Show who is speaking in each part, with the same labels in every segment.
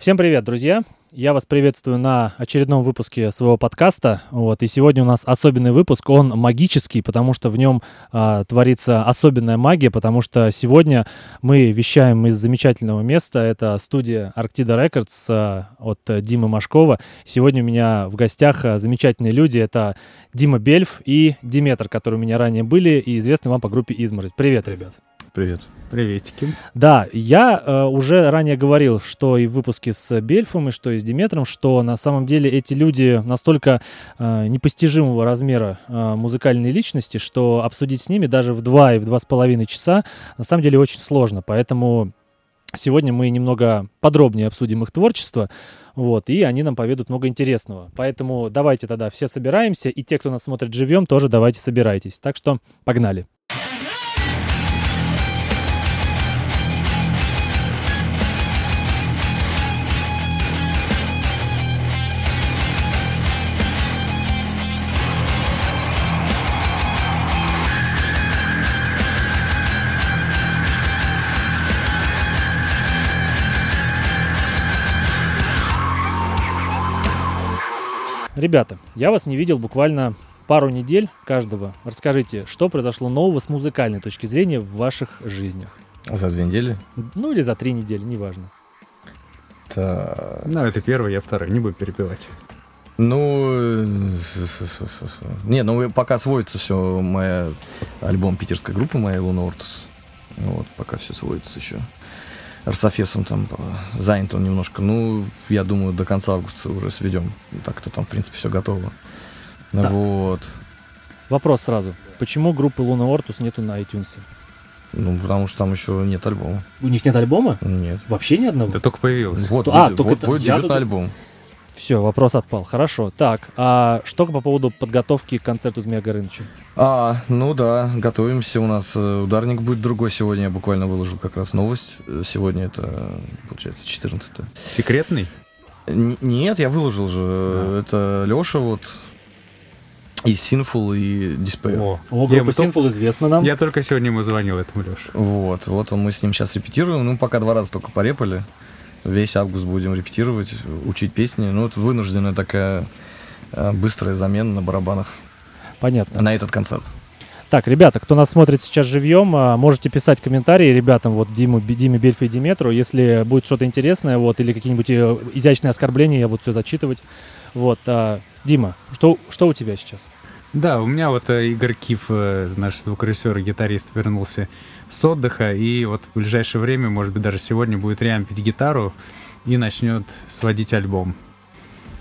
Speaker 1: Всем привет, друзья! Я вас приветствую на очередном выпуске своего подкаста. Вот, и сегодня у нас особенный выпуск. Он магический, потому что в нем а, творится особенная магия, потому что сегодня мы вещаем из замечательного места. Это студия Arctida Records а, от Димы Машкова. Сегодня у меня в гостях а, замечательные люди. Это Дима Бельф и Диметр, которые у меня ранее были и известны вам по группе Изморозь. Привет, ребят!
Speaker 2: Привет.
Speaker 3: Приветики.
Speaker 1: Да, я э, уже ранее говорил, что и в выпуске с Бельфом, и что и с Диметром, что на самом деле эти люди настолько э, непостижимого размера э, музыкальной личности, что обсудить с ними даже в два и в два с половиной часа на самом деле очень сложно. Поэтому сегодня мы немного подробнее обсудим их творчество. Вот, и они нам поведут много интересного. Поэтому давайте тогда все собираемся, и те, кто нас смотрит живьем, тоже давайте собирайтесь. Так что погнали. Ребята, я вас не видел буквально пару недель каждого. Расскажите, что произошло нового с музыкальной точки зрения в ваших жизнях?
Speaker 2: За две недели?
Speaker 1: Ну или за три недели, неважно.
Speaker 3: Так. Ну, это первый, я второй, не буду перепевать.
Speaker 2: Ну, не, ну пока сводится все, моя альбом питерской группы, моя Луна Ортус. Вот, пока все сводится еще. Арсофесом там занят он немножко. Ну, я думаю, до конца августа уже сведем. Так-то там, в принципе, все готово. Да. Вот.
Speaker 1: Вопрос сразу. Почему группы Луна Ортус нету на iTunes?
Speaker 2: Ну, потому что там еще нет альбома.
Speaker 1: У них нет альбома?
Speaker 2: Нет.
Speaker 1: Вообще ни одного?
Speaker 3: Да только появился.
Speaker 2: Вот, а, будет, только вот будет дебютный тут... альбом.
Speaker 1: Все, вопрос отпал. Хорошо. Так, а что по поводу подготовки к концерту Змея Горыныча?
Speaker 2: А, ну да, готовимся. У нас э, ударник будет другой сегодня. Я буквально выложил как раз новость. Э, сегодня это, получается, 14 -е.
Speaker 3: Секретный?
Speaker 2: Н- нет, я выложил же. А. Это Леша вот и Sinful, и Despair.
Speaker 1: О, О группа Sinful известна нам.
Speaker 3: Я только сегодня ему звонил, этому Леше.
Speaker 2: Вот, вот мы с ним сейчас репетируем. Ну, пока два раза только порепали весь август будем репетировать, учить песни. Ну, это вынужденная такая э, быстрая замена на барабанах.
Speaker 1: Понятно.
Speaker 2: На этот концерт.
Speaker 1: Так, ребята, кто нас смотрит сейчас живьем, а, можете писать комментарии ребятам, вот Диму, Диме Бельфе и Диметру, если будет что-то интересное, вот, или какие-нибудь э, изящные оскорбления, я буду все зачитывать. Вот, Дима, что, что у тебя сейчас?
Speaker 3: Да, у меня вот э, Игорь Киф, э, наш звукорежиссер и гитарист, вернулся с отдыха, и вот в ближайшее время, может быть, даже сегодня будет реампить гитару и начнет сводить альбом.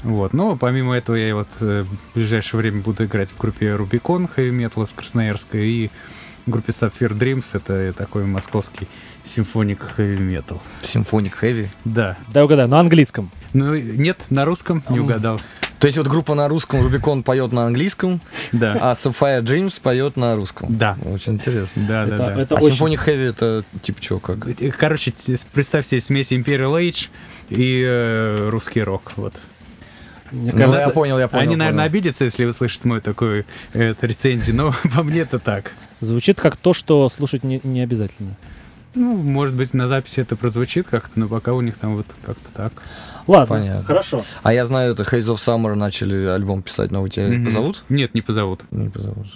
Speaker 3: Вот. Но помимо этого я вот э, в ближайшее время буду играть в группе Rubicon Heavy Metal из Красноярска и в группе Sapphire Dreams. Это такой московский симфоник Heavy Metal.
Speaker 2: Симфоник Heavy?
Speaker 3: Да.
Speaker 1: Да, угадаю, на английском.
Speaker 3: Ну, нет, на русском не угадал.
Speaker 2: То есть вот группа на русском, Рубикон поет на английском,
Speaker 3: да.
Speaker 2: а Sapphire Dreams поет на русском.
Speaker 3: Да.
Speaker 2: Очень интересно.
Speaker 3: Да, это, да,
Speaker 2: да. Это а очень... Symphonic Heavy это типа что, как?
Speaker 3: Короче, представь себе смесь Imperial Age и э, русский рок. Вот.
Speaker 2: Мне кажется, ну, я понял, я понял.
Speaker 3: Они,
Speaker 2: понял.
Speaker 3: наверное, обидятся, если услышат мой такой э, рецензию, но по мне это так.
Speaker 1: Звучит как то, что слушать не, не обязательно.
Speaker 3: Ну, может быть, на записи это прозвучит как-то, но пока у них там вот как-то так.
Speaker 1: Ладно, Понятно. хорошо.
Speaker 2: А я знаю, это Haze of Summer начали альбом писать, но тебя mm-hmm. позовут?
Speaker 3: Нет, не позовут.
Speaker 2: Не позовут.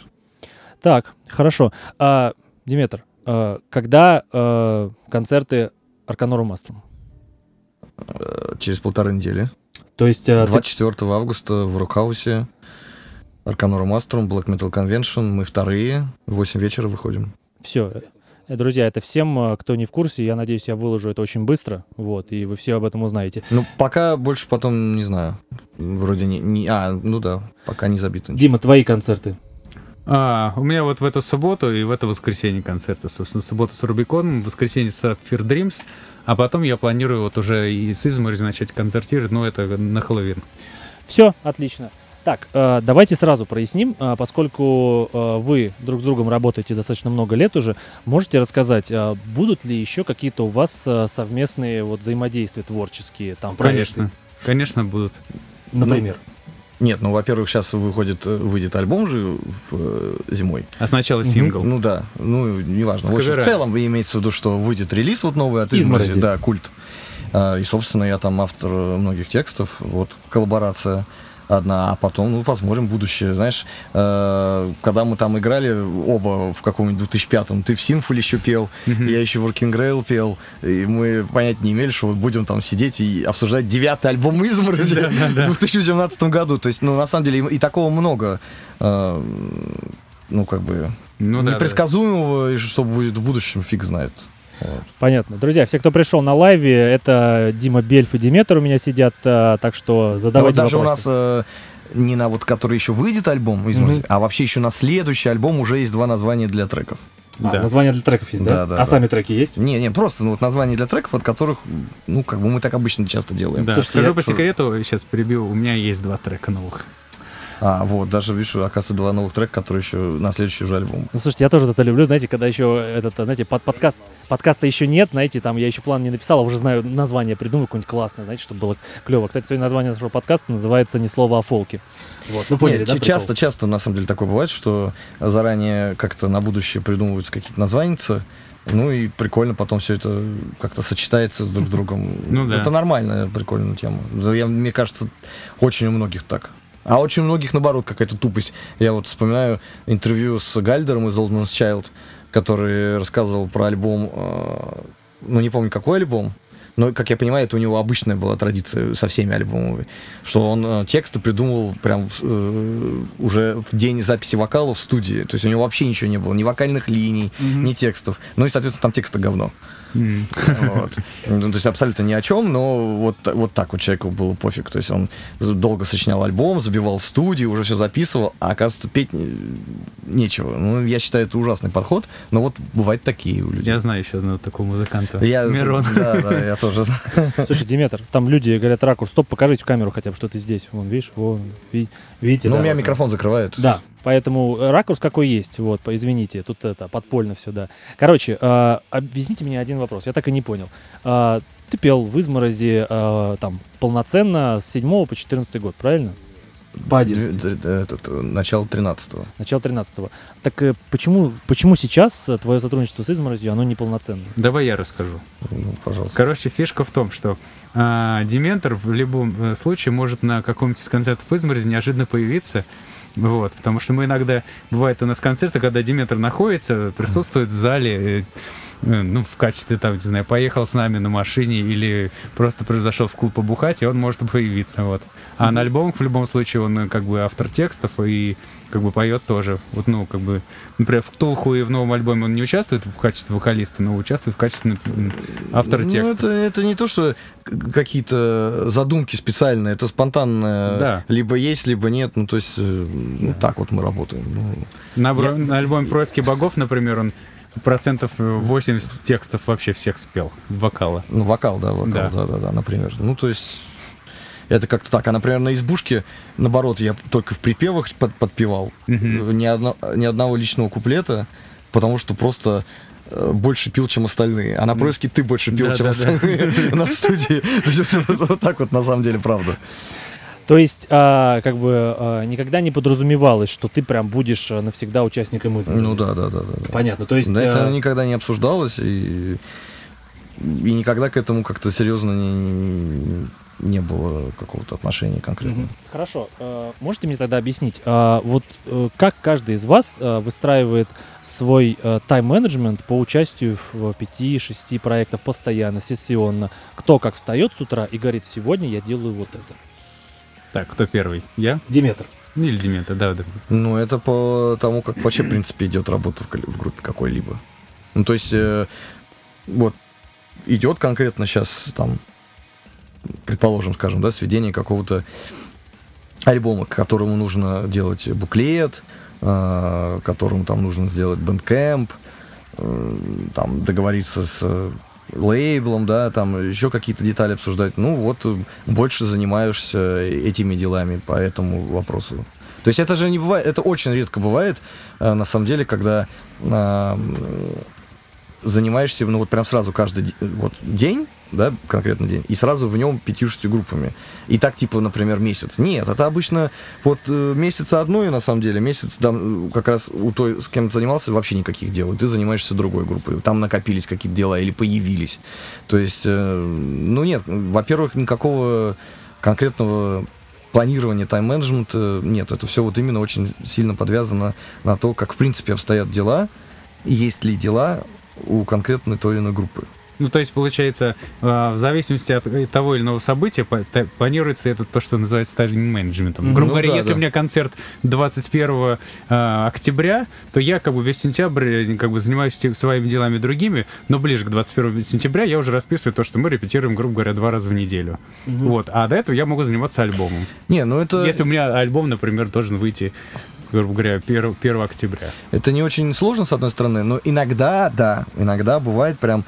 Speaker 1: Так, хорошо. А, Диметр, а, когда а, концерты Арканору Маструм?
Speaker 2: Э, через полторы недели.
Speaker 1: То есть...
Speaker 2: 24 ты... августа в Рокхаусе. Арканору Маструм, Black Metal Convention. Мы вторые. В 8 вечера выходим.
Speaker 1: Все, Э, друзья, это всем, э, кто не в курсе, я надеюсь, я выложу это очень быстро, вот, и вы все об этом узнаете.
Speaker 2: Ну, пока больше потом не знаю. Вроде не... не а, ну да, пока не забито.
Speaker 1: Дима, твои концерты.
Speaker 3: А, у меня вот в эту субботу и в это воскресенье концерты. Собственно, суббота с Рубиконом, воскресенье с Sapphire Dreams, а потом я планирую вот уже и с Изморозь начать концертировать, но это на Хэллоуин.
Speaker 1: Все, отлично. Так, э, давайте сразу проясним, э, поскольку э, вы друг с другом работаете достаточно много лет уже, можете рассказать, будут ли еще какие-то у вас совместные вот взаимодействия творческие, там,
Speaker 3: Конечно, проекты? конечно будут.
Speaker 1: Например?
Speaker 2: Ну, нет, ну, во-первых, сейчас выходит, выйдет альбом же в, зимой.
Speaker 3: А сначала сингл.
Speaker 2: Ну да, ну неважно. В, общем, в целом имеется в виду, что выйдет релиз вот новый от Изморози, да, культ. А, И, собственно, я там автор многих текстов. Вот коллаборация одна, а потом, ну, посмотрим будущее. Знаешь, э, когда мы там играли оба в каком-нибудь 2005-м, ты в Синфуле еще пел, я еще Working Grail пел, и мы понять не имели, что вот будем там сидеть и обсуждать девятый альбом «Изморози» в 2017 году. То есть, ну, на самом деле, и, такого много, э, ну, как бы,
Speaker 3: Ну да, да.
Speaker 2: непредсказуемого, и что будет в будущем, фиг знает. Вот.
Speaker 1: Понятно. Друзья, все, кто пришел на лайве, это Дима Бельф и Диметр у меня сидят, а, так что
Speaker 2: Ну, вот
Speaker 1: задавайте
Speaker 2: даже у
Speaker 1: вопросы.
Speaker 2: нас э, не на вот который еще выйдет альбом, «Изморози»,
Speaker 1: Мгм.
Speaker 2: а вообще еще на следующий альбом уже есть два названия для треков.
Speaker 1: А,
Speaker 3: Да.
Speaker 1: названия для треков есть, да?
Speaker 2: Да, да,
Speaker 1: а
Speaker 2: да.
Speaker 1: сами треки есть?
Speaker 2: Не, не, просто ну, вот названия для треков, от которых, ну, как бы мы так обычно часто делаем.
Speaker 3: Да,
Speaker 1: Слушайте,
Speaker 3: скажу
Speaker 1: я-
Speaker 3: по секрету, сейчас перебил, у меня есть два трека новых.
Speaker 2: А, вот, даже, видишь, оказывается, два новых трека, которые еще на следующий же альбом.
Speaker 1: Ну, слушайте, я тоже это люблю, знаете, когда еще этот, знаете, под подкаст, подкаста еще нет, знаете, там я еще план не написал, а уже знаю название, придумаю какое-нибудь классное, знаете, чтобы было клево. Кстати, сегодня название нашего подкаста называется «Ни слова о фолке». Вот, ну поняли,
Speaker 2: Нет,
Speaker 1: да,
Speaker 2: ч-
Speaker 1: прикол?
Speaker 2: часто, часто, на самом деле, такое бывает, что заранее как-то на будущее придумываются какие-то названия, ну и прикольно потом все это как-то сочетается друг с другом.
Speaker 3: Ну да.
Speaker 2: Это нормальная, прикольная тема. Я, мне кажется, очень у многих так. А очень многих, наоборот, какая-то тупость. Я вот вспоминаю интервью с Гальдером из Old Man's Child, который рассказывал про альбом, э, ну не помню, какой альбом, но, как я понимаю, это у него обычная была традиция со всеми альбомами, что он э, тексты придумывал прям э, уже в день записи вокала в студии. То есть у него вообще ничего не было, ни вокальных линий,
Speaker 1: Мгм.
Speaker 2: ни текстов. Ну и, соответственно, там тексты говно.
Speaker 3: М.
Speaker 2: Вот. Ну, то есть абсолютно ни о чем, но вот, вот так вот человеку было пофиг. То есть он долго сочинял альбом, забивал студию, уже все записывал, а оказывается петь э, нечего. Ну, я считаю, это ужасный подход, но вот бывают такие у людей.
Speaker 3: Я знаю еще одного такого музыканта.
Speaker 2: Я-
Speaker 3: Мирон.
Speaker 2: Да, да, я тоже знаю.
Speaker 1: Слушай, Диметр, там люди говорят, ракурс, стоп, покажите в камеру хотя бы, что ты здесь. Вон, видишь, вон, ви- видите,
Speaker 2: Ну,
Speaker 1: да,
Speaker 2: у меня
Speaker 1: вот,
Speaker 2: микрофон закрывает.
Speaker 1: Да, поэтому э, ракурс какой есть, вот, извините, тут это, подпольно все, да. Короче, э, объясните мне один вопрос, я так и не понял. Э, ты пел в изморози э, там полноценно с 7 по 14 год, правильно? По 11.
Speaker 2: Д- д- этот, э, начало 13-го.
Speaker 1: Начало 13 Так э, почему, почему сейчас э, твое сотрудничество с изморозью, оно неполноценно?
Speaker 3: Давай я расскажу.
Speaker 2: Ну, пожалуйста.
Speaker 3: Короче, фишка в том, что а, Дементор в любом э, случае может на каком-нибудь из концертов изморози неожиданно появиться. Вот, потому что мы иногда, бывает у нас концерты, когда Диметр находится, присутствует в зале, ну, в качестве, там, не знаю, поехал с нами на машине или просто произошел в клуб побухать, и он может появиться, вот. А на альбомах в любом случае он э, как бы автор текстов и как бы поет тоже. Вот, ну, как бы, например, в Ктулху и в новом альбоме он не участвует в качестве вокалиста, но участвует в качестве автора
Speaker 2: Ну,
Speaker 3: текста.
Speaker 2: это, это не то, что какие-то задумки специальные, это спонтанное.
Speaker 3: Да.
Speaker 2: Либо есть, либо нет. Ну, то есть, э, ну, так вот мы работаем. Ну,
Speaker 3: На,
Speaker 2: Я-
Speaker 3: на альбоме «Происки богов», например, он процентов э, 80 текстов вообще всех спел, вокала.
Speaker 2: Ну, вокал, да, вокал,
Speaker 3: Да.
Speaker 2: да, да, да, например. Ну, то есть, это как-то так. А, например, на избушке, наоборот, я только в припевах под- подпевал. Э, Ни, одно- ни одного личного куплета, потому что просто э, больше пил, чем остальные. А на происке ты больше пил,
Speaker 3: Да,
Speaker 2: чем
Speaker 3: да,
Speaker 2: остальные на студии. То есть вот так вот на самом деле правда.
Speaker 1: То есть, а, как бы, а, никогда не подразумевалось, что ты прям будешь а, навсегда участником изморози?
Speaker 2: Ну да, да, да, да.
Speaker 1: Понятно, то есть...
Speaker 2: Да, это
Speaker 1: а,
Speaker 2: никогда не обсуждалось, и, и никогда к этому как-то серьезно не, не было какого-то отношения конкретно.
Speaker 1: Хорошо. Э, Можете мне тогда объяснить, а, вот э, как каждый из вас выстраивает свой тайм-менеджмент по участию в 5-6 проектах постоянно, сессионно? Кто как встает с утра и говорит, сегодня я делаю вот это?
Speaker 3: Так, кто первый? Я?
Speaker 1: Диметр.
Speaker 3: Или Демента, да, да.
Speaker 2: Ну, это по тому, как вообще, в принципе, идет работа в, в группе какой-либо. Ну, то есть, э, вот, идет конкретно сейчас там, предположим, скажем, да, сведение какого-то альбома, к которому нужно делать буклет, э, которому там нужно сделать Bandcamp, э, там договориться с лейблом, да, там еще какие-то детали обсуждать. Ну вот э, больше занимаешься этими делами по этому вопросу. То есть это же не бывает, это очень редко бывает, э, на самом деле, когда э, занимаешься, ну вот прям сразу каждый вот, день, да, конкретный день, и сразу в нем пятью-шестью группами. И так, типа, например, месяц. Нет, это обычно вот э, месяц одной, на самом деле, месяц да, как раз у той, с кем ты занимался, вообще никаких дел, и ты занимаешься другой группой. Там накопились какие-то дела или появились. То есть, э, ну нет, во-первых, никакого конкретного планирования тайм-менеджмента нет. Это все вот именно очень сильно подвязано на то, как в принципе обстоят дела, есть ли дела у конкретной той или иной группы.
Speaker 3: Ну, то есть, получается, а, в зависимости от того или иного события планируется это то, что называется тайм-менеджментом. Mm-hmm. Грубо ну, говоря, да, если да. у меня концерт 21 а, октября, то я как бы весь сентябрь э, как бы занимаюсь своими делами другими, но ближе к 21 сентября я уже расписываю то, что мы репетируем, грубо говоря, два раза в неделю. Mm-hmm. Вот. А до этого я могу заниматься альбомом.
Speaker 2: Не, ну это...
Speaker 3: Если у меня альбом, например, должен выйти грубо говоря, 1, 1 октября.
Speaker 2: Это не очень сложно, с одной стороны, но иногда, да, иногда бывает прям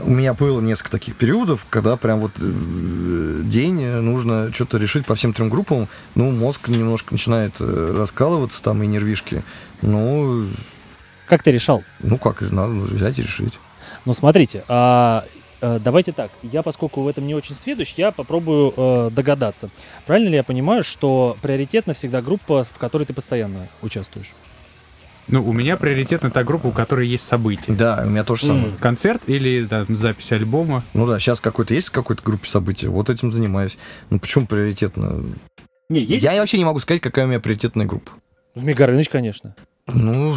Speaker 2: у меня было несколько таких периодов, когда прям вот э, день нужно что-то решить по всем трем группам. Ну, мозг немножко начинает э, раскалываться там и нервишки. Ну...
Speaker 1: Как ты решал?
Speaker 2: Ну, как, надо взять и решить.
Speaker 1: Ну, смотрите, а, а, давайте так. Я, поскольку в этом не очень сведущ, я попробую э, догадаться. Правильно ли я понимаю, что приоритетна всегда группа, в которой ты постоянно участвуешь?
Speaker 3: Ну, у меня приоритетна та группа, у которой есть события.
Speaker 2: Да, у меня тоже самое. Mm.
Speaker 3: Концерт или там, запись альбома.
Speaker 2: Ну да, сейчас какой-то есть в какой-то группе события, вот этим занимаюсь. Ну почему приоритетно? Не, есть... Я вообще не могу сказать, какая у меня приоритетная группа.
Speaker 1: Змей Горыныч, конечно.
Speaker 2: Ну,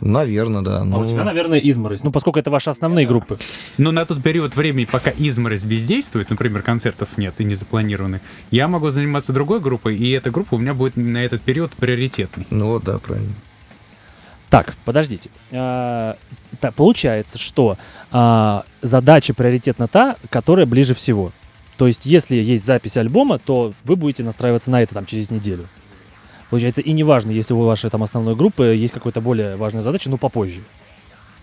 Speaker 2: Наверное, да.
Speaker 1: Но... А у тебя, наверное, изморозь. Ну, поскольку это ваши основные группы.
Speaker 3: Но на тот период времени, пока изморозь бездействует, например, концертов нет и не запланированы, я могу заниматься другой группой, и эта группа у меня будет на этот период приоритетной.
Speaker 2: Ну да, правильно.
Speaker 1: Так, подождите. А, так, получается, что а, задача приоритетна та, которая ближе всего. То есть, если есть запись альбома, то вы будете настраиваться на это там через неделю. Получается, и неважно, если у вашей там основной группы есть какая-то более важная задача, но попозже.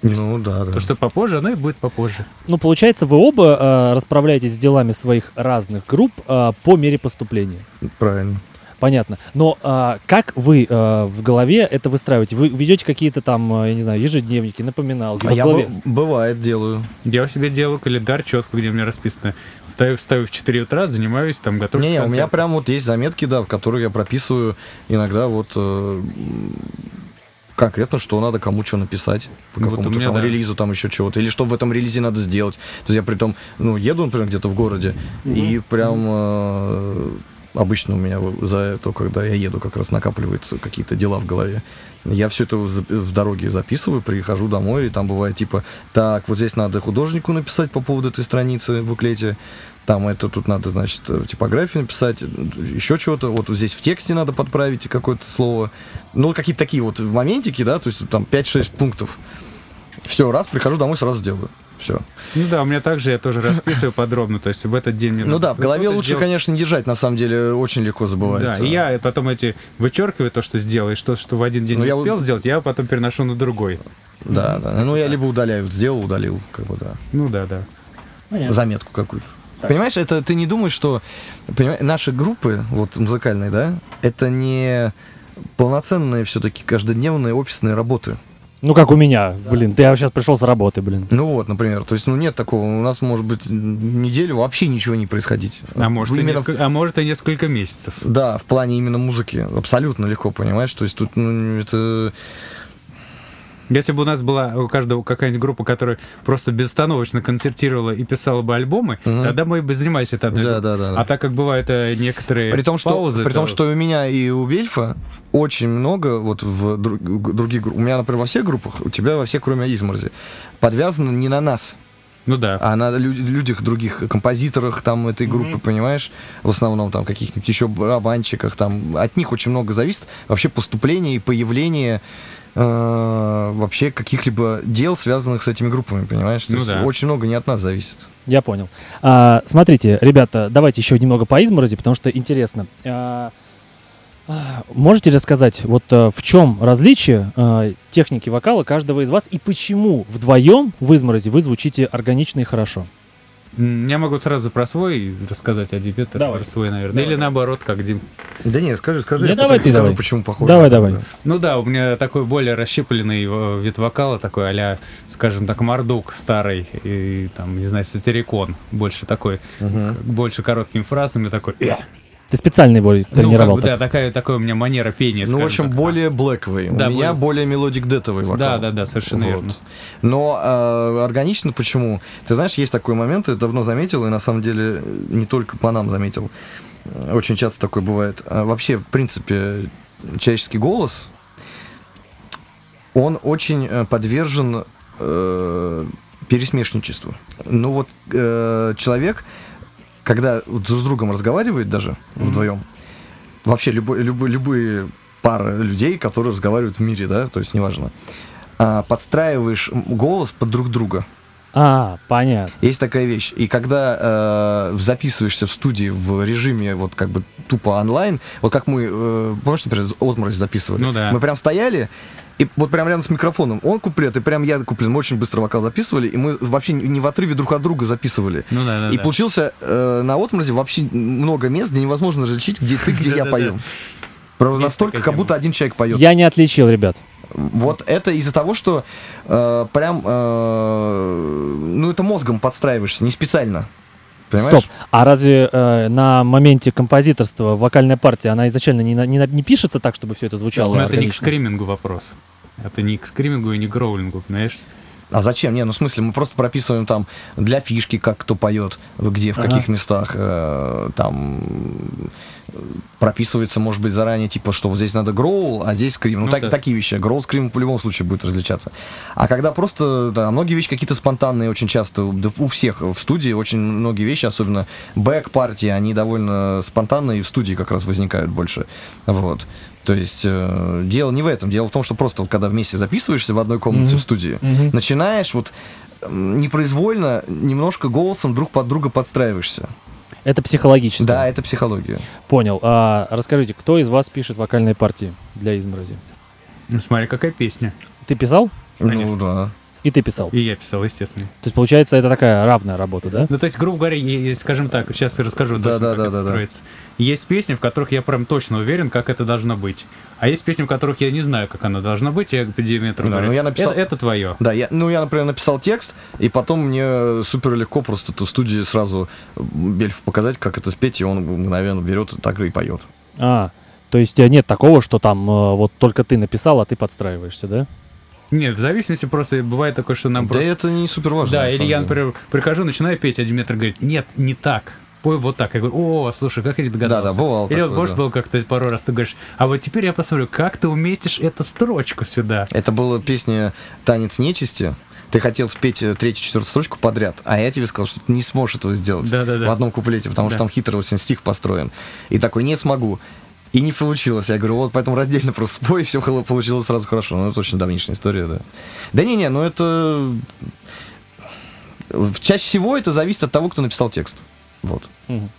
Speaker 2: Ну да, да.
Speaker 3: То, что попозже, оно и будет попозже.
Speaker 1: Ну, получается, вы оба э, расправляетесь с делами своих разных групп э, по мере поступления.
Speaker 2: Правильно.
Speaker 1: Понятно. Но а, как вы а, в голове это выстраиваете? Вы ведете какие-то там, а, я не знаю, ежедневники, напоминалки?
Speaker 2: А я голове... бывает делаю.
Speaker 3: Я у себя делаю календарь четко, где у меня расписано. Встаю, встаю в 4 утра, занимаюсь, там, готовлюсь
Speaker 2: Не, не у меня прям вот есть заметки, да, в которые я прописываю иногда вот э, конкретно, что надо кому что написать по вот какому-то там да. релизу, там еще чего-то, или что в этом релизе надо сделать. То есть я при том, ну, еду, например, где-то в городе, mm-hmm. и прям э, Обычно у меня за это, когда я еду, как раз накапливаются какие-то дела в голове. Я все это в дороге записываю, прихожу домой, и там бывает типа, так, вот здесь надо художнику написать по поводу этой страницы в буклете, там это тут надо, значит, в типографии написать, еще чего-то, вот здесь в тексте надо подправить какое-то слово. Ну, какие-то такие вот моментики, да, то есть там 5-6 пунктов. Все, раз, прихожу домой, сразу делаю. Все.
Speaker 3: Ну да, у меня также я тоже расписываю подробно, то есть в этот день мне
Speaker 2: Ну да, в голове лучше, сделать... конечно, не держать, на самом деле очень легко забывается.
Speaker 3: Да, и я потом эти вычеркиваю то, что сделал, и что, что в один день ну, не я... успел сделать, я потом переношу на другой.
Speaker 2: Да, да. Ну я либо удаляю, сделал, удалил, как бы да.
Speaker 3: Ну да, да.
Speaker 2: Понятно. Заметку какую-то. Так. Понимаешь, это ты не думаешь, что понимаешь, наши группы, вот музыкальные, да, это не полноценные все-таки каждодневные офисные работы.
Speaker 1: Ну, как у меня. Да. Блин, ты сейчас пришел с работы, блин.
Speaker 2: Ну вот, например. То есть, ну, нет такого. У нас может быть неделю вообще ничего не происходить.
Speaker 3: А может, именно... и, несколько, а может и несколько месяцев.
Speaker 2: Да, в плане именно музыки. Абсолютно легко, понимаешь? То есть, тут, ну, это
Speaker 3: если бы у нас была у каждого какая-нибудь группа, которая просто безостановочно концертировала и писала бы альбомы, угу. тогда мы бы занимались это одной
Speaker 2: да, да, да, да.
Speaker 3: А так как бывают э, некоторые
Speaker 2: при том, что,
Speaker 3: паузы...
Speaker 2: При то... том, что у меня и у Бельфа очень много вот в других группах. У меня, например, во всех группах, у тебя во всех, кроме Изморзи, подвязано не на нас.
Speaker 3: Ну да.
Speaker 2: А на лю- людях других, композиторах там этой группы, mm-hmm. понимаешь? В основном там каких-нибудь еще барабанщиках, там от них очень много зависит вообще поступление и появление э, вообще каких-либо дел, связанных с этими группами, понимаешь? То ну, есть да. очень много не от нас зависит.
Speaker 1: Я понял. А, смотрите, ребята, давайте еще немного по изморози, потому что интересно. А, а можете рассказать, вот а, в чем различие а, техники вокала каждого из вас и почему вдвоем в изморози вы звучите органично и хорошо?
Speaker 3: Я могу сразу про свой рассказать, а
Speaker 1: Давай.
Speaker 3: про свой, наверное.
Speaker 1: Давай.
Speaker 3: Или наоборот, как Дим.
Speaker 2: Да нет, скажи, скажи.
Speaker 1: Не,
Speaker 2: я
Speaker 1: давай ты
Speaker 2: скажу,
Speaker 1: давай.
Speaker 2: Почему похоже?
Speaker 1: Давай, давай.
Speaker 3: Ну да, у меня такой более расщепленный э, вид вокала, такой а скажем так, Marduk старый, и там, не знаю, сатирикон, больше такой,
Speaker 2: Мгм.
Speaker 3: больше короткими фразами, такой... «Э».
Speaker 1: Ты специально его
Speaker 3: Ну, как
Speaker 1: тренировал.
Speaker 3: бы,
Speaker 1: так?
Speaker 3: да, такая, такая у меня манера пения,
Speaker 2: Ну, в общем,
Speaker 3: так.
Speaker 2: более блэковый.
Speaker 3: Да,
Speaker 2: У меня
Speaker 3: более-
Speaker 2: более melodic death овый вокал.
Speaker 3: Да, да, да, совершенно
Speaker 2: Вот.
Speaker 3: верно.
Speaker 2: Но э, органично почему? Ты знаешь, есть такой момент, я давно заметил, и на самом деле не только по нам заметил. Э, Очень часто такое бывает. А вообще, в принципе, человеческий голос, он очень э, подвержен э, пересмешничеству. Ну вот э, человек, когда вот с другом разговаривает даже
Speaker 1: Мгм.
Speaker 2: вдвоем, вообще любой, любой, любые пары людей, которые разговаривают в мире, да, то есть неважно, а, подстраиваешь голос под друг друга.
Speaker 1: А, понятно.
Speaker 2: Есть такая вещь. И когда э, записываешься в студии в режиме вот как бы тупо онлайн, вот как мы, э, помнишь, например, отморозь записывали?
Speaker 3: Ну да.
Speaker 2: Мы прям стояли, и вот прям рядом с микрофоном он куплет, и прям я куплет. Мы очень быстро вокал записывали, и мы вообще не в отрыве друг от друга записывали.
Speaker 3: Ну да, да,
Speaker 2: и
Speaker 3: да.
Speaker 2: получился э, на отморозе вообще много мест, где невозможно различить, где ты, где я пою. Просто настолько, как будто один человек поет.
Speaker 1: Я не отличил, ребят.
Speaker 2: Вот это из-за того, что э, прям, э, ну это мозгом подстраиваешься, не специально. Понимаешь?
Speaker 1: Стоп. А разве э, на моменте композиторства вокальная партия, она изначально не, на- не, на- не пишется так, чтобы все это звучало
Speaker 3: Но это не к скримингу вопрос. Это не к скримингу и не к гроулингу, понимаешь?
Speaker 2: А зачем? Не, ну в смысле, мы просто прописываем там для фишки, как кто поет, где, в
Speaker 1: Ага.
Speaker 2: каких местах, э, там прописывается, может быть, заранее, типа, что вот здесь надо гроул, а здесь скрим. Ну,
Speaker 3: Ну
Speaker 2: так-
Speaker 3: да.
Speaker 2: такие вещи. Гроул, скрим в любом случае будет различаться. А когда просто, да, многие вещи какие-то спонтанные очень часто, да, у всех в студии очень многие вещи, особенно бэк-партии, они довольно спонтанные и в студии как раз возникают больше. Вот. То есть э, дело не в этом. Дело в том, что просто вот когда вместе записываешься в одной комнате
Speaker 1: Мгм.
Speaker 2: в студии,
Speaker 1: Мгм.
Speaker 2: начинаешь вот непроизвольно немножко голосом друг под друга подстраиваешься.
Speaker 1: Это психологически.
Speaker 2: Да, это психология.
Speaker 1: Понял. А, расскажите, кто из вас пишет вокальные партии для изморози?
Speaker 3: Ну, смотри, какая песня.
Speaker 1: Ты писал?
Speaker 3: Конечно.
Speaker 2: Ну да.
Speaker 1: И ты писал.
Speaker 3: И я писал, естественно.
Speaker 1: То есть, получается, это такая равная работа, да?
Speaker 3: Ну, то есть, грубо говоря, скажем так, сейчас я расскажу
Speaker 2: Да,
Speaker 3: точно,
Speaker 2: да,
Speaker 3: как
Speaker 2: да,
Speaker 3: это
Speaker 2: да, да.
Speaker 3: строится. Есть песни, в которых я прям точно уверен, как это должно быть. А есть песни, в которых я не знаю, как оно должно быть, я по диаметру
Speaker 2: Да,
Speaker 3: говорю,
Speaker 2: ну, я написал-
Speaker 3: это, это твое.
Speaker 2: Да, я, ну я, например, написал текст, и потом мне супер легко просто в студии сразу Бельфу показать, как это спеть, и он мгновенно берет так и поет.
Speaker 1: А, то есть э, нет такого, что там э, вот только ты написал, а ты подстраиваешься, да?
Speaker 3: Нет, в зависимости просто бывает такое, что нам
Speaker 2: да
Speaker 3: просто...
Speaker 2: это не супер важно.
Speaker 3: Да, или я, например, прихожу, начинаю петь, а Диметр говорит, нет, не так. Пой вот так. Я говорю, о, слушай, как я не догадался.
Speaker 2: Да, да, бывало
Speaker 3: Или
Speaker 2: такое,
Speaker 3: может,
Speaker 2: да.
Speaker 3: было как-то пару раз, ты говоришь, а вот теперь я посмотрю, как ты уместишь эту строчку сюда.
Speaker 2: Это была песня «Танец нечисти». Ты хотел спеть э, третью, четвертую строчку подряд, а я тебе сказал, что ты не сможешь этого сделать
Speaker 3: Да-да-да.
Speaker 2: в одном куплете, потому что
Speaker 3: Да.
Speaker 2: там хитро очень стих построен. И такой, не смогу. И не получилось. Я говорю, вот поэтому раздельно просто спой, и все получилось сразу хорошо. Ну, это очень давнишняя история, да. Да не-не, ну это... Чаще всего это зависит от того, кто написал текст. Вот.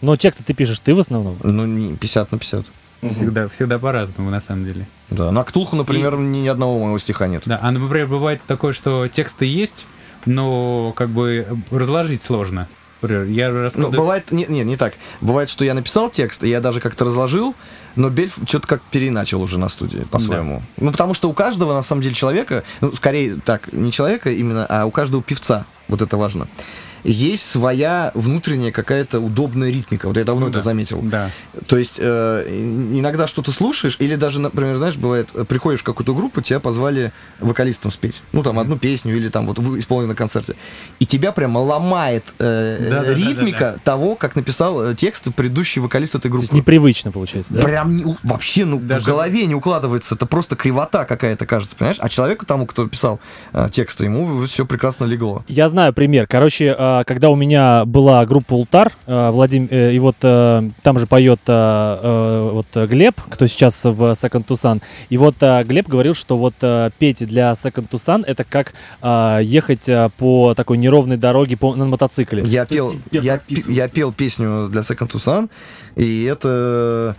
Speaker 1: Но тексты ты пишешь ты в основном?
Speaker 2: Ну, не 50 на 50.
Speaker 3: Всегда, всегда по-разному, на самом деле.
Speaker 2: Да. На Ктулху, например, ни одного моего стиха нет.
Speaker 3: Да, а, например, бывает такое, что тексты есть, но как бы разложить сложно. Например, я
Speaker 2: Ну,
Speaker 3: раскладываю...
Speaker 2: бывает, не, не, не так. Бывает, что я написал текст, и я даже как-то разложил, но Бельф что-то как переначал уже на студии по-своему. Ну, потому что у каждого, на самом деле, человека, ну, скорее так, не человека именно, а у каждого певца, вот это важно, есть своя внутренняя какая-то удобная ритмика. Вот я давно
Speaker 3: Ну
Speaker 2: это
Speaker 3: да.
Speaker 2: заметил.
Speaker 3: Да.
Speaker 2: То есть э, иногда что-то слушаешь, или даже, например, знаешь, бывает, э, приходишь в какую-то группу, тебя позвали вокалистом спеть. Ну, там, одну песню, или там вот вы исполнили на концерте. И тебя прямо ломает э,
Speaker 3: Да-да-да-да-да.
Speaker 2: ритмика того, как написал э, текст предыдущий вокалист этой
Speaker 1: То
Speaker 2: группы.
Speaker 1: есть непривычно получается, да?
Speaker 2: Прям не вообще, ну,
Speaker 3: Даже-
Speaker 2: в голове не укладывается. Это просто кривота какая-то, кажется, понимаешь? А человеку тому, кто писал э, тексты, ему все прекрасно легло.
Speaker 1: Я знаю пример. Короче, а, когда у меня была группа Ултар, а, Владим, э, и вот э, там же поет э, вот э, Глеб, кто сейчас в Second to Sun. И вот Глеб говорил, что вот петь для Second to Sun это как ехать по такой неровной дороге по, на мотоцикле.
Speaker 2: Я
Speaker 1: То
Speaker 2: пел, я, я пел песню для Second to Sun, и это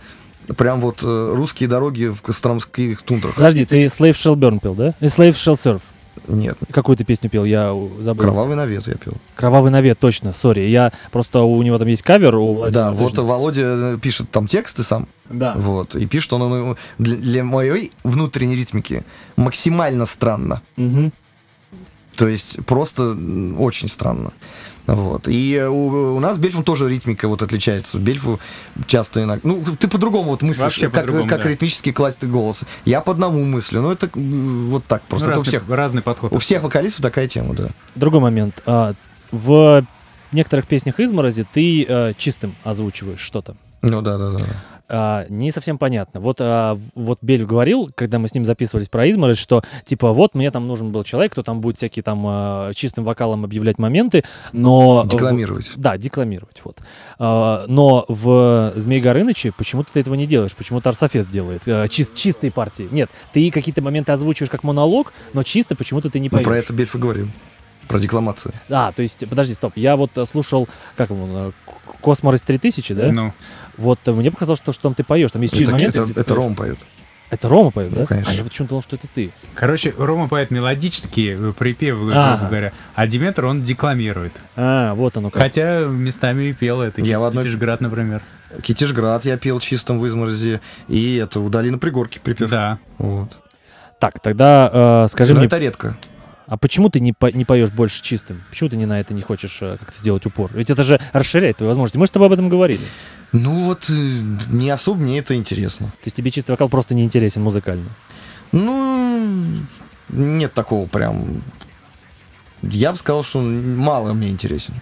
Speaker 2: прям вот э, русские дороги в костромских тундрах.
Speaker 1: Подожди, ты Slave Shall Burn пел, да? И Slave Shall Surf.
Speaker 2: Нет,
Speaker 1: Какую ты песню пел? Я забыл.
Speaker 2: кровавый навет я пел.
Speaker 1: Кровавый навет, точно, сори. Я просто у него там есть кавер у Владимира.
Speaker 2: Да, вот
Speaker 1: точно.
Speaker 2: Володя э, пишет там тексты сам,
Speaker 1: Да.
Speaker 2: вот, и пишет он ему для, для моей внутренней ритмики максимально странно.
Speaker 1: Мгм.
Speaker 2: То есть просто очень странно. Вот. И э, у, у нас Бельфом тоже ритмика вот отличается. Бельфу часто иногда... Ну, ты по-другому вот мыслишь,
Speaker 3: Вообще
Speaker 2: как,
Speaker 3: по-другому,
Speaker 2: как
Speaker 3: да.
Speaker 2: ритмически класть голос. Я по одному мыслю. Ну, это м, вот так просто.
Speaker 3: Ну,
Speaker 2: Это у
Speaker 3: разный,
Speaker 2: всех,
Speaker 3: разный подход.
Speaker 2: у всех вокалистов такая тема, да.
Speaker 1: Другой момент. А, в некоторых песнях изморози ты э, чистым озвучиваешь что-то.
Speaker 2: Ну, да, да, да.
Speaker 1: А, не совсем понятно. Вот, а, вот Бель говорил, когда мы с ним записывались про изморозь, что типа вот мне там нужен был человек, кто там будет всякие там а, чистым вокалом объявлять моменты, но...
Speaker 2: Декламировать.
Speaker 1: Да, декламировать, вот. А, но в Змей Горыныче почему-то ты этого не делаешь, почему-то Арсофес делает. а, чис- чистые партии. Нет, ты какие-то моменты озвучиваешь как монолог, но чисто почему-то ты не поешь.
Speaker 2: про это Бельф и говорил. Про декламацию.
Speaker 1: А, то есть, подожди, стоп. Я вот э, слушал, как его, э, К- Косморос 3000, да?
Speaker 3: Ну,
Speaker 1: Вот э, мне показалось, что, что там ты поешь. Там есть
Speaker 2: Это,
Speaker 1: моменты,
Speaker 2: это, это
Speaker 1: поешь.
Speaker 2: Ром поет.
Speaker 1: Это Рома поет, да?
Speaker 2: Ну, конечно.
Speaker 1: А я почему-то думал, что это ты.
Speaker 3: короче, Рома поет мелодические э, припевы,
Speaker 1: Ага.
Speaker 3: грубо говоря, а Диметр, он декламирует.
Speaker 1: А, вот оно как.
Speaker 3: Хотя местами и пел это.
Speaker 2: Я в одной-
Speaker 3: например.
Speaker 2: Китежград я пел чистым в изморози. И это у Долины Пригорки припев.
Speaker 3: Да.
Speaker 2: Вот.
Speaker 1: Так, тогда э, скажи
Speaker 2: Но
Speaker 1: мне,
Speaker 2: это редко.
Speaker 1: А почему ты не, по- не поешь больше чистым? Почему ты не на это не хочешь э, как-то сделать упор? Ведь это же расширяет твои возможности. Мы с тобой об этом говорили.
Speaker 2: Ну вот, э, не особо мне это интересно.
Speaker 1: То есть тебе чистый вокал просто не интересен музыкально.
Speaker 2: Ну, нет такого прям... Я бы сказал, что мало мне интересен.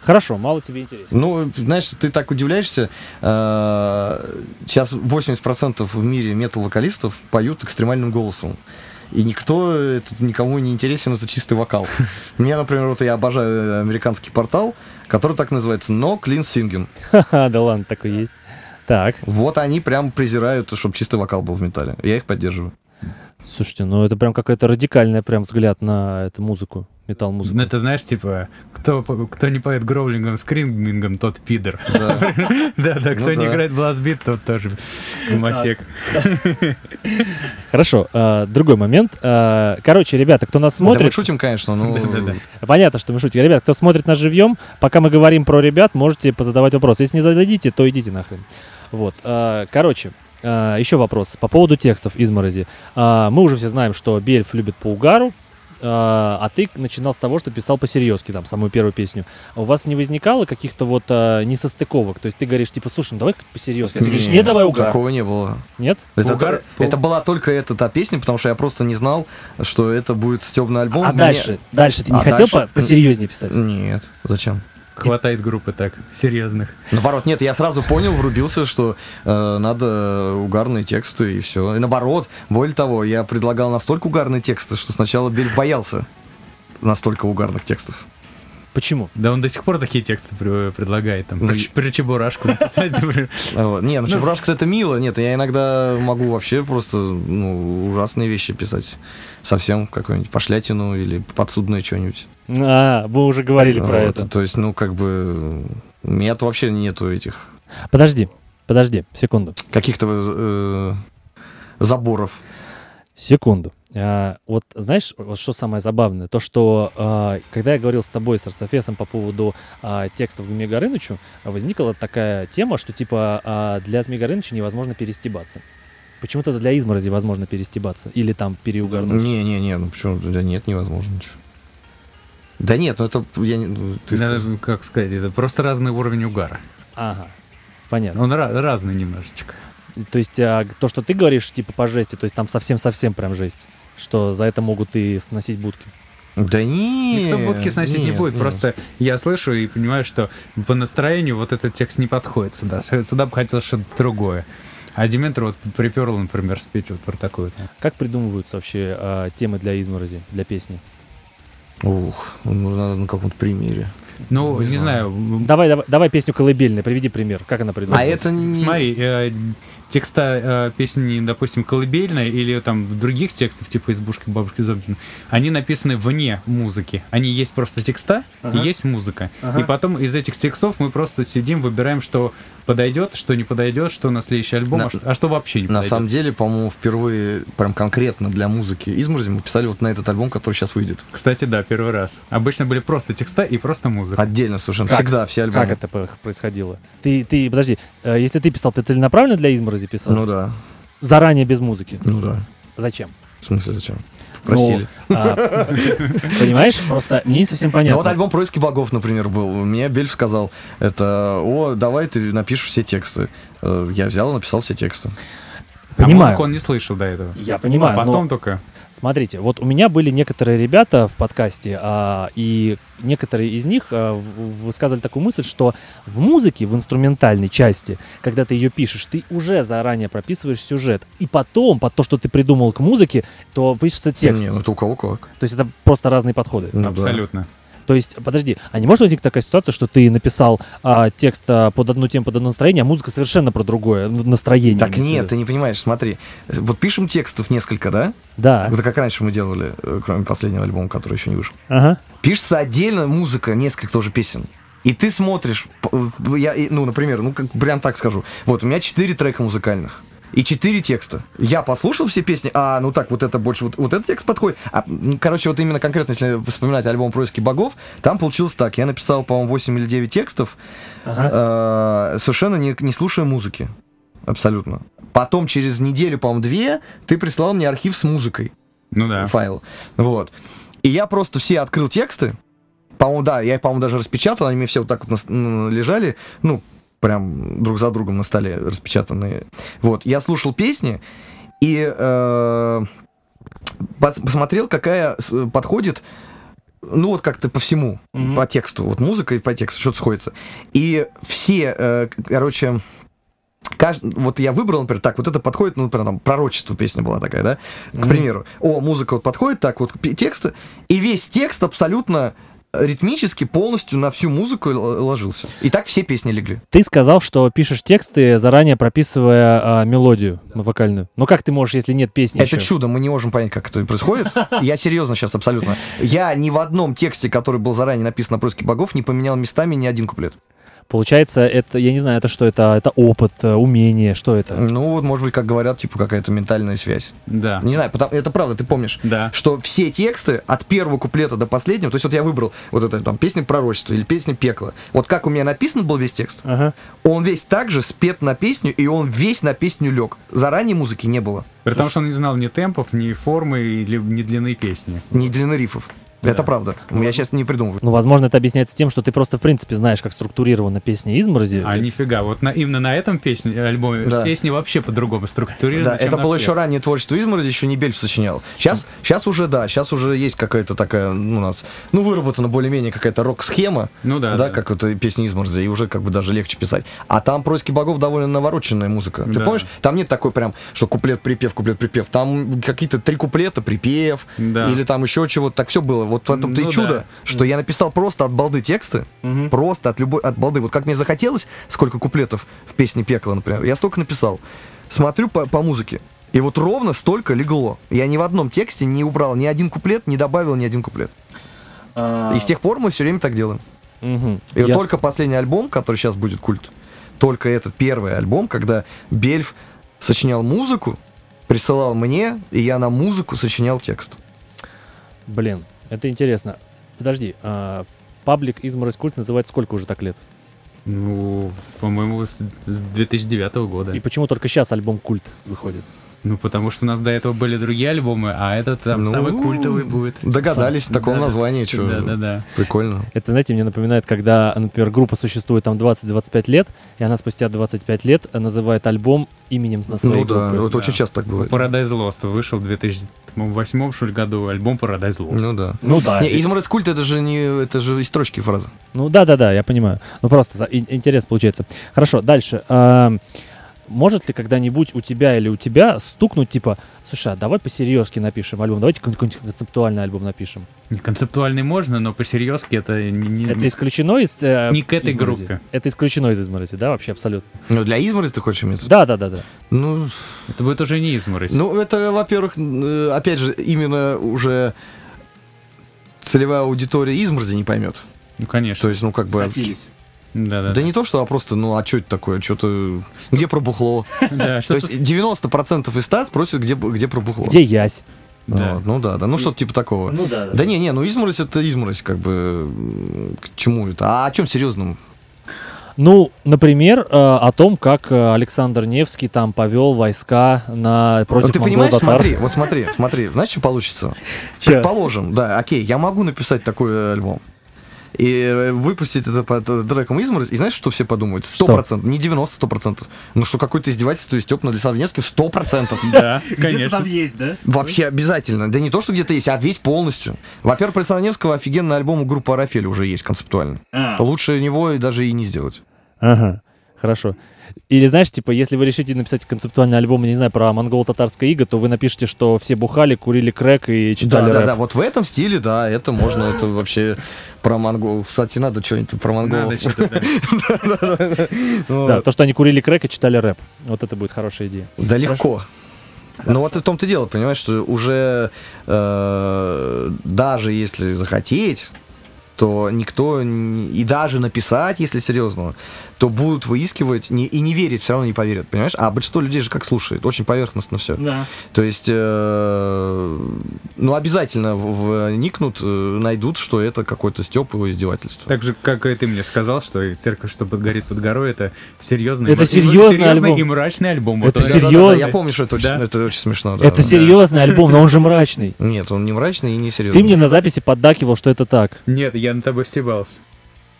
Speaker 1: Хорошо, мало тебе интересен.
Speaker 2: Ну, знаешь, ты так удивляешься. э, Сейчас 80% в мире метал-вокалистов поют экстремальным голосом. И никто, это никому не интересен, это чистый вокал. Мне, например, вот я обожаю американский портал, который так называется No Clean Singing.
Speaker 1: Ха-ха, да ладно, такой есть. Так,
Speaker 2: Вот они прям презирают, чтобы чистый вокал был в металле. Я их поддерживаю.
Speaker 1: Слушайте, ну это прям какая-то радикальная прям взгляд на эту музыку, метал-музыку.
Speaker 3: Ну, это знаешь, типа, кто, кто не поет гроулингом, скрингингом, тот пидор.
Speaker 2: Да.
Speaker 3: Да, да, кто
Speaker 2: Ну
Speaker 3: не играет бластбит, тот тоже гомосек.
Speaker 1: Хорошо, э, другой момент. Э, короче, ребята, кто нас
Speaker 2: Да мы
Speaker 1: смотрит,
Speaker 2: шутим, конечно, но...
Speaker 3: Да-да-да.
Speaker 1: понятно, что мы шутим. Ребят, кто смотрит нас живьем, пока мы говорим про ребят, можете позадавать вопрос. Если не зададите, то идите нахрен. Вот, э, короче, э, еще вопрос по поводу текстов изморози. Э, мы уже все знаем, что Бельф любит по угару, э, а ты начинал с того, что писал по-серьезки, там, самую первую песню. А у вас не возникало каких-то вот э, несостыковок? То есть ты говоришь, типа, слушай, ну давай как по-серьезки. А ты говоришь, не, давай угар.
Speaker 2: Такого не было.
Speaker 1: Нет?
Speaker 2: Это,
Speaker 3: Угар-
Speaker 2: то- это была только эта та песня, потому что я просто не знал, что это будет стебный альбом.
Speaker 1: а
Speaker 2: Мне-
Speaker 1: дальше? Дальше ты не
Speaker 2: А
Speaker 1: хотел
Speaker 2: дальше-
Speaker 1: по- посерьезнее писать?
Speaker 2: Нет, зачем?
Speaker 3: Хватает группы так, серьезных.
Speaker 2: Наоборот, нет, я сразу понял, врубился, что э, надо угарные тексты и все. И наоборот, более того, я предлагал настолько угарные тексты, что сначала Бель боялся настолько угарных текстов.
Speaker 1: Почему?
Speaker 3: Да он до сих пор такие тексты предлагает. Там,
Speaker 2: Ну,
Speaker 3: про, чебурашку написать, например.
Speaker 2: А. Не, ну,
Speaker 3: Ну.
Speaker 2: чебурашка это мило. Нет, я иногда могу вообще просто ну, ужасные вещи писать. Совсем какую-нибудь пошлятину или подсудное что-нибудь.
Speaker 1: А, вы уже говорили про это.
Speaker 2: То есть, ну, как бы... Нет, вообще нету этих
Speaker 1: Подожди, подожди, секунду.
Speaker 2: каких-то э, заборов.
Speaker 1: Секунду. А, вот знаешь, вот что самое забавное? То, что а, когда я говорил с тобой, с Арсофесом по поводу а, текстов к Змею Горынычу, возникла такая тема, что типа а, для Змея Горыныча невозможно перестебаться. Почему-то для изморози возможно перестебаться. Или там переугарнуть.
Speaker 2: Не-не-не, ну почему? Да нет, невозможно ничего. Да нет, ну это... Я, не- ну, ты
Speaker 3: Да,
Speaker 2: скажи.
Speaker 3: как сказать, это просто разный уровень угара.
Speaker 1: Ага. Понятно.
Speaker 3: Он ра- разный немножечко.
Speaker 1: То есть а, то, что ты говоришь, типа по жести, то есть там совсем-совсем прям жесть. Что за это могут и сносить будки.
Speaker 2: Да не.
Speaker 3: Никто будки сносить не
Speaker 2: нет,
Speaker 3: будет,
Speaker 2: нет.
Speaker 3: просто я слышу и понимаю, что по настроению вот этот текст не подходит сюда. Сюда бы хотелось что-то другое. А Диметр вот приперл, например, спеть вот про такое.
Speaker 1: Как придумываются вообще а, темы для изморози, для песни?
Speaker 2: Ух, ну надо на каком-то примере.
Speaker 3: Ну,
Speaker 2: Не
Speaker 3: не,
Speaker 2: знаю.
Speaker 3: знаю.
Speaker 1: Давай, давай, давай песню «Колыбельная», приведи пример. Как она придумалась?
Speaker 2: А это не...
Speaker 3: Смотри, э, текста э, песни, допустим, колыбельной или там других текстов, типа «Избушки бабушки Зобкин», они написаны вне музыки. Они есть просто текста
Speaker 1: Ага.
Speaker 3: и есть музыка.
Speaker 1: Ага.
Speaker 3: И потом из этих текстов мы просто сидим, выбираем, что подойдет, что не подойдет, что на следующий альбом,
Speaker 2: На-
Speaker 3: а, что, а что вообще не
Speaker 2: На
Speaker 3: подойдет.
Speaker 2: самом деле, по-моему, впервые прям конкретно для музыки Изморзи мы писали вот на этот альбом, который сейчас выйдет.
Speaker 3: Кстати, да, первый раз. Обычно были просто текста и просто музыка.
Speaker 2: Отдельно совершенно.
Speaker 1: Как?
Speaker 2: Всегда все альбомы.
Speaker 1: Как это происходило? Ты, ты, подожди, э, если ты писал, ты целенаправленно для изморози писал?
Speaker 2: Ну да.
Speaker 1: Заранее без музыки?
Speaker 2: Ну да.
Speaker 1: Зачем?
Speaker 2: В смысле, зачем? Просили.
Speaker 1: Ну, а, понимаешь, просто не совсем
Speaker 2: Ну
Speaker 1: понятно.
Speaker 2: вот альбом «Происки богов», например, был. Мне Бельф сказал, это, о, давай ты напишешь все тексты. Э, Я взял и написал все тексты.
Speaker 3: А
Speaker 1: Понимаю.
Speaker 3: музыку он не слышал до этого.
Speaker 1: Я понимаю,
Speaker 3: А
Speaker 1: но-
Speaker 3: потом только.
Speaker 1: Смотрите, вот у меня были некоторые ребята в подкасте, а, и некоторые из них а, высказывали такую мысль, что в музыке, в инструментальной части, когда ты ее пишешь, ты уже заранее прописываешь сюжет, и потом, под то, что ты придумал к музыке, то пишется текст.
Speaker 2: Не, ну это у кого как.
Speaker 1: То есть это просто разные подходы.
Speaker 2: Ну да.
Speaker 1: То есть, подожди, а не может возникнуть такая ситуация, что ты написал а, текст а, под одну тему, под одно настроение, а музыка совершенно про другое настроение?
Speaker 2: Так нет, ты не понимаешь, смотри. Вот пишем текстов несколько, да?
Speaker 1: Да.
Speaker 2: Это как раньше мы делали, э, кроме последнего альбома, который еще не вышел.
Speaker 1: Ага.
Speaker 2: Пишется отдельно музыка, несколько тоже песен. И ты смотришь, э, я, ну, например, ну, как, прям так скажу. Вот, у меня четыре трека музыкальных. И четыре текста. Я послушал все песни, а, ну так, вот это больше, вот, вот этот текст подходит. А, короче, вот именно конкретно, если вспоминать альбом «Происки богов», там получилось так. Я написал, по-моему, 8 или 9 текстов,
Speaker 1: Ага.
Speaker 2: э, совершенно не, не слушая музыки. Абсолютно. Потом, через неделю, по-моему, две, ты прислал мне архив с музыкой
Speaker 3: Ну да.
Speaker 2: файл. Вот. И я просто все открыл тексты. По-моему, да, я их, по-моему, даже распечатал, они мне все вот так вот лежали, ну, прям друг за другом на столе распечатанные. Вот, я слушал песни и э, пос- посмотрел, какая подходит ну вот как-то по всему,
Speaker 1: Мгм.
Speaker 2: по тексту, вот музыка и по тексту, что-то сходится. И все, э, короче, кажд- вот я выбрал, например, так, вот это подходит, ну, например, там, пророчество песня была такая, да, к
Speaker 1: Мгм.
Speaker 2: примеру. О, музыка вот подходит, так, вот тексты, и весь текст абсолютно ритмически полностью на всю музыку ложился. И так все песни легли.
Speaker 1: Ты сказал, что пишешь тексты, заранее прописывая а, мелодию вокальную. Ну как ты можешь, если нет песни
Speaker 2: Это
Speaker 1: еще?
Speaker 2: чудо, мы не можем понять, как это происходит. Я серьезно сейчас абсолютно. Я ни в одном тексте, который был заранее написан на происки богов, не поменял местами ни один куплет.
Speaker 1: Получается, это, я не знаю, это что это? Это опыт, э, умение, что это?
Speaker 2: Ну, вот, может быть, как говорят, типа какая-то ментальная связь.
Speaker 3: Да.
Speaker 2: Не знаю, потому- это правда, ты помнишь.
Speaker 3: Да.
Speaker 2: что все тексты от первого куплета до последнего, то есть вот я выбрал вот это там песня пророчества или песня пекла. Вот как у меня написан был весь текст,
Speaker 1: Ага.
Speaker 2: он весь также спет на песню, и он весь на песню лег. Заранее музыки не было.
Speaker 3: При том, что он не знал ни темпов, ни формы, или ни длины песни.
Speaker 2: Ни длины рифов. Это правда. Я сейчас не придумываю.
Speaker 1: Ну, возможно, это объясняется тем, что ты просто, в принципе, знаешь, как структурирована песня изморози.
Speaker 3: А нифига, вот на, именно на этом песне, альбоме
Speaker 2: Да.
Speaker 3: песни вообще по-другому структурированы.
Speaker 2: Да,
Speaker 3: чем
Speaker 2: это
Speaker 3: на
Speaker 2: было
Speaker 3: всех.
Speaker 2: еще раннее творчество Изморози, еще не Бельф сочинял. Сейчас, сейчас уже, да, сейчас уже есть какая-то такая ну, у нас, ну, выработана более-менее какая-то рок-схема,
Speaker 3: Ну да,
Speaker 2: да,
Speaker 3: да.
Speaker 2: как это песни Изморзи, и уже как бы даже легче писать. А там «Происки богов» довольно навороченная музыка. Ты
Speaker 3: Да.
Speaker 2: помнишь, там нет такой прям, что куплет-припев, куплет-припев. Там какие-то три куплета, припев,
Speaker 3: Да.
Speaker 2: или там еще чего-то. Так все было. Вот в этом-то и
Speaker 3: Ну
Speaker 2: чудо,
Speaker 3: да.
Speaker 2: что я написал просто от балды тексты,
Speaker 1: Мгм.
Speaker 2: просто от любой, от балды. Вот как мне захотелось, сколько куплетов в песне «Пекло», например, я столько написал. Смотрю по, по музыке, и вот ровно столько легло. Я ни в одном тексте не убрал ни один куплет, не добавил ни один куплет.
Speaker 1: А,
Speaker 2: И с тех пор мы все время так делаем.
Speaker 1: мгм.
Speaker 2: И вот
Speaker 1: Я-
Speaker 2: только последний альбом, который сейчас будет культ, только этот первый альбом, когда Бельф сочинял музыку, присылал мне, и я на музыку сочинял текст.
Speaker 1: Блин, это интересно. Подожди, а, паблик изморозь культ называется сколько уже так лет?
Speaker 3: Ну, по-моему, с 2009 года.
Speaker 1: И почему только сейчас альбом культ выходит?
Speaker 3: Ну, потому что у нас до этого были другие альбомы, а этот там
Speaker 2: Ну,
Speaker 3: самый культовый будет.
Speaker 2: Догадались в таком
Speaker 3: Да-да.
Speaker 2: названии, что
Speaker 3: Да-да-да.
Speaker 2: прикольно.
Speaker 1: Это, знаете, мне напоминает, когда, например, группа существует там 20-25 лет, и она спустя 25 лет называет альбом именем на своей
Speaker 2: Ну да,
Speaker 1: группы.
Speaker 2: вот
Speaker 3: да.
Speaker 2: очень часто так бывает.
Speaker 3: Paradise Lost вышел в 2008 что ли, году альбом Paradise Lost.
Speaker 2: Ну да.
Speaker 1: Ну да.
Speaker 2: Не,
Speaker 1: это-
Speaker 2: изморозь культ это же не это же из строчки фраза.
Speaker 1: Ну да, да, да, я понимаю. Ну просто за- интерес получается. Хорошо, дальше. Может ли когда-нибудь у тебя или у тебя стукнуть, типа, слушай, а давай по-серьезки напишем альбом, давайте какой-нибудь концептуальный альбом напишем.
Speaker 3: Не концептуальный можно, но по-серьезки это не, не-
Speaker 1: Это исключено из... э,
Speaker 3: не к этой
Speaker 1: изморози?
Speaker 3: группе.
Speaker 1: Это исключено из изморози, да, вообще абсолютно?
Speaker 2: Ну, для изморози ты хочешь иметь?
Speaker 1: Да, да, да, да.
Speaker 2: Ну,
Speaker 3: Это будет уже не изморозь.
Speaker 2: ну, это, во-первых, э, опять же, именно уже целевая аудитория изморози не поймет.
Speaker 3: Ну, конечно.
Speaker 2: То есть, ну, как бы...
Speaker 3: Да, да.
Speaker 2: Да не то, что, а просто, ну, а что это такое? Что-то... Где пробухло? То есть 90% из 100 спросят, где, где пробухло.
Speaker 1: Где ясь?
Speaker 3: Да.
Speaker 2: Вот, ну да, да, ну что-то типа такого.
Speaker 1: Ну да.
Speaker 2: Да не, не, ну изморозь это изморозь, как бы к чему это? А о чем серьезном?
Speaker 1: Ну, например, э, о том, как э, Александр Невский там повел войска на против
Speaker 2: Вот ты понимаешь, смотри, вот смотри, смотри, знаешь, что получится? Предположим, да, окей, я могу написать такой э, альбом. И э, выпустить это под треком «Изморозь», и знаешь, что все подумают? Сто
Speaker 1: Что?
Speaker 2: процентов, не 90, сто процентов. Ну что, какое-то издевательство и степ над Александром Невским, сто процентов.
Speaker 3: Да, конечно.
Speaker 1: есть, да?
Speaker 2: Вообще обязательно. Да не то, что где-то есть, а весь полностью. Во-первых, про Александра Невского офигенный альбом у группы «Арафель» уже есть концептуально. Лучше него даже и не сделать.
Speaker 1: Ага, хорошо. Или знаешь, типа, если вы решите написать концептуальный альбом, я не знаю, про монгол-татарское иго, то вы напишите, что все бухали, курили крэк и читали
Speaker 2: да, да,
Speaker 1: рэп.
Speaker 2: да, вот в этом стиле, да, это можно, это вообще про монгол. Кстати, надо что-нибудь про
Speaker 3: что-то, да.
Speaker 1: Да, то, что они курили крэк и читали рэп. Вот это будет хорошая идея.
Speaker 2: Да легко. Ну вот и в том-то дело, понимаешь, что уже э, даже если захотеть, то никто, и даже написать, если серьезно, то будут выискивать не, и не верить, все равно не поверят, понимаешь? А большинство людей же как слушает, очень поверхностно все.
Speaker 1: Да.
Speaker 2: То есть, э, ну, обязательно вникнут, э, найдут, что это какой-то степ и издевательство.
Speaker 3: Так же, как и ты мне сказал, что церковь, что горит под горой, это серьезный,
Speaker 1: Это
Speaker 3: и-
Speaker 1: серьезный
Speaker 3: серьезный
Speaker 1: альбом.
Speaker 3: и мрачный альбом.
Speaker 1: Это
Speaker 3: он-
Speaker 2: Да-да-да,
Speaker 1: серьезно?
Speaker 2: Я помню, что это очень,
Speaker 3: Да?
Speaker 2: это очень смешно. да,
Speaker 1: Это
Speaker 2: да.
Speaker 1: серьезный альбом, но он же мрачный.
Speaker 2: Нет, он не мрачный и не серьезный.
Speaker 1: Ты мне на записи поддакивал, что это так.
Speaker 3: Нет, я на тобой стебался.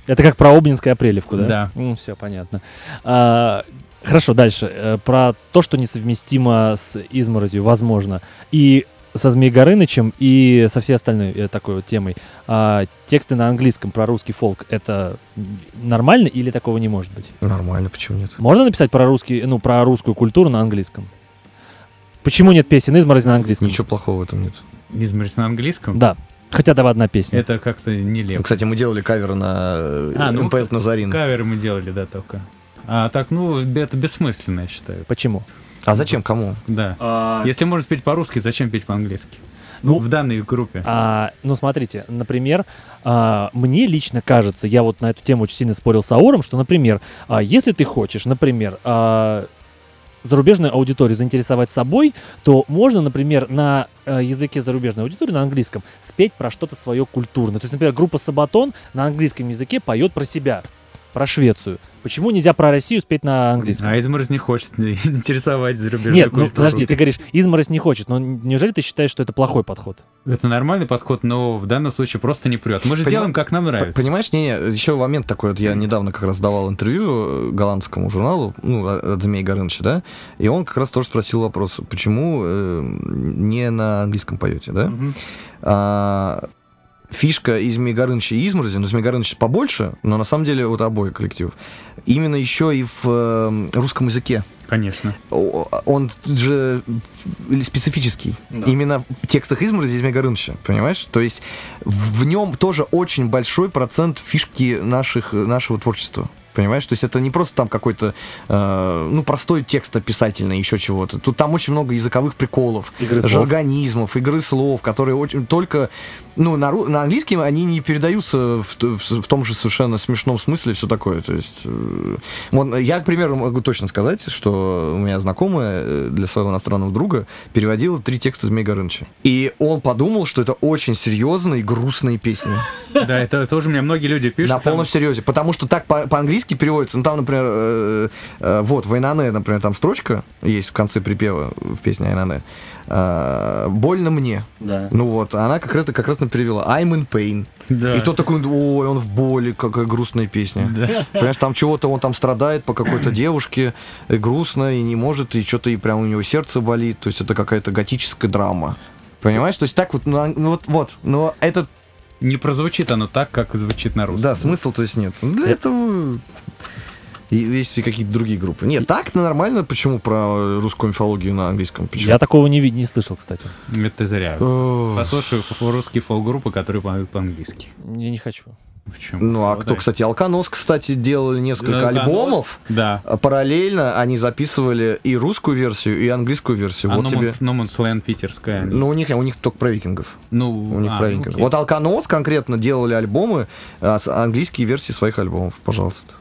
Speaker 1: Это как про Обнинскую Апрелевку, да?
Speaker 3: Да.
Speaker 1: все понятно. А, хорошо, дальше. Э, Про то, что несовместимо с изморозью, возможно. И со Змей Горынычем, и со всей остальной э, такой вот темой. А, тексты на английском про русский фолк, это нормально или такого не может быть?
Speaker 2: Нормально, почему нет?
Speaker 1: Можно написать про русский, ну, про русскую культуру на английском? Почему нет песен изморози на английском?
Speaker 2: Ничего плохого в этом нет.
Speaker 3: Измерить на английском?
Speaker 1: Да. Хотя давай одна песня.
Speaker 3: Это как-то
Speaker 2: Ну,
Speaker 3: нелепо.
Speaker 2: кстати, мы делали кавер на э,
Speaker 3: А, ну,
Speaker 2: МПЛ Назарин.
Speaker 3: Каверы мы делали, да, только. А так, ну, это бессмысленно, я считаю.
Speaker 1: Почему?
Speaker 2: А зачем? Кому?
Speaker 3: Да. Если можно петь по-русски, зачем петь по-английски?
Speaker 1: Ну,
Speaker 3: в данной группе.
Speaker 1: А, ну, смотрите, например, а, мне лично кажется, я вот на эту тему очень сильно спорил с Ауром, что, например, а, если ты хочешь, например, а, зарубежную аудиторию заинтересовать собой, то можно, например, на э, языке зарубежной аудитории, на английском, спеть про что-то свое культурное. То есть, например, группа Сабатон на английском языке поет про себя, про Швецию. Почему нельзя про Россию спеть на английском?
Speaker 3: А Изморозь не хочет интересовать зарубежную
Speaker 1: Нет, ну
Speaker 3: культуру.
Speaker 1: подожди, ты говоришь, изморозь не хочет, но неужели ты считаешь, что это плохой подход?
Speaker 3: Это нормальный подход, но в данном случае просто не прет. Мы же
Speaker 2: Поним-
Speaker 3: делаем, как нам нравится.
Speaker 2: Понимаешь, не, не, еще момент такой, вот я недавно как раз давал интервью э, голландскому журналу, ну, от Змей Горыныча, да, и он как раз тоже спросил вопрос, почему э, не на английском поете, да? А, фишка из Змей Горыныча и Изморози, ну, Змей Горыныч побольше, но на самом деле вот обои коллективов, именно еще и в э, русском языке.
Speaker 3: Конечно.
Speaker 2: Он же специфический. Именно в текстах изморози Змея Горыныча, понимаешь? То есть в нем тоже очень большой процент фишки наших, нашего творчества. Понимаешь? То есть это не просто там какой-то, э, ну, простой текст описательный, еще чего-то. Тут там очень много языковых приколов,
Speaker 1: Игры слов.
Speaker 2: жаргонизмов, игры слов, которые очень, только, ну, на, на английском они не передаются в, в- в том же совершенно смешном смысле и все такое. То есть, э, вот я, к примеру, могу точно сказать, что у меня знакомая э, для своего иностранного друга переводила три текста Змей Горыныча. И он подумал, что это очень серьезные, грустные песни.
Speaker 3: Да, это тоже мне многие люди пишут.
Speaker 2: На полном серьезе. Потому что так по- по-английски переводится. Ну, там, например, э, э, вот, Вайнане, например, там строчка есть в конце припева в песне Айнане. Э, Больно мне.
Speaker 1: Да.
Speaker 2: Ну вот, она как раз, как раз перевела I'm in pain.
Speaker 3: Да.
Speaker 2: И тот такой, ой, он в боли, какая грустная песня.
Speaker 3: Да.
Speaker 2: Понимаешь, там чего-то он там страдает по какой-то девушке, и грустно, и не может, и что-то и прям у него сердце болит. То есть это какая-то готическая драма. Понимаешь? То есть так вот, ну, вот, вот, но это,
Speaker 3: Не прозвучит оно так, как звучит на русском.
Speaker 2: да, смысл, то есть нет. Ну, Для этого И есть и какие-то другие группы. Нет, так нормально. Почему про русскую мифологию на английском? Почему?
Speaker 1: Я такого не, не слышал, кстати.
Speaker 3: Это зря.
Speaker 2: Ох.
Speaker 3: Послушай русские фол-группы, которые поют по-английски.
Speaker 1: Я не хочу.
Speaker 3: Почему?
Speaker 2: Ну, а
Speaker 3: Вот
Speaker 2: кто,
Speaker 3: так.
Speaker 2: кстати, Алканос, кстати, делали несколько
Speaker 3: Алканос?
Speaker 2: альбомов.
Speaker 3: Да.
Speaker 2: А Параллельно они записывали и русскую версию, и английскую версию.
Speaker 3: А
Speaker 2: вот
Speaker 3: No
Speaker 2: тебе.
Speaker 3: No Man's Land питерская.
Speaker 2: Ну, у них, у них только про викингов.
Speaker 3: ну,
Speaker 2: У них
Speaker 3: а,
Speaker 2: про
Speaker 3: ну,
Speaker 2: викингов.
Speaker 3: окей.
Speaker 2: Вот Алканос конкретно делали альбомы, а, английские версии своих альбомов, пожалуйста.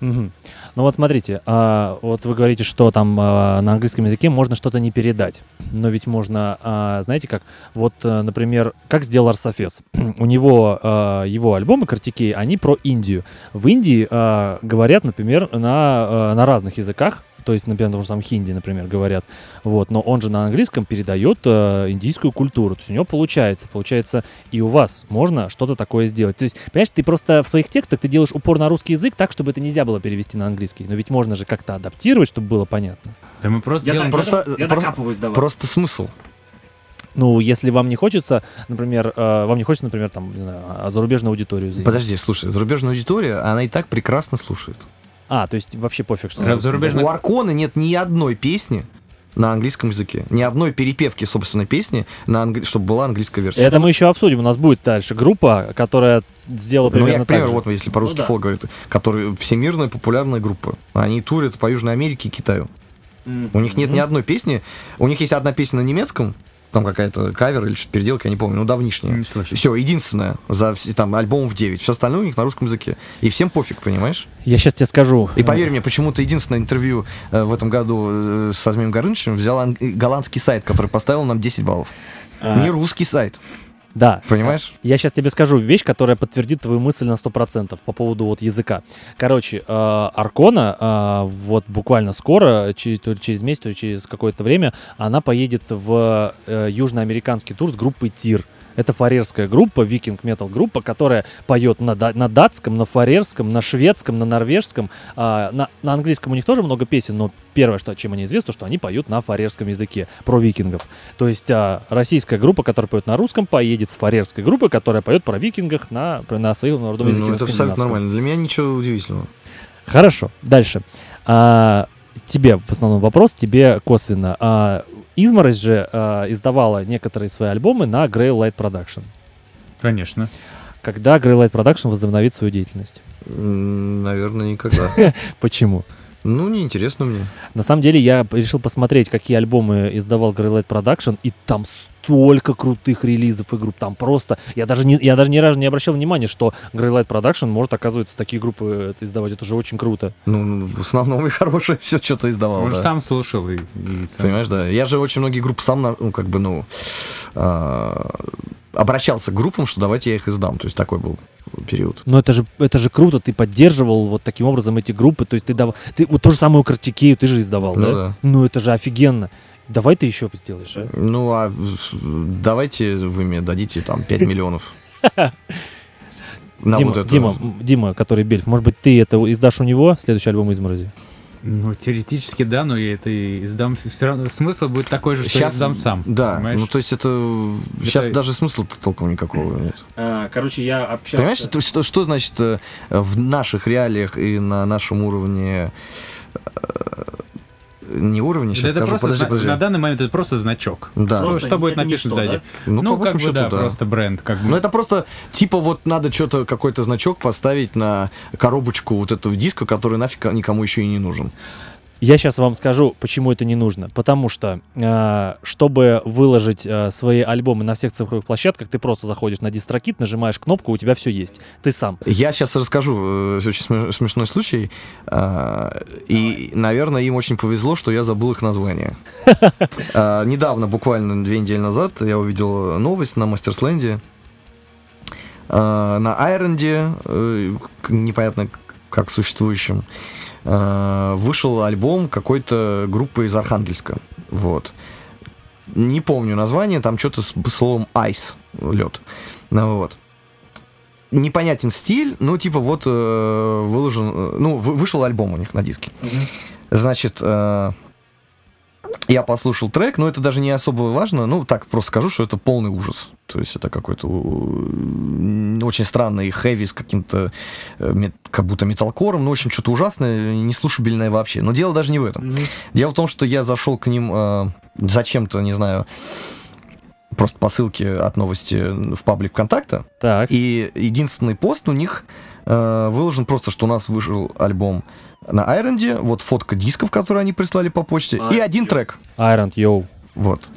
Speaker 1: Мгм. Ну вот смотрите, а, вот вы говорите, что там а, на английском языке можно что-то не передать. Но ведь можно, а, знаете как, вот, а, например, как сделал Арсофес. У него а, его альбомы Картикей, они про Индию. В Индии а, говорят, например, на, а, на разных языках. То есть, например, на том же самом хинди, например, говорят. Вот, но он же на английском передает а, индийскую культуру. То есть у него получается, получается, и у вас можно что-то такое сделать. То есть, понимаешь, ты просто в своих текстах ты делаешь упор на русский язык так, чтобы это нельзя было перевести на английский. Но ведь можно же как-то адаптировать, чтобы было понятно.
Speaker 3: Да мы просто делаем...
Speaker 2: просто-
Speaker 1: я
Speaker 2: просто-
Speaker 1: докапываюсь до вас.
Speaker 2: Просто смысл.
Speaker 1: Ну, если вам не хочется, например, э, вам не хочется, например, там, не знаю, а зарубежную аудиторию заиметь.
Speaker 2: Подожди, слушай, зарубежная аудитория, она и так прекрасно слушает.
Speaker 1: А, то есть вообще пофиг, что...
Speaker 3: Зарубежная-
Speaker 2: У Аркона нет ни одной песни на английском языке. Ни одной перепевки собственной песни, на англи- чтобы была английская версия.
Speaker 1: Это мы еще обсудим. У нас будет дальше группа, которая сделала
Speaker 2: Ну, я,
Speaker 1: примерно
Speaker 2: к примеру,
Speaker 1: так же.
Speaker 2: вот если по-русски
Speaker 1: Ну да.
Speaker 2: фолк говорит, который всемирная популярная группа. Они турят по Южной Америке и Китаю.
Speaker 1: Мгм.
Speaker 2: У них нет ни одной песни. У них есть одна песня на немецком, там какая-то кавер или что-то переделка, я не помню, ну давнишняя.
Speaker 3: Не слышал.
Speaker 2: Все, единственное, за все, там альбомов 9. Все остальное у них на русском языке. И всем пофиг, понимаешь?
Speaker 1: Я сейчас тебе скажу.
Speaker 2: И поверь мне, почему-то единственное интервью э, в этом году э, со Змеем Горынычем взял ан- голландский сайт, который поставил нам 10 баллов.
Speaker 1: А,
Speaker 2: Не русский сайт,
Speaker 1: Да.
Speaker 2: понимаешь?
Speaker 1: Я сейчас тебе скажу вещь, которая подтвердит твою мысль на 100% по поводу вот языка. Короче, э, Аркона э, вот буквально скоро, через, то ли через месяц, то ли через какое-то время, она поедет в э, южноамериканский тур с группой Тир. Это фарерская группа, викинг метал группа, которая поет на, на датском, на фарерском, на шведском, на норвежском. А, на, на английском у них тоже много песен, но первое, что, чем они известны, что они поют на фарерском языке, про викингов. То есть а, российская группа, которая поет на русском, поедет с фарерской группой, которая поет про викингах на, на своем родном языке.
Speaker 2: Ну,
Speaker 1: на
Speaker 2: это абсолютно нормально. Для меня ничего удивительного.
Speaker 1: Хорошо, дальше. А, тебе в основном вопрос, тебе косвенно. А, Изморозь же а, издавала некоторые свои альбомы на Grey Light Production.
Speaker 3: Конечно.
Speaker 1: Когда Grey Light Production возобновит свою деятельность?
Speaker 2: Наверное, никогда.
Speaker 1: Почему?
Speaker 2: Ну, неинтересно мне.
Speaker 1: На самом деле я решил посмотреть, какие альбомы издавал Grey Light Production, и там столько крутых релизов и групп. Там просто... Я даже, не, я даже ни разу не обращал внимания, что Grey Light Production может, оказывается, такие группы это издавать. Это уже очень круто.
Speaker 2: Ну, в основном и хорошее все что-то издавал,
Speaker 3: Он же
Speaker 2: да.
Speaker 3: сам слушал и... и сам-
Speaker 2: Понимаешь, да. Я же очень многие группы сам, ну, как бы, ну, а, обращался к группам, что давайте я их издам. То есть такой был период.
Speaker 1: Но это же, это же круто, ты поддерживал вот таким образом эти группы, то есть ты давал... Ты вот то же самое у Картикею ты же издавал,
Speaker 2: Ну
Speaker 1: да?
Speaker 2: да.
Speaker 1: Ну это же офигенно. Давай ты еще сделаешь, а?
Speaker 2: Ну, а давайте вы мне дадите там 5 миллионов.
Speaker 1: Дима,
Speaker 2: вот.
Speaker 1: Дима, Дима, который Бельф, может быть, ты это издашь у него, следующий альбом «Изморози»?
Speaker 3: Ну, теоретически, да, но я это и издам. Все равно смысл будет такой же, что я
Speaker 2: Сейчас,
Speaker 3: издам сам.
Speaker 2: Да,
Speaker 3: понимаешь?
Speaker 2: ну то есть это... Сейчас
Speaker 3: Это-
Speaker 2: даже смысла-то толком никакого нет.
Speaker 1: короче, я общался...
Speaker 2: Понимаешь, то- что, что значит э, в наших реалиях и на нашем уровне... Не уровне,
Speaker 3: Да
Speaker 2: сейчас
Speaker 3: это
Speaker 2: скажу,
Speaker 3: просто
Speaker 2: подожди, подожди.
Speaker 3: на данный момент это просто значок.
Speaker 2: Да.
Speaker 3: Что,
Speaker 1: Просто
Speaker 3: что будет написано
Speaker 1: ничто,
Speaker 3: сзади?
Speaker 2: Ну,
Speaker 3: Ну,
Speaker 2: по
Speaker 3: как бы, да,
Speaker 2: да.
Speaker 3: просто бренд. Как бы.
Speaker 2: Ну, это просто, типа, вот надо что-то, какой-то значок поставить на коробочку вот этого диска, который нафиг никому еще и не нужен.
Speaker 1: Я сейчас вам скажу, почему это не нужно. Потому что, э, чтобы выложить э, свои альбомы на всех цифровых площадках, ты просто заходишь на дистрокит, нажимаешь кнопку, у тебя все есть. Ты сам.
Speaker 2: Я сейчас расскажу э, очень сме- смешной случай. И, наверное, им очень повезло, что я забыл их название. Недавно, буквально две недели назад, я увидел новость на Мастерсленде. На Айронде, непонятно как существующем, а, вышел альбом какой-то группы из Архангельска. Вот. Не помню название, там что-то с словом ice, лед. Ну вот непонятен стиль, ну, типа, вот э, выложен, э, ну, вы- вышел альбом у них на диске. Значит, э, я послушал трек, но это даже не особо важно, ну, так просто скажу, что это полный ужас. То есть это какой-то м, очень странный хэви с каким-то э, как будто металкором, ну, в общем, что-то ужасное, неслушабельное вообще. Но дело даже не в этом. Дело в том, что я зашел к ним э, зачем-то, не знаю, просто по ссылке от новости в паблик ВКонтакта,
Speaker 1: Так.
Speaker 2: и единственный пост у них э, выложен просто, что у нас вышел альбом на Айронде, вот фотка дисков, которые они прислали по почте, и один трек.
Speaker 1: Iron, йоу.
Speaker 2: Вот.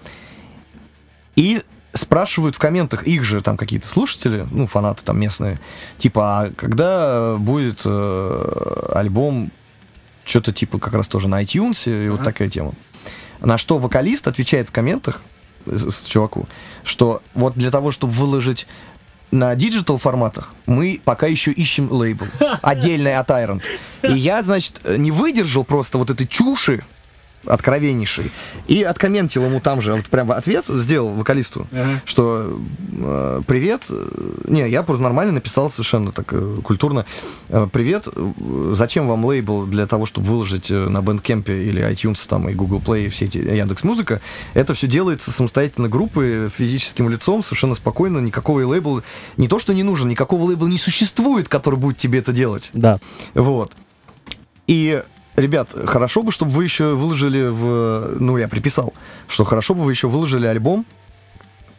Speaker 2: И спрашивают в комментах их же там какие-то слушатели, ну, фанаты там местные, типа, а когда будет э, альбом, что-то типа как раз тоже на iTunes, и вот
Speaker 3: Ага.
Speaker 2: такая тема. На что вокалист отвечает в комментах с, с чуваку, что вот для того, чтобы выложить на digital форматах мы пока еще ищем лейбл отдельный от Iron. И я, значит, не выдержал просто вот этой чуши откровеннейшей и откомментил ему там же вот прям ответ сделал вокалисту
Speaker 3: Ага.
Speaker 2: что э, привет, э, не, я просто нормально написал совершенно так э, культурно, Э, привет, э, зачем вам лейбл для того, чтобы выложить э, на Bandcamp или iTunes там и Google Play и все эти Яндекс Музыка, это все делается самостоятельно группой физическим лицом, совершенно спокойно, никакого лейбла, не то что не нужен, никакого лейбла не существует, который будет тебе это делать.
Speaker 1: Да.
Speaker 2: Вот. И, ребят, хорошо бы, чтобы вы еще выложили в... Ну, я приписал, что хорошо бы вы еще выложили альбом,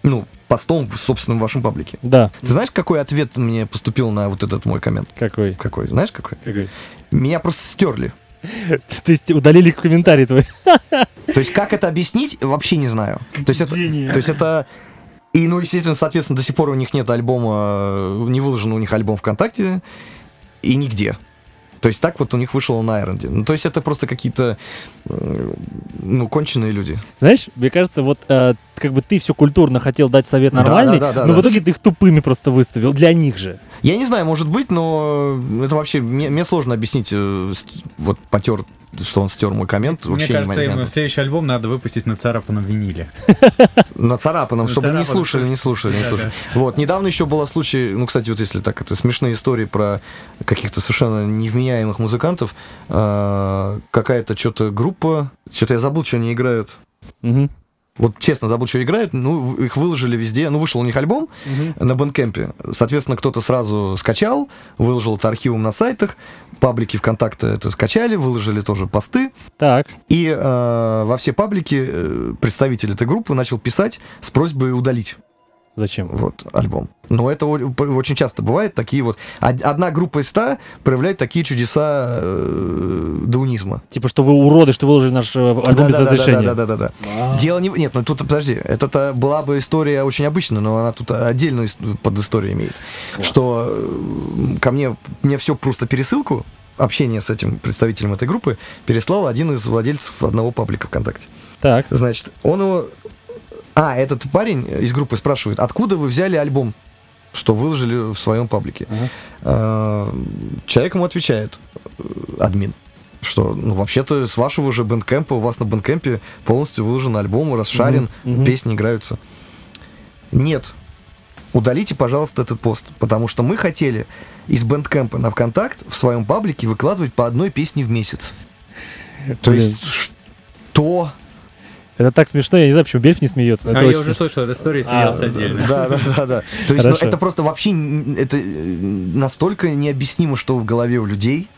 Speaker 2: ну, постом в собственном вашем паблике.
Speaker 1: Да.
Speaker 2: Ты знаешь, какой ответ мне поступил на вот этот мой коммент?
Speaker 1: Какой?
Speaker 2: Какой? Знаешь, какой?
Speaker 1: Какой?
Speaker 2: Меня просто стерли.
Speaker 1: То есть удалили комментарий твой.
Speaker 2: То есть, как это объяснить, вообще не знаю. То есть, это... То есть, это... И, ну, естественно, соответственно, до сих пор у них нет альбома, не выложен у них альбом ВКонтакте и нигде. То есть так вот у них вышло на Айронде. Ну, то есть это просто какие-то, ну, конченые люди.
Speaker 1: Знаешь, мне кажется, вот э, как бы ты все культурно хотел дать совет
Speaker 2: Да,
Speaker 1: нормальный,
Speaker 2: да, да, да,
Speaker 1: но
Speaker 2: да.
Speaker 1: в итоге ты их тупыми просто выставил. Для них же.
Speaker 2: Я не знаю, может быть, но это вообще, мне, мне сложно объяснить, э, вот потер, что он стер мой коммент.
Speaker 3: Мне
Speaker 2: вообще
Speaker 3: кажется, ему следующий альбом надо выпустить на царапанном виниле.
Speaker 2: На царапанном, чтобы не слушали, не слушали, не слушали. Вот, недавно еще был случай, ну, кстати, вот если так, это смешные истории про каких-то совершенно невменяемых музыкантов. А, Какая-то что-то группа, что-то я забыл, что они играют. Вот честно, забыл, что играют. Ну, их выложили везде. Ну, вышел у них альбом на Бэнкемпе. Соответственно, кто-то сразу скачал, выложил это архивом на сайтах. Паблики ВКонтакте это скачали, выложили тоже посты.
Speaker 1: Так.
Speaker 2: И э, во все паблики э, представитель этой группы начал писать с просьбой удалить
Speaker 1: Зачем?
Speaker 2: вот альбом. Но это очень часто бывает. Такие вот... од- Одна группа из ста проявляет такие чудеса э, даунизма.
Speaker 1: Типа, что вы уроды, что выложили наш э, альбом без разрешения.
Speaker 2: Да, да, да, да.
Speaker 1: А.
Speaker 2: Дело не... Нет, ну тут, подожди, это была бы история очень обычная, но она тут отдельную под историю имеет.
Speaker 1: Класс.
Speaker 2: Что э, ко мне, мне все просто пересылку, общение с этим представителем этой группы переслал один из владельцев одного паблика ВКонтакте.
Speaker 1: Так.
Speaker 2: Значит, он его... А, этот парень из группы спрашивает, откуда вы взяли альбом, что выложили в своем паблике?
Speaker 1: Ага.
Speaker 2: А, Человек ему отвечает, э, админ, что, ну, вообще-то с вашего же Bandcamp а, у вас на Bandcamp е полностью выложен альбом, расшарен,
Speaker 1: Мгм, мгм.
Speaker 2: песни играются. Нет. Удалите, пожалуйста, этот пост, потому что мы хотели из Bandcamp а на ВКонтакт в своем паблике выкладывать по одной песне в месяц. То
Speaker 1: Блин.
Speaker 2: есть, что?
Speaker 1: Это так смешно, я не знаю, почему Бельф не смеется.
Speaker 3: А я
Speaker 1: очень
Speaker 3: уже
Speaker 1: смешно.
Speaker 3: слышал эту историю и смеялся
Speaker 1: А,
Speaker 3: отдельно.
Speaker 2: Да, да, да, да. То есть, ну, это просто вообще это э, настолько необъяснимо, что в голове у людей.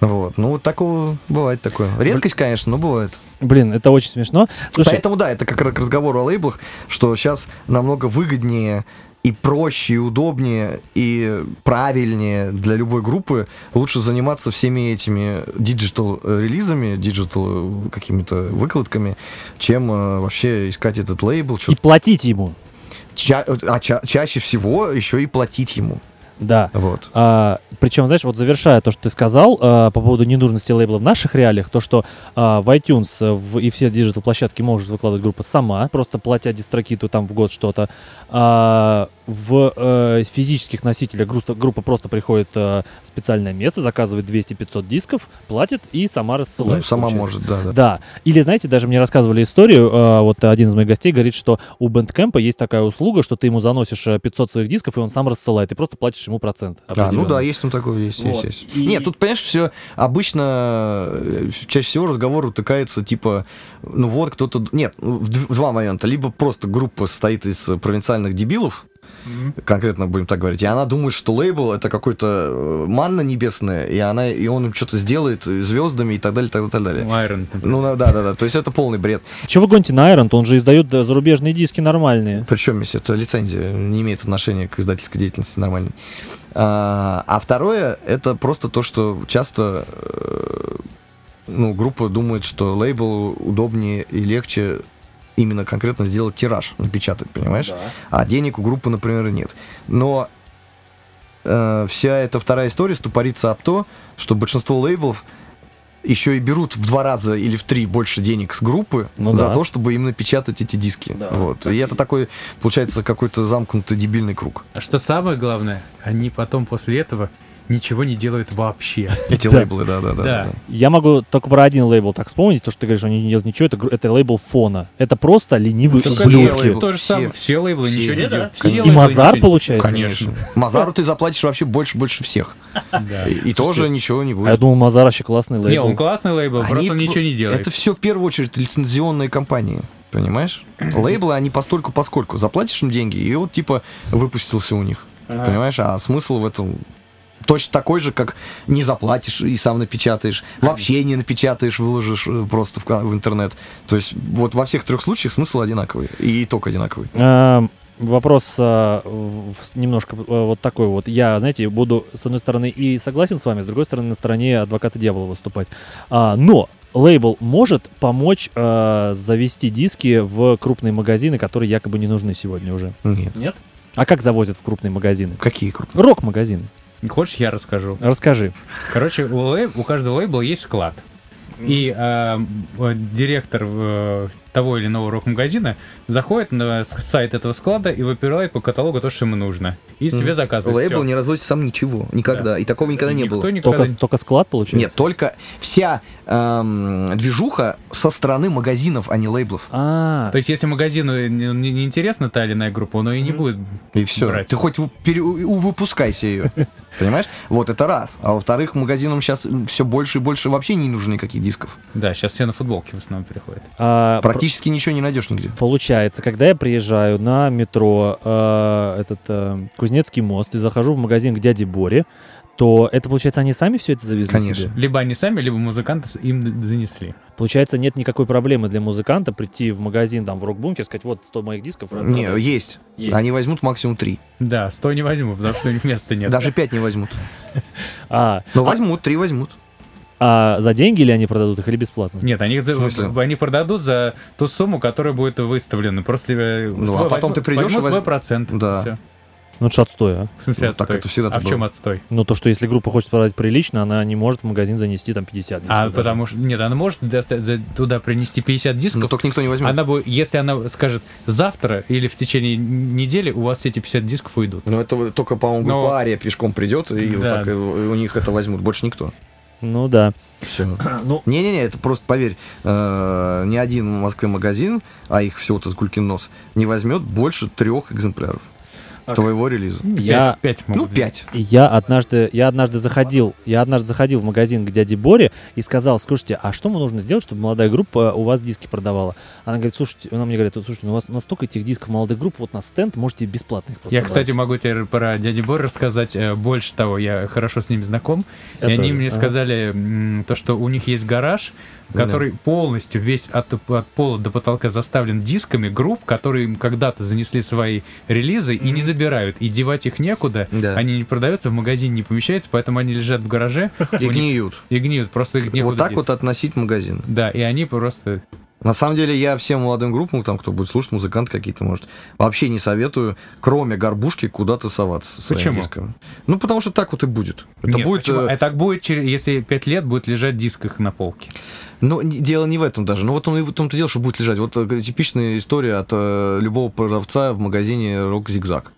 Speaker 2: Вот. Ну, вот такого бывает такое. Редкость, конечно, но бывает.
Speaker 1: Блин, это очень смешно. Слушай,
Speaker 2: Поэтому, да, это как раз к разговору о лейблах, что сейчас намного выгоднее и проще, и удобнее, и правильнее для любой группы лучше заниматься всеми этими digital-релизами, digital какими-то выкладками, чем э, вообще искать этот лейбл.
Speaker 1: и
Speaker 2: чё-
Speaker 1: платить ему.
Speaker 2: ча- а ча- чаще всего еще и платить ему.
Speaker 1: Да.
Speaker 2: Вот.
Speaker 1: А, причем, знаешь, вот завершая то, что ты сказал а, по поводу ненужности лейбла в наших реалиях, то, что а, в iTunes э, в- и все digital-площадки может выкладывать группа сама, просто платя DistroKid у там в год что-то. А, в э, физических носителях группа, группа просто приходит э, в специальное место, заказывает 200-500 дисков, платит и сама рассылает.
Speaker 2: Ну, сама
Speaker 1: получается.
Speaker 2: может, да, да.
Speaker 1: Да. Или, знаете, даже мне рассказывали историю, э, вот один из моих гостей говорит, что у Bandcamp есть такая услуга, что ты ему заносишь э, 500 своих дисков, и он сам рассылает, и просто платишь ему процент.
Speaker 2: А, ну да, есть там такое, есть,
Speaker 1: Вот.
Speaker 2: есть, есть.
Speaker 1: И-
Speaker 2: Нет, тут, понимаешь, все обычно, э, чаще всего разговор утыкается, типа, ну вот кто-то... Нет, в два момента. Либо просто группа состоит из э, провинциальных дебилов, конкретно будем так говорить, и она думает, что лейбл это какой-то э, манна небесная, и, она, и он им что-то сделает звездами и так далее, так далее, так далее.
Speaker 3: Iron, например.
Speaker 2: Ну да, да, да, то есть это полный бред.
Speaker 1: Чего вы гоните на Iron? Он же издает да, зарубежные диски нормальные.
Speaker 2: Причем, если это лицензия, не имеет отношения к издательской деятельности нормальной. А, а второе, это просто то, что часто э, ну, группа думает, что лейбл удобнее и легче именно конкретно сделать тираж, напечатать, понимаешь? А денег у группы, например, нет. Но э, вся эта вторая история ступорится об то, что большинство лейблов еще и берут в два раза или в три больше денег с группы
Speaker 1: Ну
Speaker 2: за
Speaker 1: да.
Speaker 2: то, чтобы им напечатать эти диски.
Speaker 1: Да.
Speaker 2: вот. И это такой, получается, какой-то замкнутый дебильный круг.
Speaker 3: А что самое главное, они потом после этого ничего не делают вообще.
Speaker 2: Эти лейблы, да, да, да.
Speaker 1: Я могу только про один лейбл так вспомнить, то, что ты говоришь, они не делают ничего, это, лейбл фона. Это просто ленивые ублюдки.
Speaker 3: То же
Speaker 2: Все.
Speaker 3: самое, все лейблы ничего не делают.
Speaker 1: И Мазар, получается?
Speaker 2: Конечно. Мазару ты заплатишь вообще больше-больше всех.
Speaker 3: Да.
Speaker 2: И, тоже ничего не
Speaker 1: А я
Speaker 2: будет.
Speaker 1: думал, Мазар вообще классный лейбл.
Speaker 3: Не, он классный лейбл, просто он ничего не делает.
Speaker 2: Это все в первую очередь лицензионные компании. Понимаешь? Лейблы, они постольку поскольку. Заплатишь им деньги, и вот типа выпустился у них.
Speaker 3: Ага.
Speaker 2: Понимаешь? А смысл в этом точно такой же, как не заплатишь и сам напечатаешь, вообще не напечатаешь, выложишь э, просто в, в интернет. То есть вот во всех трех случаях смысл одинаковый и итог одинаковый.
Speaker 1: А, Вопрос а, в- в- немножко э, вот такой вот. Я, знаете, буду, с одной стороны, и согласен с вами, с другой стороны, на стороне адвоката дьявола выступать. А, но лейбл может помочь а, завести диски в крупные магазины, которые якобы не нужны сегодня уже.
Speaker 2: Нет.
Speaker 1: Нет? А как завозят в крупные магазины?
Speaker 2: Какие крупные?
Speaker 1: Рок-магазины.
Speaker 3: Хочешь, я расскажу?
Speaker 1: Расскажи.
Speaker 3: Короче, у, лейб- у каждого лейбла есть склад. И э, э, директор э, того или иного рок-магазина заходит на сайт этого склада и выбирает по каталогу то, что ему нужно. И себе заказывает.
Speaker 2: Лейбл
Speaker 3: всё.
Speaker 2: не разводит сам ничего. Никогда. И такого никогда не
Speaker 3: Никто
Speaker 2: было.
Speaker 3: никогда
Speaker 1: Только, только склад получается?
Speaker 2: Нет, только вся эм, движуха со стороны магазинов, а не лейблов.
Speaker 1: А,
Speaker 3: То есть, если магазину не, не- не интересна та или иная группа, он и не будет.
Speaker 2: И все.
Speaker 3: брать.
Speaker 2: Ты хоть пере- выпускайся ее. Понимаешь? Вот это раз. А во-вторых, магазинам сейчас все больше и больше вообще не нужно никаких дисков.
Speaker 3: Да, сейчас все на футболке в основном переходят.
Speaker 1: а, пр-
Speaker 2: Практически ничего не найдешь нигде.
Speaker 1: Получается, когда я приезжаю на метро, э, этот э, Кузнецкий мост, и захожу в магазин к дяде Боре, то это, получается, они сами все это завезли
Speaker 2: Конечно.
Speaker 1: себе?
Speaker 3: Либо они сами, либо музыканты им занесли.
Speaker 1: Получается, нет никакой проблемы для музыканта прийти в магазин, там, в рок-бункер, сказать, вот 100 моих дисков.
Speaker 2: Не,
Speaker 1: продайте».
Speaker 2: есть.
Speaker 1: Есть.
Speaker 2: Они возьмут максимум три.
Speaker 3: Да, сто не возьму, потому что у них места нет.
Speaker 2: Даже пять не возьмут.
Speaker 1: А,
Speaker 2: Но возьмут, три возьмут.
Speaker 1: а за деньги или они продадут их, или бесплатно?
Speaker 3: Нет, они, они продадут за ту сумму, которая будет выставлена. Просто э,
Speaker 2: Ну,
Speaker 3: свой
Speaker 2: а потом
Speaker 3: возьмут-
Speaker 2: ты придешь и
Speaker 3: возьмут свой
Speaker 2: возьм-
Speaker 3: процент.
Speaker 2: Да.
Speaker 3: Всё.
Speaker 1: Ну, это ж отстой, а.
Speaker 3: В смысле
Speaker 2: Ну, так
Speaker 3: отстой?
Speaker 2: это всегда
Speaker 3: а
Speaker 2: так
Speaker 3: в чем
Speaker 2: было.
Speaker 3: отстой?
Speaker 1: Ну, то, что если группа хочет продать прилично, она не может в магазин занести там 50 дисков
Speaker 3: А
Speaker 1: даже.
Speaker 3: потому что... Нет, она может за- туда принести 50
Speaker 2: Но
Speaker 3: дисков.
Speaker 2: только никто не возьмет.
Speaker 3: Она будет, если она скажет завтра или в течение недели у вас все эти 50 дисков уйдут.
Speaker 2: Но это только, по-моему,
Speaker 3: Но-
Speaker 2: Ария пешком придет, и вот
Speaker 3: Да.
Speaker 2: так и у них это возьмут. Больше никто.
Speaker 1: Ну, да.
Speaker 2: Все.
Speaker 1: Ну,
Speaker 2: Не-не-не, это просто, поверь, э, ни один в Москве магазин, а их всего-то с гулькин нос, не возьмет больше трех экземпляров
Speaker 1: А
Speaker 2: твоего релиза.
Speaker 1: Я-
Speaker 3: Пять, пять
Speaker 2: Ну,
Speaker 3: могут
Speaker 2: пять.
Speaker 1: Я однажды, я однажды заходил, я однажды заходил в магазин к дяде Боре и сказал, слушайте, а что мне нужно сделать, чтобы молодая группа у вас диски продавала? Она говорит, слушайте, она мне говорит, слушайте, ну у вас настолько этих дисков молодых групп, вот на стенд можете бесплатно их просто
Speaker 3: Я, кстати,
Speaker 1: брать».
Speaker 3: могу тебе про дяди Бор рассказать э, больше того. Я хорошо с ними знаком.
Speaker 1: Я
Speaker 3: и они
Speaker 1: тоже.
Speaker 3: мне
Speaker 1: Ага.
Speaker 3: сказали то, что у них есть гараж,
Speaker 2: Да.
Speaker 3: который полностью весь от, от пола до потолка заставлен дисками групп, которые им когда-то занесли свои релизы и не забирают. И девать их некуда.
Speaker 2: Да.
Speaker 3: Они не продаются, в магазине не помещаются, поэтому они лежат в гараже
Speaker 2: И гниют.
Speaker 3: и гниют. Просто их некуда
Speaker 2: Вот так
Speaker 3: деть.
Speaker 2: вот относить магазин.
Speaker 3: Да, и они просто...
Speaker 2: На самом деле, я всем молодым группам, там, кто будет слушать, музыканты какие-то, может, вообще не советую, кроме горбушки, куда-то соваться
Speaker 3: Почему?
Speaker 2: дисками. Ну, потому что так вот и будет. Это
Speaker 3: Нет,
Speaker 2: будет...
Speaker 3: почему?
Speaker 2: э,
Speaker 3: А так будет, если пять лет будет лежать диск их на полке.
Speaker 2: Ну, не- дело не в этом даже. Ну, вот он и в том-то дело, что будет лежать. Вот э, типичная история от э, любого продавца в магазине Рок Зигзаг.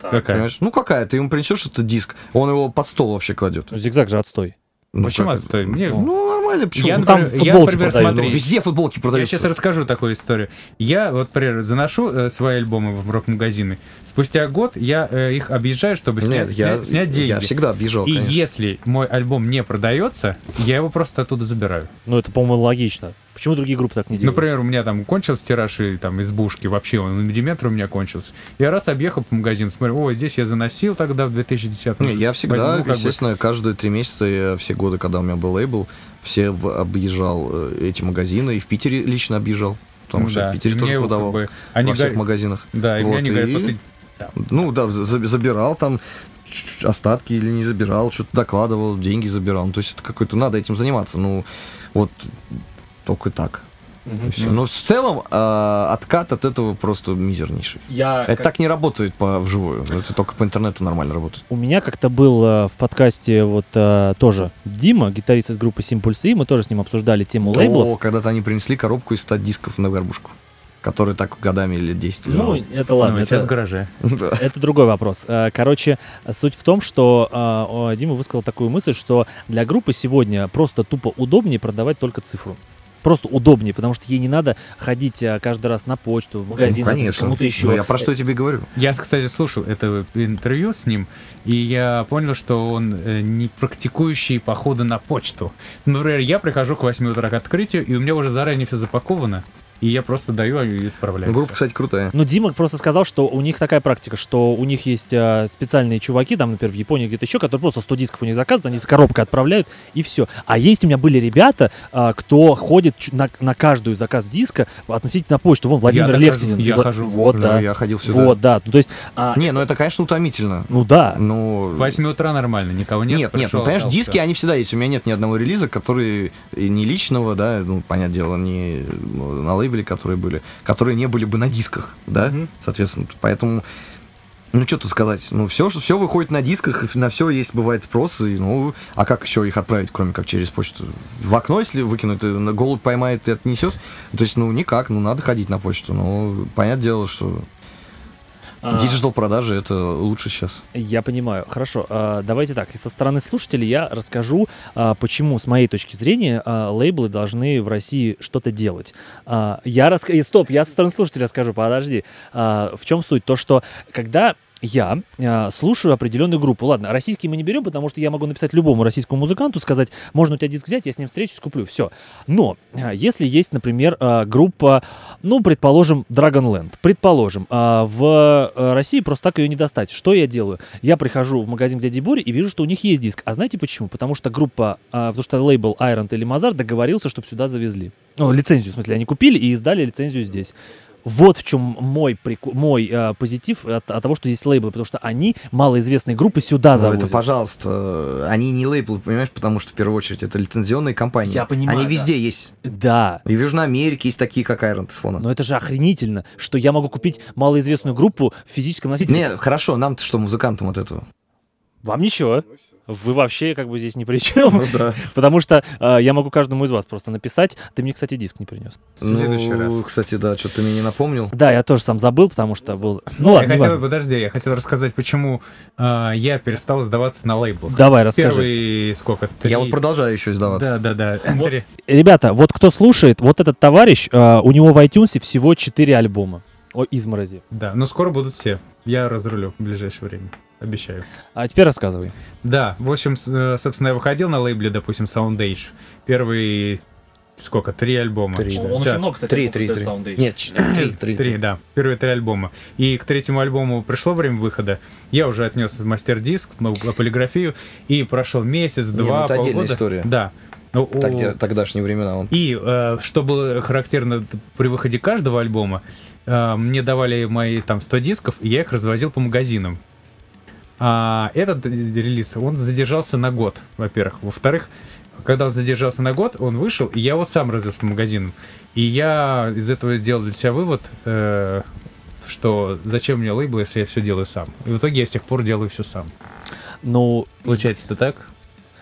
Speaker 3: Какая?
Speaker 2: Понимаешь? Ну какая? Ты ему принесешь этот диск, он его под стол вообще кладет.
Speaker 1: Зигзаг же отстой.
Speaker 2: Ну,
Speaker 3: Почему отстой?
Speaker 2: это?
Speaker 3: Мне-
Speaker 2: Ну, нормально, почему?
Speaker 3: Я,
Speaker 1: Ну, там
Speaker 3: например, я,
Speaker 1: футболки
Speaker 3: например,
Speaker 1: продают.
Speaker 2: Ну,
Speaker 3: смотри,
Speaker 2: везде футболки
Speaker 3: Я
Speaker 2: продаются.
Speaker 3: сейчас расскажу такую историю. Я вот, например, заношу э, свои альбомы в рок-магазины. Спустя год я э, их объезжаю, чтобы снять,
Speaker 2: Нет, я,
Speaker 3: снять, снять деньги.
Speaker 2: я всегда объезжал,
Speaker 3: И
Speaker 2: конечно.
Speaker 3: если мой альбом не продается, я его просто оттуда забираю.
Speaker 1: Ну, это, по-моему, логично. Почему другие группы так не делают?
Speaker 3: Например, у меня там кончился тираж и, там избушки, вообще он на миллиметр у меня кончился. Я раз объехал по магазину, смотрю, ой, здесь я заносил тогда в 2010
Speaker 2: Не, я всегда,
Speaker 3: Возьму, как бы.
Speaker 2: естественно, каждые три месяца, я все годы, когда у меня был лейбл, все в- объезжал э, эти магазины, и в Питере лично объезжал, потому
Speaker 3: Ну
Speaker 2: что
Speaker 3: да,
Speaker 2: в Питере
Speaker 3: и
Speaker 2: тоже
Speaker 3: мне
Speaker 2: продавал,
Speaker 3: как бы- они
Speaker 2: во всех
Speaker 3: говорят-
Speaker 2: магазинах.
Speaker 3: Да, и мне
Speaker 2: Вот,
Speaker 3: они говорят,
Speaker 2: и-
Speaker 3: вот ты
Speaker 2: Ну да, за- забирал там остатки или не забирал, что-то докладывал, деньги забирал. Ну, то есть это какой-то, надо этим заниматься. Ну, вот только так. Всё. Но в целом а, откат от этого просто мизернейший.
Speaker 1: Я
Speaker 2: Это
Speaker 1: как-
Speaker 2: так не работает по вживую. Это только по интернету нормально работает.
Speaker 1: У меня как-то был э, в подкасте вот э, тоже Дима, гитарист из группы Simple и мы тоже с ним обсуждали тему лейблов.
Speaker 2: О, когда-то они принесли коробку из 100 дисков на вербушку, который так годами или 10
Speaker 1: Ну,
Speaker 2: лежал.
Speaker 1: это ладно,
Speaker 3: ну,
Speaker 1: это,
Speaker 3: сейчас в гараже.
Speaker 1: Это другой вопрос. Э, Короче, суть в том, что э, Дима высказал такую мысль, что для группы сегодня просто тупо удобнее продавать только цифру. Просто удобнее, потому что ей не надо ходить э, каждый раз на почту, в магазин,
Speaker 2: Ну, конечно.
Speaker 1: кому-то еще.
Speaker 2: Ну, я про что тебе говорю.
Speaker 3: Я, кстати, слушал это интервью с ним, и я понял, что он э, не практикующий походы на почту. Например, я прихожу к 8 утра к открытию, и у меня уже заранее все запаковано, и я просто даю и отправляю.
Speaker 2: Ну, группа, кстати, крутая.
Speaker 1: Ну, Дима просто сказал, что у них такая практика, что у них есть э, специальные чуваки, там, например, в Японии где-то еще, которые просто 100 дисков у них заказывают, они с коробкой отправляют, и все. А есть у меня были ребята, а, кто ходит на, на каждую заказ диска относительно почту. Вон, Владимир
Speaker 3: так
Speaker 1: Левтинин.
Speaker 3: я хожу.
Speaker 1: Вот,
Speaker 2: Да,
Speaker 1: да.
Speaker 2: Я ходил сюда.
Speaker 1: Вот, да. Ну, то есть, а,
Speaker 2: Не, ну это, конечно, утомительно.
Speaker 1: ну да.
Speaker 2: Ну,
Speaker 3: В 8 утра нормально, никого нет.
Speaker 2: Нет, нет,
Speaker 3: пришел,
Speaker 2: ну, понимаешь, диски,
Speaker 3: всё.
Speaker 2: они всегда есть. У меня нет ни одного релиза, который не личного, да, ну, понятное дело, не ну, на лейбле, которые были, которые не были бы на дисках, да,
Speaker 1: Мгм.
Speaker 2: соответственно. Поэтому, ну, что тут сказать, ну, все, все выходит на дисках, на все есть, бывает спрос, и, ну, а как еще их отправить, кроме как через почту? В окно, если выкинуть, и на голубь поймает и отнесет? То есть, ну, никак, ну, надо ходить на почту. Ну, понятное дело, что digital продажи это лучше сейчас.
Speaker 1: Я понимаю. Хорошо. а, давайте так. Со стороны слушателей я расскажу, а, почему, с моей точки зрения, а, лейблы должны в России что-то делать. Я рас... э, Стоп, я со стороны слушателей расскажу. Подожди. В чем суть? То, что когда я а, слушаю определенную группу. Ладно, российские мы не берем, потому что я могу написать любому российскому музыканту, сказать, можно у тебя диск взять, я с ним встречусь, куплю. Все. Но а, если есть, например, а, группа, ну, предположим, Dragonland, предположим, а, в э, России просто так ее не достать. Что я делаю? Я прихожу в магазин к дяде Боре и вижу, что у них есть диск. А знаете почему? Потому что группа, а, потому что лейбл Iron или Мазар договорился, чтобы сюда завезли. Ну, лицензию, в смысле, они купили и издали лицензию здесь. Вот в чем мой, прику- мой э, позитив от, от того, что есть лейблы, потому что они малоизвестные группы сюда
Speaker 2: Ну,
Speaker 1: завозят.
Speaker 2: это, пожалуйста, они не лейбл, понимаешь, потому что в первую очередь это лицензионные компании.
Speaker 1: Я понимаю,
Speaker 2: Они
Speaker 1: да.
Speaker 2: везде есть.
Speaker 1: Да,
Speaker 2: И в Южной Америке есть такие, как Iron Тесфона.
Speaker 1: но это же охренительно, что я могу купить малоизвестную группу в физическом носителе.
Speaker 2: Не, хорошо, нам-то что, музыкантам от этого?
Speaker 1: Вам ничего. Вы вообще как бы здесь ни при чем.
Speaker 2: Ну да.
Speaker 1: Потому что э, я могу каждому из вас просто написать. Ты мне, кстати, диск не принес.
Speaker 3: В следующий
Speaker 2: Ну,
Speaker 3: раз.
Speaker 2: кстати, да, что-то ты мне не напомнил.
Speaker 1: Да, я тоже сам забыл, потому что был... Ну
Speaker 3: я
Speaker 1: ладно, не
Speaker 3: хотел, подожди, я хотел рассказать, почему а, я перестал сдаваться на лейблах.
Speaker 1: Давай, расскажи.
Speaker 3: Первый, сколько? Три...
Speaker 2: Я вот продолжаю еще издаваться.
Speaker 3: Да, да, да.
Speaker 1: Вот. Ребята, вот кто слушает, вот этот товарищ, э, у него в iTunes всего 4 альбома. О, изморози.
Speaker 3: Да, но скоро будут все. Я разрулю в ближайшее время. Обещаю.
Speaker 1: А теперь рассказывай.
Speaker 3: Да, в общем, э, собственно, я выходил на лейбле, допустим, Soundage. Первый, сколько, три альбома.
Speaker 2: Три, да.
Speaker 3: Да.
Speaker 1: много, кстати,
Speaker 2: Три, три, три. Нет, три, три.
Speaker 3: Три, да. Первые три альбома. И к третьему альбому пришло время выхода. Я уже отнес мастер-диск, ну, полиграфию, и прошел месяц,
Speaker 2: Не,
Speaker 3: два,
Speaker 2: ну это отдельная
Speaker 3: полгода.
Speaker 2: история.
Speaker 3: Да. Ну,
Speaker 2: Так, тогдашние времена. Он.
Speaker 3: И э, что было характерно при выходе каждого альбома, э, мне давали мои там 100 дисков, и я их развозил по магазинам. А этот э, релиз, он задержался на год, во-первых. Во-вторых, когда он задержался на год, он вышел, и я его сам развез по магазинам. И я из этого сделал для себя вывод, э, что зачем мне лейбл, если я все делаю сам. И в итоге я с тех пор делаю все сам.
Speaker 1: Ну,
Speaker 3: Получается это так?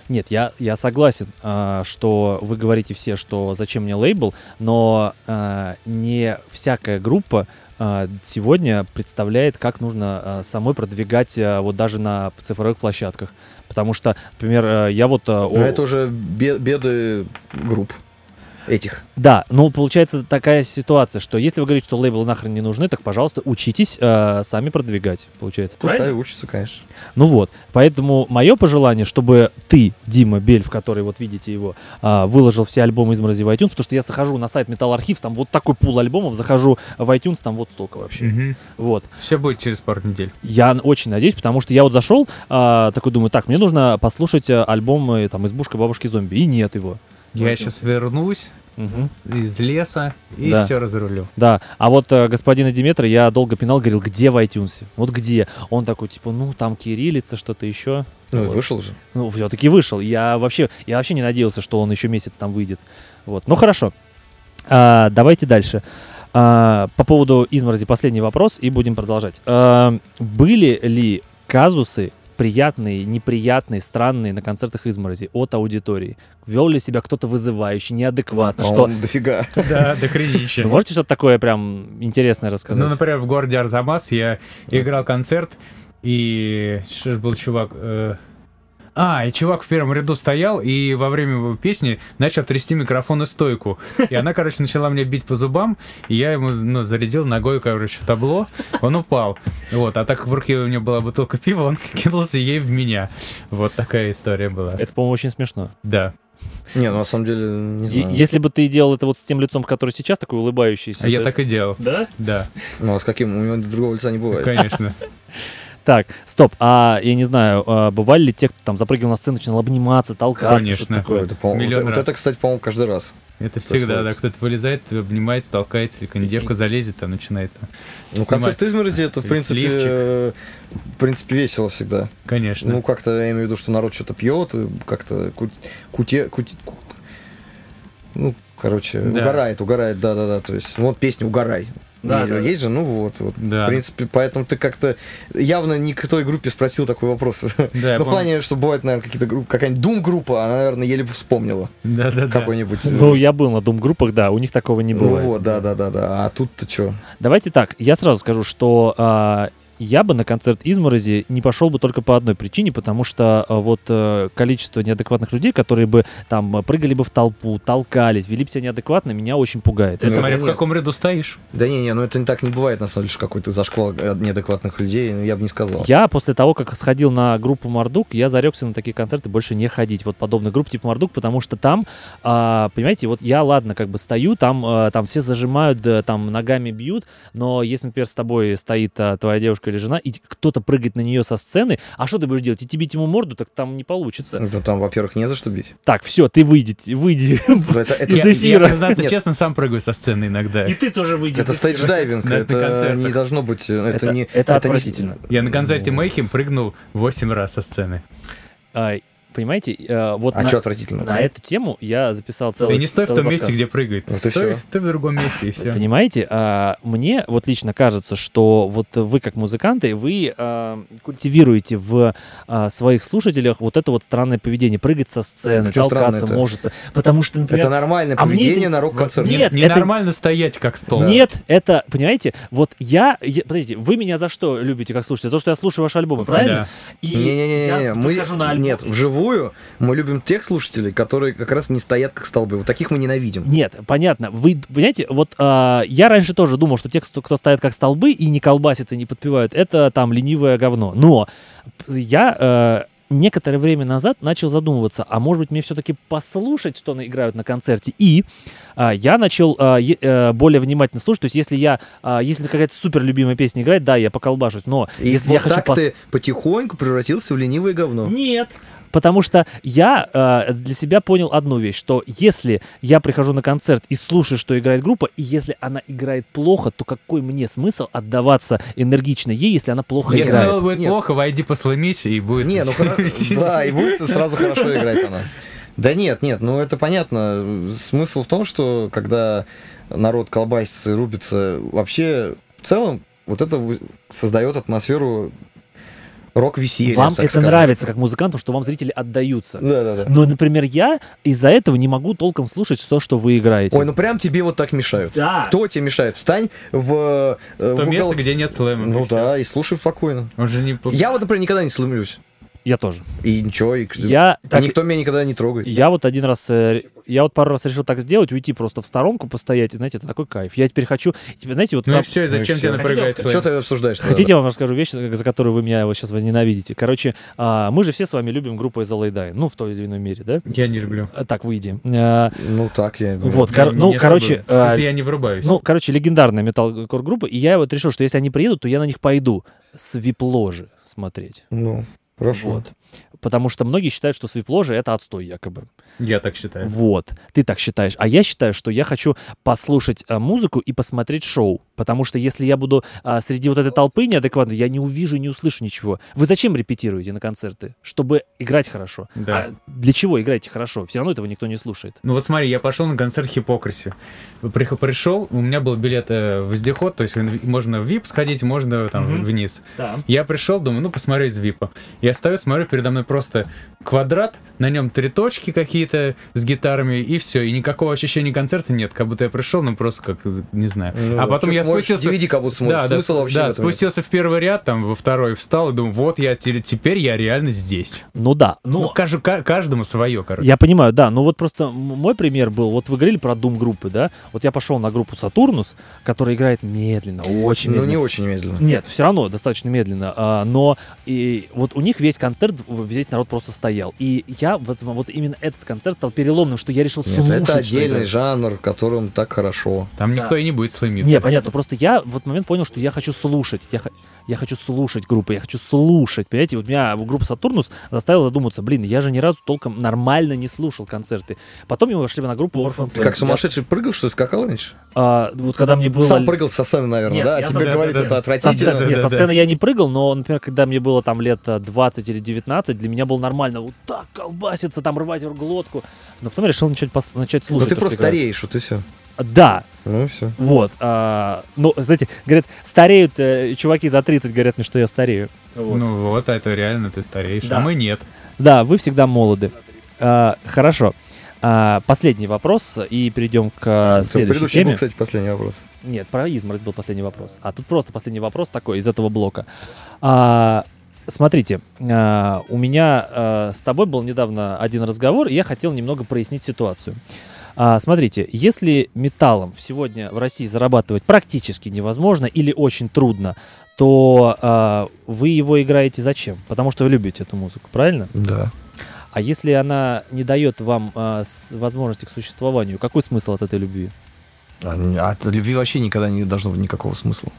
Speaker 1: Нет, я, я согласен, а, что вы говорите все, что зачем мне лейбл, но а, не всякая группа сегодня представляет, как нужно а, самой продвигать а, вот даже на цифровых площадках. Потому что, например, а, я вот... а,
Speaker 2: Но
Speaker 1: о-
Speaker 2: это уже бе- беды групп этих.
Speaker 1: Да, ну получается такая ситуация, что если вы говорите, что лейблы нахрен не нужны, так, пожалуйста, учитесь а, сами продвигать, получается.
Speaker 2: Пускай учатся, конечно.
Speaker 1: Ну вот, поэтому мое пожелание, чтобы ты, Дима Бельф, который вот видите его, а, выложил все альбомы из мрази в iTunes, потому что я захожу на сайт Metal Archive, там вот такой пул альбомов, захожу в iTunes, там вот столько вообще. Вот.
Speaker 3: Все будет через пару недель.
Speaker 1: Я очень надеюсь, потому что я вот зашел, а, такой думаю, так, мне нужно послушать а, альбомы там «Избушка бабушки зомби», и нет его.
Speaker 3: Я сейчас вернусь
Speaker 1: Мгм.
Speaker 3: из леса и
Speaker 1: Да.
Speaker 3: все разрулю.
Speaker 1: Да, а вот э, господина Диметра я долго пинал, говорил, где в iTunes? Вот где? Он такой, типа, ну, там кириллица, что-то еще.
Speaker 2: Ну,
Speaker 1: Вот.
Speaker 2: вышел же.
Speaker 1: Ну, все-таки вышел. Я вообще, я вообще не надеялся, что он еще месяц там выйдет. Вот. Ну, хорошо. А, давайте дальше. А, по поводу изморози последний вопрос, и будем продолжать. А, были ли казусы приятные, неприятные, странные на концертах изморози от аудитории? Вел ли себя кто-то вызывающий, неадекватно? Что?
Speaker 2: По-моему, дофига.
Speaker 3: Да, до хренища.
Speaker 1: Вы можете что-то такое прям интересное рассказать?
Speaker 3: Ну, например, в городе Арзамас я играл концерт, и что ж был чувак... А, и чувак в первом ряду стоял, и во время его песни начал трясти микрофон и стойку. И она, короче, начала мне бить по зубам, и я ему ну, зарядил ногой, короче, в табло, он упал. Вот, а так как в руке у него была бутылка пива, он кинулся ей в меня. Вот такая история была.
Speaker 1: Это, по-моему, очень смешно.
Speaker 3: Да.
Speaker 2: Не, ну на самом деле, не знаю.
Speaker 1: если бы ты делал это вот с тем лицом, который сейчас, такой улыбающийся.
Speaker 3: А я
Speaker 1: то-
Speaker 3: так и делал.
Speaker 1: Да?
Speaker 3: Да,
Speaker 2: Ну, а с каким? У него другого лица не бывает.
Speaker 3: конечно.
Speaker 1: Так, стоп, а я не знаю, а, бывали ли те, кто там запрыгивал на сцену, начинал обниматься, толкаться,
Speaker 3: Конечно.
Speaker 1: что-то такое?
Speaker 2: Это, по-моему,
Speaker 3: Миллион
Speaker 2: вот, вот
Speaker 3: раз.
Speaker 2: это, кстати, по-моему, каждый раз.
Speaker 3: Это всегда, да, кто-то вылезает, обнимается, толкается, или какая-нибудь девка залезет, там начинает там,
Speaker 2: Ну,
Speaker 3: снимать.
Speaker 2: концерт изморози, это, в принципе, э, в принципе, весело всегда.
Speaker 3: Конечно.
Speaker 2: Ну, как-то, я имею в виду, что народ что-то пьет, как-то кут- куте... кути- ку- Ну, короче,
Speaker 3: Да.
Speaker 2: угорает, угорает, да-да-да. То есть, ну, вот песня «Угорай».
Speaker 1: Да,
Speaker 2: И-
Speaker 1: да.
Speaker 2: Есть же, ну вот, вот.
Speaker 3: Да.
Speaker 2: В принципе, поэтому ты как-то явно не к той группе спросил такой вопрос.
Speaker 3: Да,
Speaker 2: Ну, в плане, что бывает, наверное, какие-то группы, какая-нибудь Дум-группа, она, наверное, еле бы вспомнила
Speaker 3: Да-да-да.
Speaker 2: какой-нибудь. э,
Speaker 1: Ну, я был на Дум-группах, да, у них такого не
Speaker 2: Ну
Speaker 1: бывает.
Speaker 2: вот, да-да-да-да. А тут-то что?
Speaker 1: Давайте так, я сразу скажу, что а, я бы на концерт изморози не пошел бы только по одной причине, потому что а, вот э, количество неадекватных людей, которые бы там э, прыгали бы в толпу, толкались, вели бы себя неадекватно, меня очень пугает.
Speaker 3: Ты
Speaker 2: Ну,
Speaker 1: Это-
Speaker 3: смотри, в каком ряду стоишь?
Speaker 2: Да не-не, ну это не так не бывает, на самом деле, что какой-то зашквал э, неадекватных людей, ну, я бы не сказал.
Speaker 1: Я после того, как сходил на группу Мардук, я зарекся на такие концерты больше не ходить. Вот подобных групп типа Мардук, потому что там, а, понимаете, вот я, ладно, как бы стою, там, там все зажимают, да, там ногами бьют, но если, например, с тобой стоит твоя девушка или жена, и кто-то прыгает на нее со сцены, а что ты будешь делать? Идти бить ему морду, так там не получится.
Speaker 2: Ну, там, во-первых, не за что бить.
Speaker 1: Так, все, ты выйди, выйди.
Speaker 2: Это, это,
Speaker 1: Из
Speaker 3: Я-
Speaker 1: эфира.
Speaker 3: Я, признаться
Speaker 2: Нет.
Speaker 3: честно, сам прыгаю со сцены иногда.
Speaker 1: ты тоже выйди.
Speaker 2: это
Speaker 3: stage diving,
Speaker 2: это
Speaker 3: концертах.
Speaker 2: не должно быть, э, это,
Speaker 1: Это-
Speaker 2: не,
Speaker 1: это
Speaker 2: это,
Speaker 1: отвратительно.
Speaker 3: Я на концерте Мэйхем прыгнул 8 раз со сцены.
Speaker 1: А, понимаете, э, вот
Speaker 2: А
Speaker 1: на,
Speaker 2: что отвратительно?
Speaker 1: на эту тему я записал целый
Speaker 3: Ты не стой в том месте,
Speaker 1: подкаст.
Speaker 3: где прыгает.
Speaker 2: Вот и
Speaker 3: стой, стой в другом месте, и все.
Speaker 1: Понимаете, а, мне вот лично кажется, что вот вы как музыканты, вы а, культивируете в а, своих слушателях вот это вот странное поведение, прыгать со сцены,
Speaker 2: Почему
Speaker 1: толкаться, можется, потому что, например,
Speaker 2: Это нормальное
Speaker 1: А мне
Speaker 2: поведение
Speaker 1: это-
Speaker 2: на рок-концерте.
Speaker 1: Нет, это-
Speaker 3: Ненормально стоять как стол.
Speaker 1: Нет, это, понимаете, вот я, я- подождите, вы меня за что любите как слушателя? За то, что я слушаю ваши альбомы, правильно? И
Speaker 2: Не-не-не,
Speaker 1: я
Speaker 2: мы
Speaker 1: на альбом-
Speaker 2: нет, вживую мы любим тех слушателей, которые как раз не стоят как столбы. Вот таких мы ненавидим.
Speaker 1: Нет, понятно. Вы понимаете, вот а, я раньше тоже думал, что те, кто, кто стоят как столбы и не колбасятся, не подпевают, это там ленивое говно. Но я э, некоторое время назад начал задумываться, а может быть мне все-таки послушать, что на- играют на концерте, и а, я начал а, е- э, более внимательно слушать. То есть если я, а, если какая-то супер любимая песня играет, да, я поколбашусь, но
Speaker 2: И
Speaker 1: если
Speaker 2: вот
Speaker 1: я хочу
Speaker 2: так
Speaker 1: пос-
Speaker 2: ты потихоньку превратился в ленивое говно.
Speaker 1: нет. Потому что я э, для себя понял одну вещь, что если я прихожу на концерт и слушаю, что играет группа, и если она играет плохо, то какой мне смысл отдаваться энергично ей, если она плохо
Speaker 3: Если
Speaker 1: играет?
Speaker 3: дело будет
Speaker 2: Нет.
Speaker 3: плохо, войди посломись, и будет...
Speaker 2: Не, ну хоро- да, и будет сразу хорошо играть она. Да нет, нет, ну это понятно. Смысл в том, что когда народ колбасится и рубится, вообще в целом вот это создает атмосферу Рок веселье.
Speaker 1: вам это нравится как музыкантам, что вам зрители отдаются.
Speaker 2: Да, да, да.
Speaker 1: Но, например, я из-за этого не могу толком слушать то, что вы играете.
Speaker 2: Ой, ну прям тебе вот так мешают.
Speaker 1: Да.
Speaker 2: Кто тебе мешает? Встань в, э,
Speaker 3: В то
Speaker 2: в
Speaker 3: место,
Speaker 2: угол-
Speaker 3: где нет слэма.
Speaker 2: Ну да, и слушай спокойно.
Speaker 3: Он же не...
Speaker 2: Я вот, например, никогда не сломлюсь.
Speaker 1: Я тоже.
Speaker 2: И ничего, и...
Speaker 1: Я,
Speaker 2: и
Speaker 1: так-
Speaker 2: никто меня никогда не трогает.
Speaker 1: я вот один раз, э, я вот пару раз решил так сделать, уйти просто в сторонку, постоять, и знаете, это такой кайф. Я теперь хочу, теперь, знаете, вот
Speaker 3: Ну и
Speaker 1: сам-
Speaker 3: все,
Speaker 2: Ну
Speaker 3: зачем
Speaker 2: всё.
Speaker 3: тебе напрягать
Speaker 2: Что ты обсуждаешь?
Speaker 1: Хотите, я вам расскажу вещи, за которые вы меня вот сейчас возненавидите? Короче, а, мы же все с вами любим группу из Dying, ну, в той или иной мере, да?
Speaker 3: Я не люблю.
Speaker 1: А, Так, выйди. А,
Speaker 2: Ну так я... думаю.
Speaker 1: Вот,
Speaker 3: Я
Speaker 1: кор- ну, короче, а,
Speaker 3: я не вырубаюсь.
Speaker 1: ну, короче, легендарная металл-кор группа, и я вот решил, что если они приедут, то я на них пойду с вип-ложи смотреть.
Speaker 2: Ну, хорошо.
Speaker 1: Вот. Потому что многие считают, что свип-ложи — это отстой якобы.
Speaker 3: Я так считаю.
Speaker 1: Вот, ты так считаешь. А я считаю, что я хочу послушать а, музыку и посмотреть шоу. Потому что если я буду а, среди вот этой толпы неадекватной, я не увижу и не услышу ничего. Вы зачем репетируете на концерты? Чтобы играть хорошо.
Speaker 3: Да.
Speaker 1: А для чего играете хорошо? Все равно этого никто не слушает.
Speaker 3: Ну вот смотри, я пошел на концерт Хипокриси. Прих- Пришел, у меня был билет э, в вездеход, то есть можно в VIP сходить, можно там
Speaker 1: Мгм.
Speaker 3: вниз.
Speaker 1: Да.
Speaker 3: Я пришел, думаю, ну посмотрю из ВИПа. Я стою, смотрю, передо мной просто квадрат, на нем три точки какие-то с гитарами, и все. И никакого ощущения концерта нет, как будто я пришел, ну просто как, не знаю.
Speaker 2: Ну,
Speaker 3: а потом я спустился...
Speaker 2: DVD как будто смотришь.
Speaker 3: Да, да,
Speaker 2: Смысл вообще
Speaker 3: да,
Speaker 2: в этом нет.
Speaker 3: спустился в первый ряд, там во второй встал и думаю, вот я те- теперь я реально здесь.
Speaker 1: Ну да.
Speaker 3: Ну,
Speaker 1: Ну,
Speaker 3: кажу- ка- каждому свое, короче.
Speaker 1: Я понимаю, да. Ну вот просто мой пример был, вот вы говорили про Doom группы, да? Вот я пошел на группу Saturnus, которая играет медленно, очень
Speaker 2: Ну,
Speaker 1: медленно.
Speaker 2: не очень медленно.
Speaker 1: Нет, все равно достаточно медленно. а, но и вот у них весь концерт, весь народ просто стоял. И я в этом, вот именно этот концерт стал переломным, что я решил
Speaker 2: Нет,
Speaker 1: слушать.
Speaker 2: это отдельный жанр, в котором так хорошо.
Speaker 3: Там никто и не будет сломиться.
Speaker 1: Не, понятно, просто я в этот момент понял, что я хочу слушать. Я, я хочу слушать группы, я хочу слушать. Понимаете, вот меня группа Сатурнус заставила задуматься, блин, я же ни разу толком нормально не слушал концерты. Потом мы вошли на группу Orphan
Speaker 2: Ты как сумасшедший прыгал, что ли, скакал раньше?
Speaker 1: А, вот когда мне было...
Speaker 2: Сам прыгал со сцены, наверное,
Speaker 1: Нет,
Speaker 2: да? А тебе
Speaker 1: со-
Speaker 2: говорит,
Speaker 3: да,
Speaker 2: это
Speaker 3: да.
Speaker 1: Со
Speaker 2: отвратительно.
Speaker 1: сцены, нет, со сцены я не прыгал, но, например, когда мне было там лет э, 20 или 19, для меня было нормально вот так колбаситься, там рвать в глотку. Но потом я решил начать, пос- начать слушать.
Speaker 2: ты
Speaker 1: то,
Speaker 2: просто стареешь, вот и все.
Speaker 1: Да,
Speaker 2: Ну все.
Speaker 1: вот. а, ну, знаете, говорят, стареют э, чуваки за 30, говорят мне, что я старею. Вот.
Speaker 3: Ну вот, а это реально ты стареешь,
Speaker 1: Да.
Speaker 3: а мы нет.
Speaker 1: Да, вы всегда молоды. А, хорошо. А, последний вопрос, и перейдем к а, следующей
Speaker 2: Предыдущий
Speaker 1: теме.
Speaker 2: был, кстати, последний вопрос.
Speaker 1: Нет, про изморозь был последний вопрос. А тут просто последний вопрос такой из этого блока. А, смотрите, а, у меня а, с тобой был недавно один разговор, и я хотел немного прояснить ситуацию. А, смотрите, если металлом сегодня в России зарабатывать практически невозможно или очень трудно, то а, вы его играете зачем? Потому что вы любите эту музыку, правильно?
Speaker 2: Да.
Speaker 1: А если она не дает вам а, с- возможности к существованию, какой смысл от этой любви?
Speaker 2: А от любви вообще никогда не должно быть никакого смысла.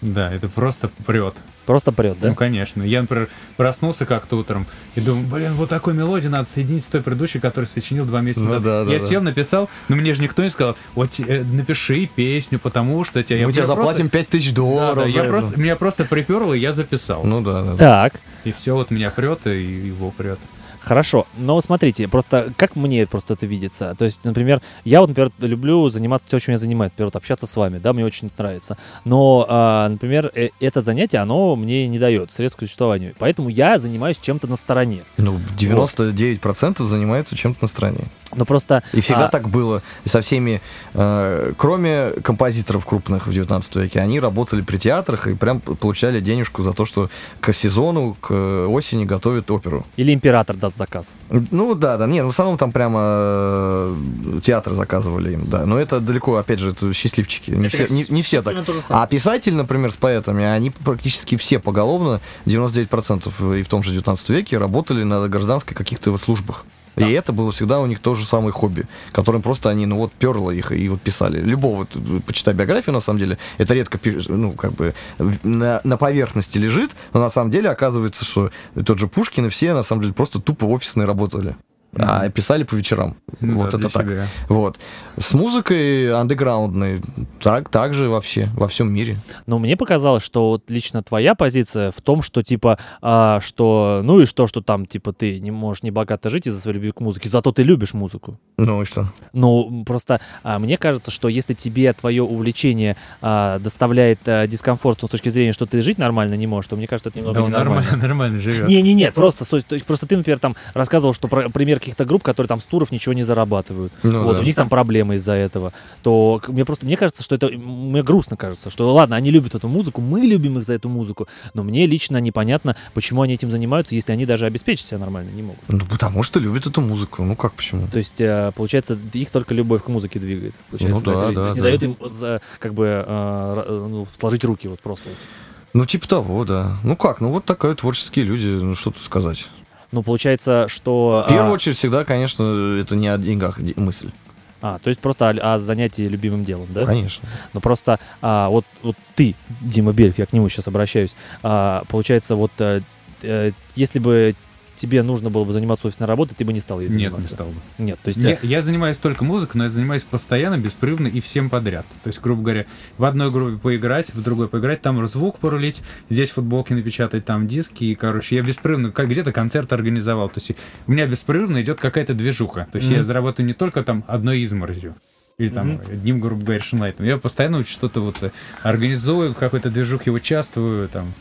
Speaker 3: Да, это просто прет.
Speaker 1: Просто прет, да?
Speaker 3: Ну, конечно. Я, например, проснулся как-то утром и думаю, блин, вот такой мелодии надо соединить с той предыдущей, которую сочинил два месяца
Speaker 2: Ну
Speaker 3: назад.
Speaker 2: да, да,
Speaker 3: я
Speaker 2: да.
Speaker 3: сел, написал, но мне же никто не сказал, вот э, напиши песню, потому что тебе...
Speaker 2: Мы тебе заплатим 5000
Speaker 3: Да,
Speaker 2: долларов.
Speaker 3: да,
Speaker 2: за
Speaker 3: я
Speaker 2: это.
Speaker 3: просто, меня просто приперло, и я записал.
Speaker 2: Ну да, да. да.
Speaker 1: Так.
Speaker 3: И все, вот меня прет, и его прет.
Speaker 1: Хорошо, но смотрите, просто как мне просто это видится? То есть, например, я вот, например, люблю заниматься тем, чем я занимаюсь, например, вот общаться с вами, да, мне очень это нравится. Но, а, например, э- это занятие, оно мне не дает средств к существованию. Поэтому я занимаюсь чем-то на стороне.
Speaker 2: Ну, 99% занимаются чем-то на стороне.
Speaker 1: Но просто...
Speaker 2: И всегда
Speaker 1: а,
Speaker 2: так было. И со всеми, э, кроме композиторов крупных в 19 веке, они работали при театрах и прям получали денежку за то, что к сезону, к осени готовят оперу.
Speaker 1: Или император даст заказ.
Speaker 2: Ну да, да, нет, в основном там прямо э, театры заказывали им, да. Но это далеко, опять же, это счастливчики. Не, все, не, не все так. А писатель, например, с поэтами, они практически все поголовно, 99% и в том же 19 веке, работали на гражданской каких-то службах. И это было всегда у них то же самое хобби, которым просто они, ну вот, перло их и вот писали. Любого, почитай биографию, на самом деле, это редко, ну, как бы, на, на поверхности лежит, но на самом деле оказывается, что тот же Пушкин и все, на самом деле, просто тупо офисные работали. А писали по вечерам.
Speaker 3: Ну
Speaker 2: вот
Speaker 3: да,
Speaker 2: это так.
Speaker 3: себя.
Speaker 2: Вот. С музыкой андеграундной так, так же вообще во всем мире.
Speaker 1: Но мне показалось, что вот лично твоя позиция в том, что типа, а, что, ну и что, что там, типа, ты не можешь не богато жить из-за своей любви к музыке, зато ты любишь музыку.
Speaker 2: Ну и что?
Speaker 1: Ну, просто а, мне кажется, что если тебе твое увлечение а, доставляет а, дискомфорт с точки зрения, что ты жить нормально не можешь, то мне кажется, это немного
Speaker 3: Да,
Speaker 1: ненормально.
Speaker 3: нормально, нормально живет.
Speaker 1: Не-не-не, просто, суть- то есть просто ты, например, там рассказывал, что про, пример каких-то групп, которые там с туров ничего не зарабатывают.
Speaker 2: Ну
Speaker 1: вот,
Speaker 2: да.
Speaker 1: у них там проблемы из-за этого. То мне просто, мне кажется, что это, мне грустно кажется, что ладно, они любят эту музыку, мы любим их за эту музыку, но мне лично непонятно, почему они этим занимаются, если они даже обеспечить себя нормально не могут.
Speaker 2: Ну, потому что любят эту музыку. Ну как почему?
Speaker 1: То есть, э, получается, их только любовь к музыке двигает. Получается,
Speaker 2: Ну да,
Speaker 1: жизни. То
Speaker 2: да,
Speaker 1: есть не
Speaker 2: да.
Speaker 1: дает им как бы э, э, ну, сложить руки вот просто.
Speaker 2: Ну, типа того, да. Ну как, ну вот такая творческие люди, ну что тут сказать.
Speaker 1: Ну, получается, что...
Speaker 2: В первую
Speaker 1: а,
Speaker 2: очередь всегда, конечно, это не о деньгах де- мысль.
Speaker 1: а, то есть просто о, о занятии любимым делом, да?
Speaker 2: Конечно.
Speaker 1: Но просто а, вот, вот ты, Дима Бельф, я к нему сейчас обращаюсь, а, получается, вот э, если бы тебе нужно было бы заниматься офисной работой, ты бы не стал ей
Speaker 3: Нет, не
Speaker 1: заниматься.
Speaker 3: стал бы.
Speaker 1: Нет, то есть...
Speaker 3: Я, я занимаюсь только музыкой, но я занимаюсь постоянно, беспрерывно и всем подряд. То есть, грубо говоря, в одной группе поиграть, в другой поиграть, там звук порулить, здесь футболки напечатать, там диски, и, короче, я беспрерывно, как где-то концерт организовал. То есть у меня беспрерывно идет какая-то движуха. То есть
Speaker 1: Мгм.
Speaker 3: я зарабатываю не только там одной изморозью, или там
Speaker 1: Мгм.
Speaker 3: одним, грубо говоря, шунлайтом. Я постоянно что-то вот э, организую, в какой-то движухе участвую, там,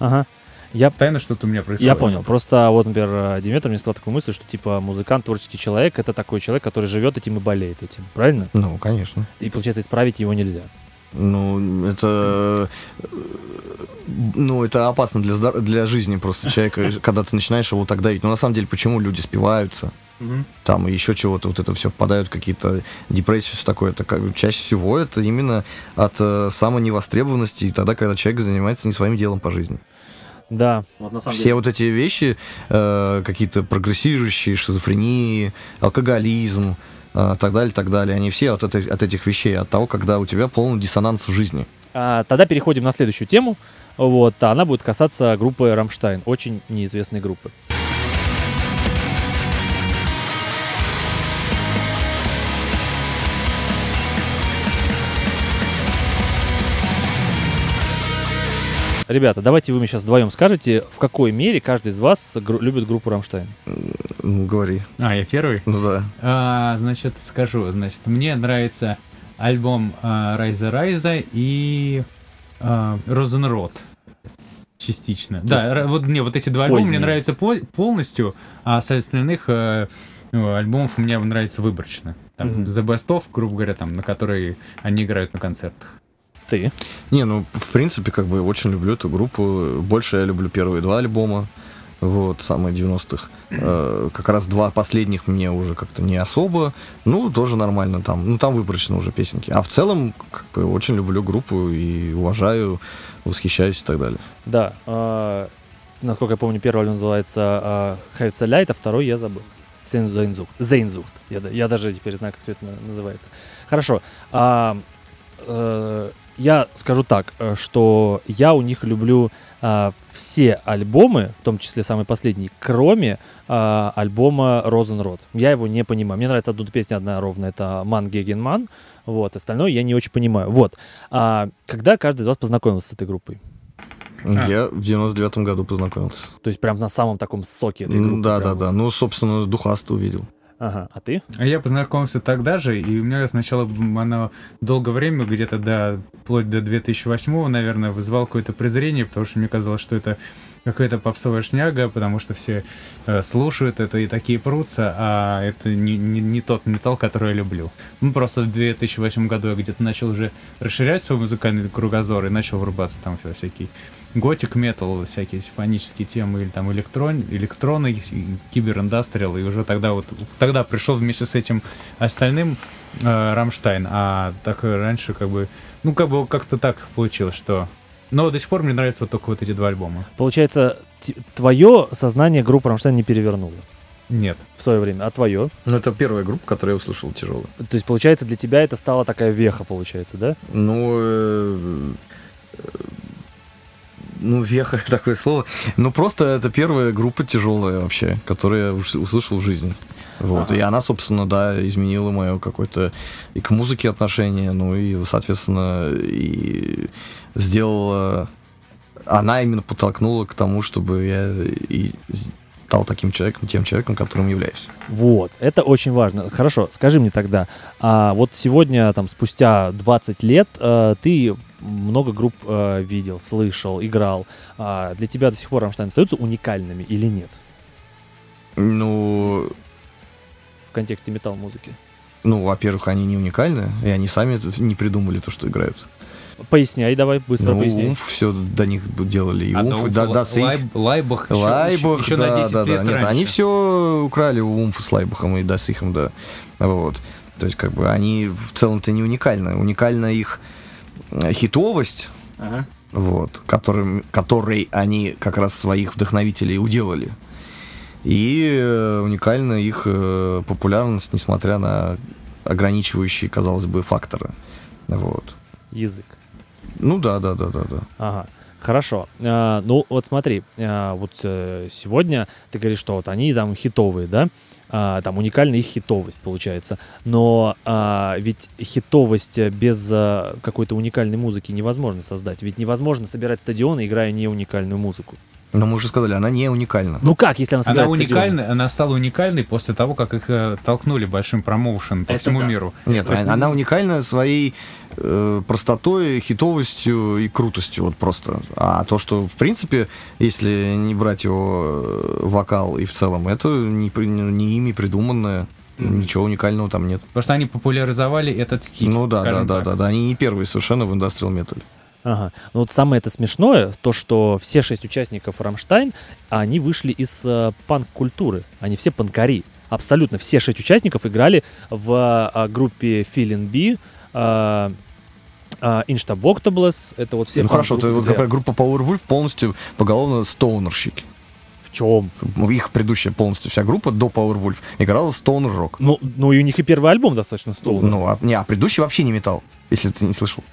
Speaker 1: Ага. Я,
Speaker 3: постоянно что-то у меня происходит.
Speaker 1: я понял. Просто вот, например, Диметр мне сказал такую мысль, что типа музыкант, творческий человек, это такой человек, который живет этим и болеет этим. Правильно?
Speaker 2: Ну, конечно.
Speaker 1: И, получается, исправить его нельзя.
Speaker 2: Ну, это... Ну, это опасно для, здор- для жизни просто человека, когда ты начинаешь его так давить. Но на самом деле, почему люди спиваются? Там и еще чего-то, вот это все впадают в какие-то депрессии, все такое. Это как, чаще всего это именно от э, самоневостребованности и тогда, когда человек занимается не своим делом по жизни.
Speaker 1: Да. Вот на самом
Speaker 2: Все вот эти вещи, э, какие-то прогрессирующие, шизофрении, алкоголизм, э, так далее, так далее, они все от, этой- от этих вещей, от того, когда у тебя полный диссонанс в жизни.
Speaker 1: А, тогда переходим на следующую тему. Вот, а она будет касаться группы Рамштайн, очень неизвестной группы. Ребята, давайте вы мне сейчас вдвоем скажете, в какой мере каждый из вас гру- любит группу Рамштайн.
Speaker 2: Ну, говори.
Speaker 3: А, я первый?
Speaker 2: Ну да.
Speaker 3: А, значит, скажу, значит, мне нравится альбом а, Райза Райза и а, Розенрод. Частично. Да, ра- вот мне вот эти два альбома мне нравятся по- полностью, а с остальных э, ну, альбомов меня нравится выборочно. Там
Speaker 1: Мгм.
Speaker 3: The Best of, грубо говоря, там, на которые они играют на концертах.
Speaker 1: Ты?
Speaker 2: Не, ну, в принципе, как бы очень люблю эту группу. Больше я люблю первые два альбома. Вот, самые 90-х. Э, как раз два последних мне уже как-то не особо. Ну, тоже нормально там. Ну, там выборочно уже песенки. А в целом, как бы, очень люблю группу и уважаю, восхищаюсь и так далее.
Speaker 1: Да. а, насколько я помню, первый альбом называется а, Herzeleicht, а второй я забыл. Sehnsucht. Sehnsucht. Я, я даже теперь знаю, как все это на- называется. Хорошо. А, э, я скажу так, э, что я у них люблю а, все альбомы, в том числе самый последний, кроме а, альбома Розенрод. Я его не понимаю. Мне нравится одна песня, одна ровно, это Ман Геген Ман. Вот, остальное я не очень понимаю. Вот. А, когда каждый из вас познакомился с этой группой?
Speaker 3: А.
Speaker 2: Я в 99-м году познакомился.
Speaker 1: То есть прям на самом таком соке этой группы.
Speaker 2: Да,
Speaker 1: прям
Speaker 2: да, да.
Speaker 1: вот.
Speaker 2: Ну, собственно, Духаста увидел.
Speaker 1: Ага. А ты?
Speaker 3: А я познакомился тогда же, и у меня сначала м, оно долгое время, где-то до, вплоть до 2008 наверное, вызывал какое-то презрение, потому что мне казалось, что это какая-то попсовая шняга, потому что все э, слушают это и такие прутся, а это не, не, не тот металл, который я люблю. Ну, просто в 2008 году я где-то начал уже расширять свой музыкальный кругозор и начал врубаться там во всякий готик метал, всякие симфонические темы или там электрон, электроны, кибериндастриал, и уже тогда вот тогда пришел вместе с этим остальным э, Рамштайн, а так раньше как бы, ну как бы как-то так получилось, что но до сих пор мне нравятся вот только вот эти два альбома.
Speaker 1: Получается, твое сознание группа Рамштайн не перевернуло
Speaker 3: Нет.
Speaker 1: в свое время, а твое?
Speaker 2: Ну, это первая группа, которую я услышал тяжелая.
Speaker 1: То есть, получается, для тебя это стала такая веха, получается, да?
Speaker 2: Ну, э, э, ну, веха такое слово. Ну, просто это первая группа тяжелая вообще, которую я ус- услышал в жизни. Вот.
Speaker 1: Ага.
Speaker 2: И она, собственно, да, изменила мое какое-то и к музыке отношение, ну и, соответственно, и сделала... Она именно подтолкнула к тому, чтобы я и стал таким человеком, тем человеком, которым являюсь.
Speaker 1: Вот, это очень важно. Хорошо, скажи мне тогда, а вот сегодня, там, спустя 20 лет, э, ты много групп э, видел, слышал, играл. А для тебя до сих пор Рамштайн остаются уникальными или нет
Speaker 2: Ну,
Speaker 1: в контексте металл-музыки?
Speaker 2: ну, во-первых, они не уникальны, и они сами не придумали то, что играют.
Speaker 1: Поясняй давай, быстро
Speaker 2: ну,
Speaker 1: поясняй.
Speaker 2: Умф все до них делали, и
Speaker 3: А
Speaker 2: Умф, да, да, с их-
Speaker 3: Лайб- Лайбах еще-
Speaker 2: Лайбах,
Speaker 3: еще
Speaker 2: да,
Speaker 3: на 10
Speaker 2: да, да.
Speaker 3: лет
Speaker 2: Нет,
Speaker 3: раньше.
Speaker 2: они все украли у Умфа с Лайбахом и да, с ихом, да. Вот. То есть, как бы, они в целом-то не уникальны. Уникальна их хитовость,
Speaker 1: Ага.
Speaker 2: вот, которым, которой они как раз своих вдохновителей уделали. И э, уникальна их э, популярность, несмотря на ограничивающие, казалось бы, факторы. Вот.
Speaker 1: Язык.
Speaker 2: Ну да, да, да, да, да.
Speaker 1: Ага. Хорошо. А, ну, вот смотри, а, вот э, сегодня ты говоришь, что вот они там хитовые, да? А, там уникальная их хитовость получается. Но а, ведь хитовость без а, какой-то уникальной музыки невозможно создать. Ведь невозможно собирать стадионы, играя не уникальную музыку.
Speaker 2: Но мы уже сказали, она не уникальна.
Speaker 1: Ну как, если она
Speaker 3: Она
Speaker 1: собирает стадионы?
Speaker 3: уникальна, она стала уникальной после того, как их э, толкнули большим промоушен по
Speaker 1: Это
Speaker 3: всему
Speaker 1: да.
Speaker 3: миру.
Speaker 2: Нет,
Speaker 3: есть,
Speaker 2: она уникальна своей э, простотой, хитовостью и крутостью, вот просто. А то, что, в принципе, если не брать его э, вокал и в целом, это не, не ими придуманное, ничего уникального там нет.
Speaker 3: Потому что они популяризовали этот стиль.
Speaker 2: ну да, да, да, да, да, они не первые совершенно в индастриал метале.
Speaker 1: Ага. Ну вот самое это смешное, то, что все шесть участников Рамштайн, они вышли из э, панк-культуры. Они все панкари. Абсолютно все шесть участников играли в э, группе Feeling B, э, э, Instaboctables, это вот все
Speaker 2: ну хорошо, то
Speaker 1: панк-группы,
Speaker 2: вот, например, группа Powerwolf полностью поголовно стоунерщики.
Speaker 1: В чем?
Speaker 2: Их предыдущая полностью вся группа до Powerwolf играла стоунер-рок.
Speaker 1: Ну, ну и у них и первый альбом достаточно стол.
Speaker 2: Ну, а, не, а предыдущий вообще не металл, если ты не слышал.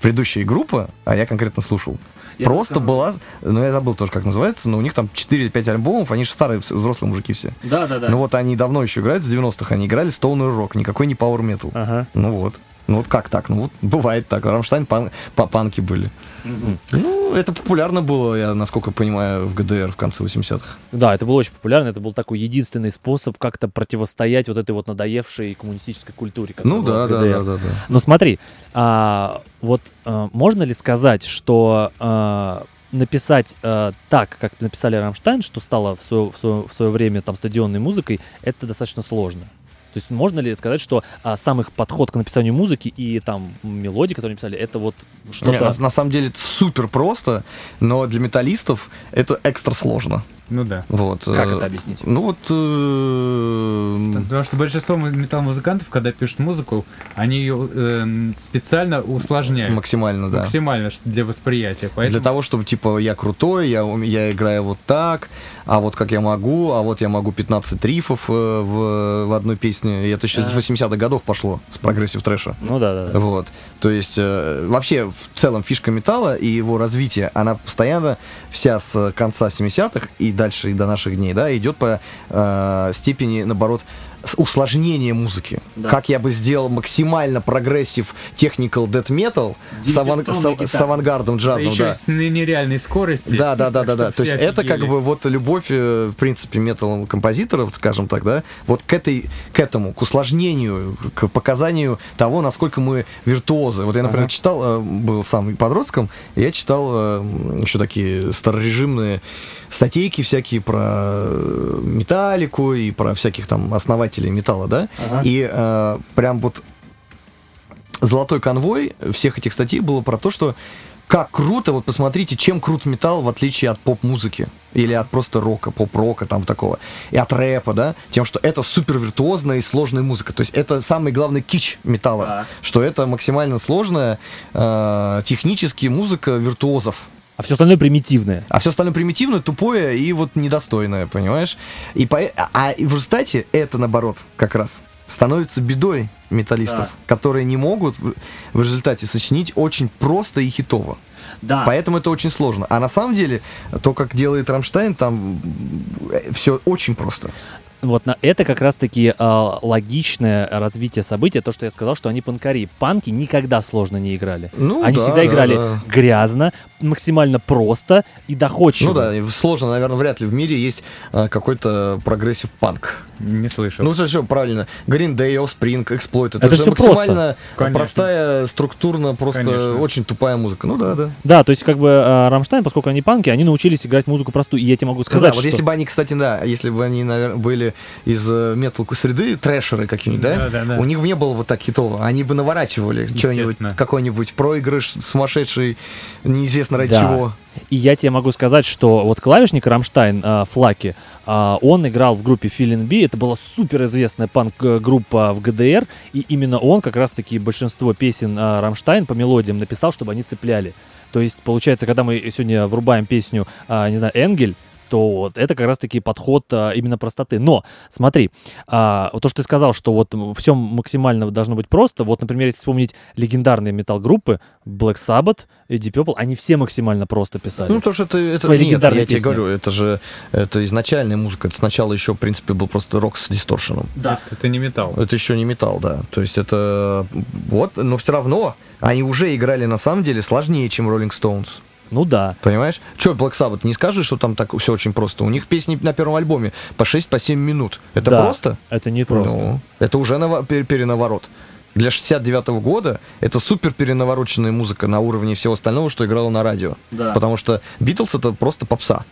Speaker 2: Предыдущая группа, а я конкретно слушал, просто была, ну я забыл тоже, как называется, но у них там 4-5 альбомов, они же старые взрослые мужики все.
Speaker 1: Да, да, да.
Speaker 2: Ну вот они давно еще играют, с 90-х, они играли стоунер рок, никакой не пауэр метал.
Speaker 1: Ага.
Speaker 2: Ну вот. Ну вот как так? Ну вот бывает так. Рамштайн пан- па- панки были. Ну, это популярно было, я насколько понимаю, в ГДР в конце 80-х.
Speaker 1: Да, это было очень популярно, это был такой единственный способ как-то противостоять вот этой вот надоевшей коммунистической культуре.
Speaker 2: Ну да,
Speaker 1: в
Speaker 2: да,
Speaker 1: ГДР.
Speaker 2: да, да, да.
Speaker 1: Но смотри, а, вот а, можно ли сказать, что а, написать а, так, как написали Рамштайн, что стало в свое, время там стадионной музыкой, это достаточно сложно? То есть можно ли сказать, что а, сам их подход к написанию музыки и там мелодии, которые написали, это вот что-то...
Speaker 2: на, на самом деле это супер просто, но для металлистов это экстра сложно.
Speaker 3: Ну да.
Speaker 2: Вот.
Speaker 1: Как
Speaker 2: э,
Speaker 1: это объяснить?
Speaker 2: Ну вот... э,
Speaker 3: Потому что большинство металл-музыкантов, когда пишут музыку, они ее э, специально усложняют.
Speaker 2: максимально, да.
Speaker 3: Максимально для восприятия. Поэтому
Speaker 2: Для того, чтобы, типа, я крутой, я, я играю вот так, а вот как я могу, а вот я могу 15 рифов э, в, в одной песне. И это еще с
Speaker 1: Ага.
Speaker 2: 80-х годов пошло, с progressive трэша.
Speaker 1: Ну да, да, да.
Speaker 2: Вот. То есть, э, вообще, в целом, фишка металла и его развитие, она постоянно вся с конца 70-х и дальше и до наших дней, да, идет по э, степени, наоборот, усложнения музыки.
Speaker 1: Да.
Speaker 2: Как я бы сделал максимально progressive technical death metal с, аван- с- с авангардом джазом,
Speaker 3: еще
Speaker 2: да.
Speaker 3: с нереальной скоростью.
Speaker 2: Да, да, да, да, да. То есть
Speaker 3: все
Speaker 2: это как
Speaker 3: офигели.
Speaker 2: бы вот любовь, э, в принципе, метал композиторов, скажем так, да, вот к этой, к этому, к усложнению, к показанию того, насколько мы виртуозы. Вот я, например,
Speaker 1: Ага.
Speaker 2: читал, э, был сам подростком, я читал э, еще такие старорежимные статейки всякие про э, металлику и про всяких там основателей металла, да,
Speaker 1: Ага.
Speaker 2: и э, прям вот золотой конвой всех этих статей было про то, что как круто, вот посмотрите, чем крут металл в отличие от поп-музыки. Или от просто рока, поп-рока там такого. И от рэпа, да. Тем, что это супер виртуозная и сложная музыка. То есть это самый главный кич металла.
Speaker 1: Так.
Speaker 2: Что это максимально сложная э, технически музыка виртуозов.
Speaker 1: А все остальное примитивное.
Speaker 2: А все остальное примитивное, тупое и вот недостойное, понимаешь? И по... а, а в результате это, наоборот, как раз становится бедой металлистов,
Speaker 1: Так.
Speaker 2: которые не могут в, в результате сочинить очень просто и хитово.
Speaker 1: Да.
Speaker 2: Поэтому это очень сложно. А на самом деле, то, как делает Рамштайн, там все очень просто.
Speaker 1: Вот на это как раз-таки а, логичное развитие события, то, что я сказал, что они панкари. Панки никогда сложно не играли.
Speaker 2: Ну,
Speaker 1: они
Speaker 2: да,
Speaker 1: всегда
Speaker 2: да,
Speaker 1: играли
Speaker 2: да.
Speaker 1: грязно, максимально просто и доходчиво.
Speaker 2: Ну да, сложно, наверное, вряд ли в мире есть а, какой-то progressive панк.
Speaker 3: Не слышал.
Speaker 2: Ну, все правильно. Green Day, Offspring, Exploited. Это,
Speaker 1: Это
Speaker 2: же
Speaker 1: всё
Speaker 2: максимально
Speaker 3: Конечно.
Speaker 2: простая, структурно, просто
Speaker 3: Конечно.
Speaker 2: очень тупая музыка. Ну да, да.
Speaker 1: Да, то есть как бы Рамштайн, поскольку они панки, они научились играть музыку простую. И я тебе могу
Speaker 2: Ну
Speaker 1: сказать,
Speaker 2: да, вот
Speaker 1: что...
Speaker 2: если бы они, кстати, да, если бы они, наверное, были из э, метал среды, трэшеры какие-нибудь, да,
Speaker 3: Да, да, да.
Speaker 2: у них бы не было вот так хитово. Они бы наворачивали что-нибудь, какой-нибудь проигрыш сумасшедший, неизвестно ради
Speaker 1: Да.
Speaker 2: чего.
Speaker 1: И я тебе могу сказать, что вот клавишник Рамштайн а, Флаки, а, он играл в группе Feeling B, это была суперизвестная панк-группа в ГДР, и именно он как раз-таки большинство песен а, Рамштайн по мелодиям написал, чтобы они цепляли. То есть, получается, когда мы сегодня врубаем песню, а, не знаю, Engel, то вот это как раз-таки подход а, именно простоты. Но смотри, а, то, что ты сказал, что вот все максимально должно быть просто. Вот, например, если вспомнить легендарные метал-группы Black Sabbath и Deep Purple, они все максимально просто писали.
Speaker 2: Ну, то, что это, это
Speaker 1: свои
Speaker 2: нет,
Speaker 1: легендарные
Speaker 2: я тебе
Speaker 1: песни.
Speaker 2: говорю, это же это изначальная музыка. Это сначала еще, в принципе, был просто рок с дисторшеном.
Speaker 1: да.
Speaker 3: Это, это не металл.
Speaker 2: Это еще не металл, да. То есть это вот, но все равно они уже играли на самом деле сложнее, чем Rolling Stones.
Speaker 1: Ну да.
Speaker 2: Понимаешь? Че, Black Sabbath, не скажешь, что там так все очень просто? У них песни на первом альбоме по 6-7 по семь минут. Это
Speaker 1: Да,
Speaker 2: просто?
Speaker 1: Это не просто.
Speaker 2: Ну, это уже пер- перенаворот. Для 69 года это супер перенавороченная музыка на уровне всего остального, что играло на радио.
Speaker 1: Да.
Speaker 2: Потому что Битлз это просто попса.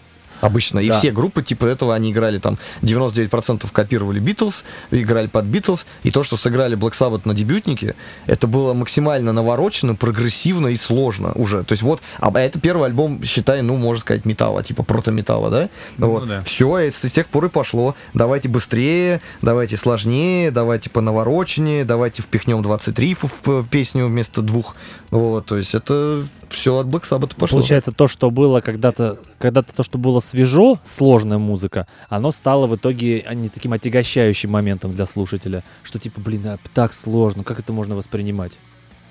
Speaker 2: Обычно. И
Speaker 1: Да.
Speaker 2: все группы типа этого, они играли там 99% копировали Битлз, играли под Битлз. И то, что сыграли Black Sabbath на дебютнике, это было максимально наворочено, прогрессивно и сложно уже. То есть вот, а это первый альбом, считай, ну, можно сказать, металла, типа прото-металла, да?
Speaker 3: Ну
Speaker 2: вот.
Speaker 3: да.
Speaker 2: Все, и с тех пор и пошло. Давайте быстрее, давайте сложнее, давайте понавороченнее, давайте впихнем 20 рифов в песню вместо двух. Вот, то есть это все от Black Sabbath пошло.
Speaker 1: Получается, то, что было когда-то, когда-то то, что было свежо, сложная музыка, оно стало в итоге а, не таким отягощающим моментом для слушателя, что типа, блин, а, так сложно, как это можно воспринимать?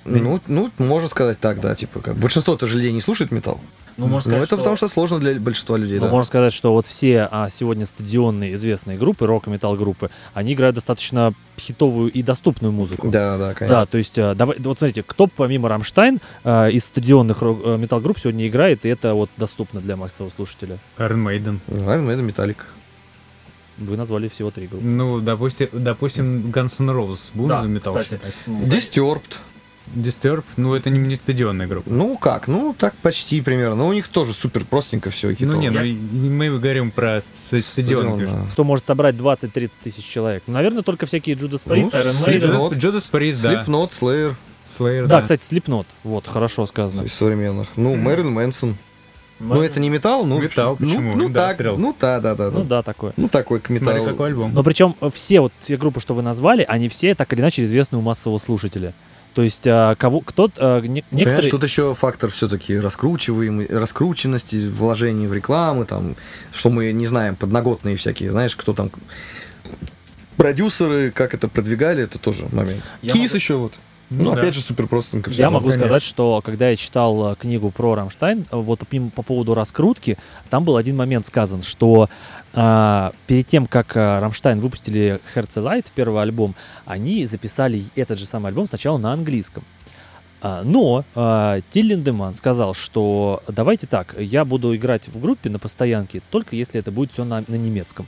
Speaker 2: Ну, ну, можно сказать так, да, типа как. Большинство-то же людей не слушает металл.
Speaker 1: Ну, можно
Speaker 2: Ну, это потому что сложно для большинства людей,
Speaker 1: Ну,
Speaker 2: да.
Speaker 1: можно сказать, что вот все а, сегодня стадионные известные группы, рок и металл группы, они играют достаточно хитовую и доступную музыку.
Speaker 2: Да, да, конечно.
Speaker 1: Да, то есть, а, давай, вот смотрите, кто помимо Рамштайн а, из стадионных рок- э, металл-групп сегодня играет, и это вот доступно для массового слушателя.
Speaker 3: Iron Maiden.
Speaker 2: Iron Maiden, Metallica.
Speaker 1: Вы назвали всего три группы.
Speaker 3: Ну, допустим, допустим Guns N' Roses. Будем
Speaker 1: Да,
Speaker 3: за металл
Speaker 1: кстати.
Speaker 2: Disturbed.
Speaker 3: Disturbed, ну это не, не стадионная группа.
Speaker 2: Ну как, ну так почти примерно. Но у них тоже супер простенько все.
Speaker 3: Ну не, ну мы говорим про.
Speaker 2: Стадион,
Speaker 1: Кто может собрать 20-30 тысяч человек? Ну, наверное, только всякие Judas Priest,
Speaker 2: Ну,
Speaker 1: Iron. Maiden.
Speaker 3: Judas, Judas Priest, да.
Speaker 2: Slipknot, Slayer
Speaker 3: Slayer,
Speaker 1: Да,
Speaker 3: да.
Speaker 1: кстати, Slipknot. Вот, хорошо сказано.
Speaker 2: из современных. Ну, Мэрин Мэнсон. Ну, это не металл, ну...
Speaker 3: Металл,
Speaker 2: ну,
Speaker 3: почему?
Speaker 2: Ну, так,
Speaker 3: Индастриал.
Speaker 2: ну, да, да, да.
Speaker 1: Ну
Speaker 2: да.
Speaker 1: да, такое.
Speaker 2: Ну, такой к
Speaker 3: Смотри,
Speaker 2: металлу.
Speaker 3: какой альбом.
Speaker 1: Но причем все вот те группы, что вы назвали, они все так или иначе известны у массового слушателя. То есть а, кого кто а, не- некоторые
Speaker 2: тут еще фактор все-таки раскручиваемый, раскрученности, вложений в рекламы, там, что мы не знаем, подноготные всякие, знаешь, кто там продюсеры, как это продвигали, это тоже момент.
Speaker 1: Я
Speaker 2: Кис
Speaker 1: могу-
Speaker 2: еще вот. Ну,
Speaker 3: да.
Speaker 2: опять же, супер всё.
Speaker 1: Я могу
Speaker 3: конечно.
Speaker 1: сказать, что когда я читал э, книгу про Рамштайн, э, вот по, по поводу раскрутки, там был один момент сказан, что а, перед тем, как а, Рамштайн выпустили Herzeleid, первый альбом, они записали этот же самый альбом сначала на английском. Но Тиль Линдеман сказал, что давайте так, я буду играть в группе на постоянке, только если это будет все на, на немецком.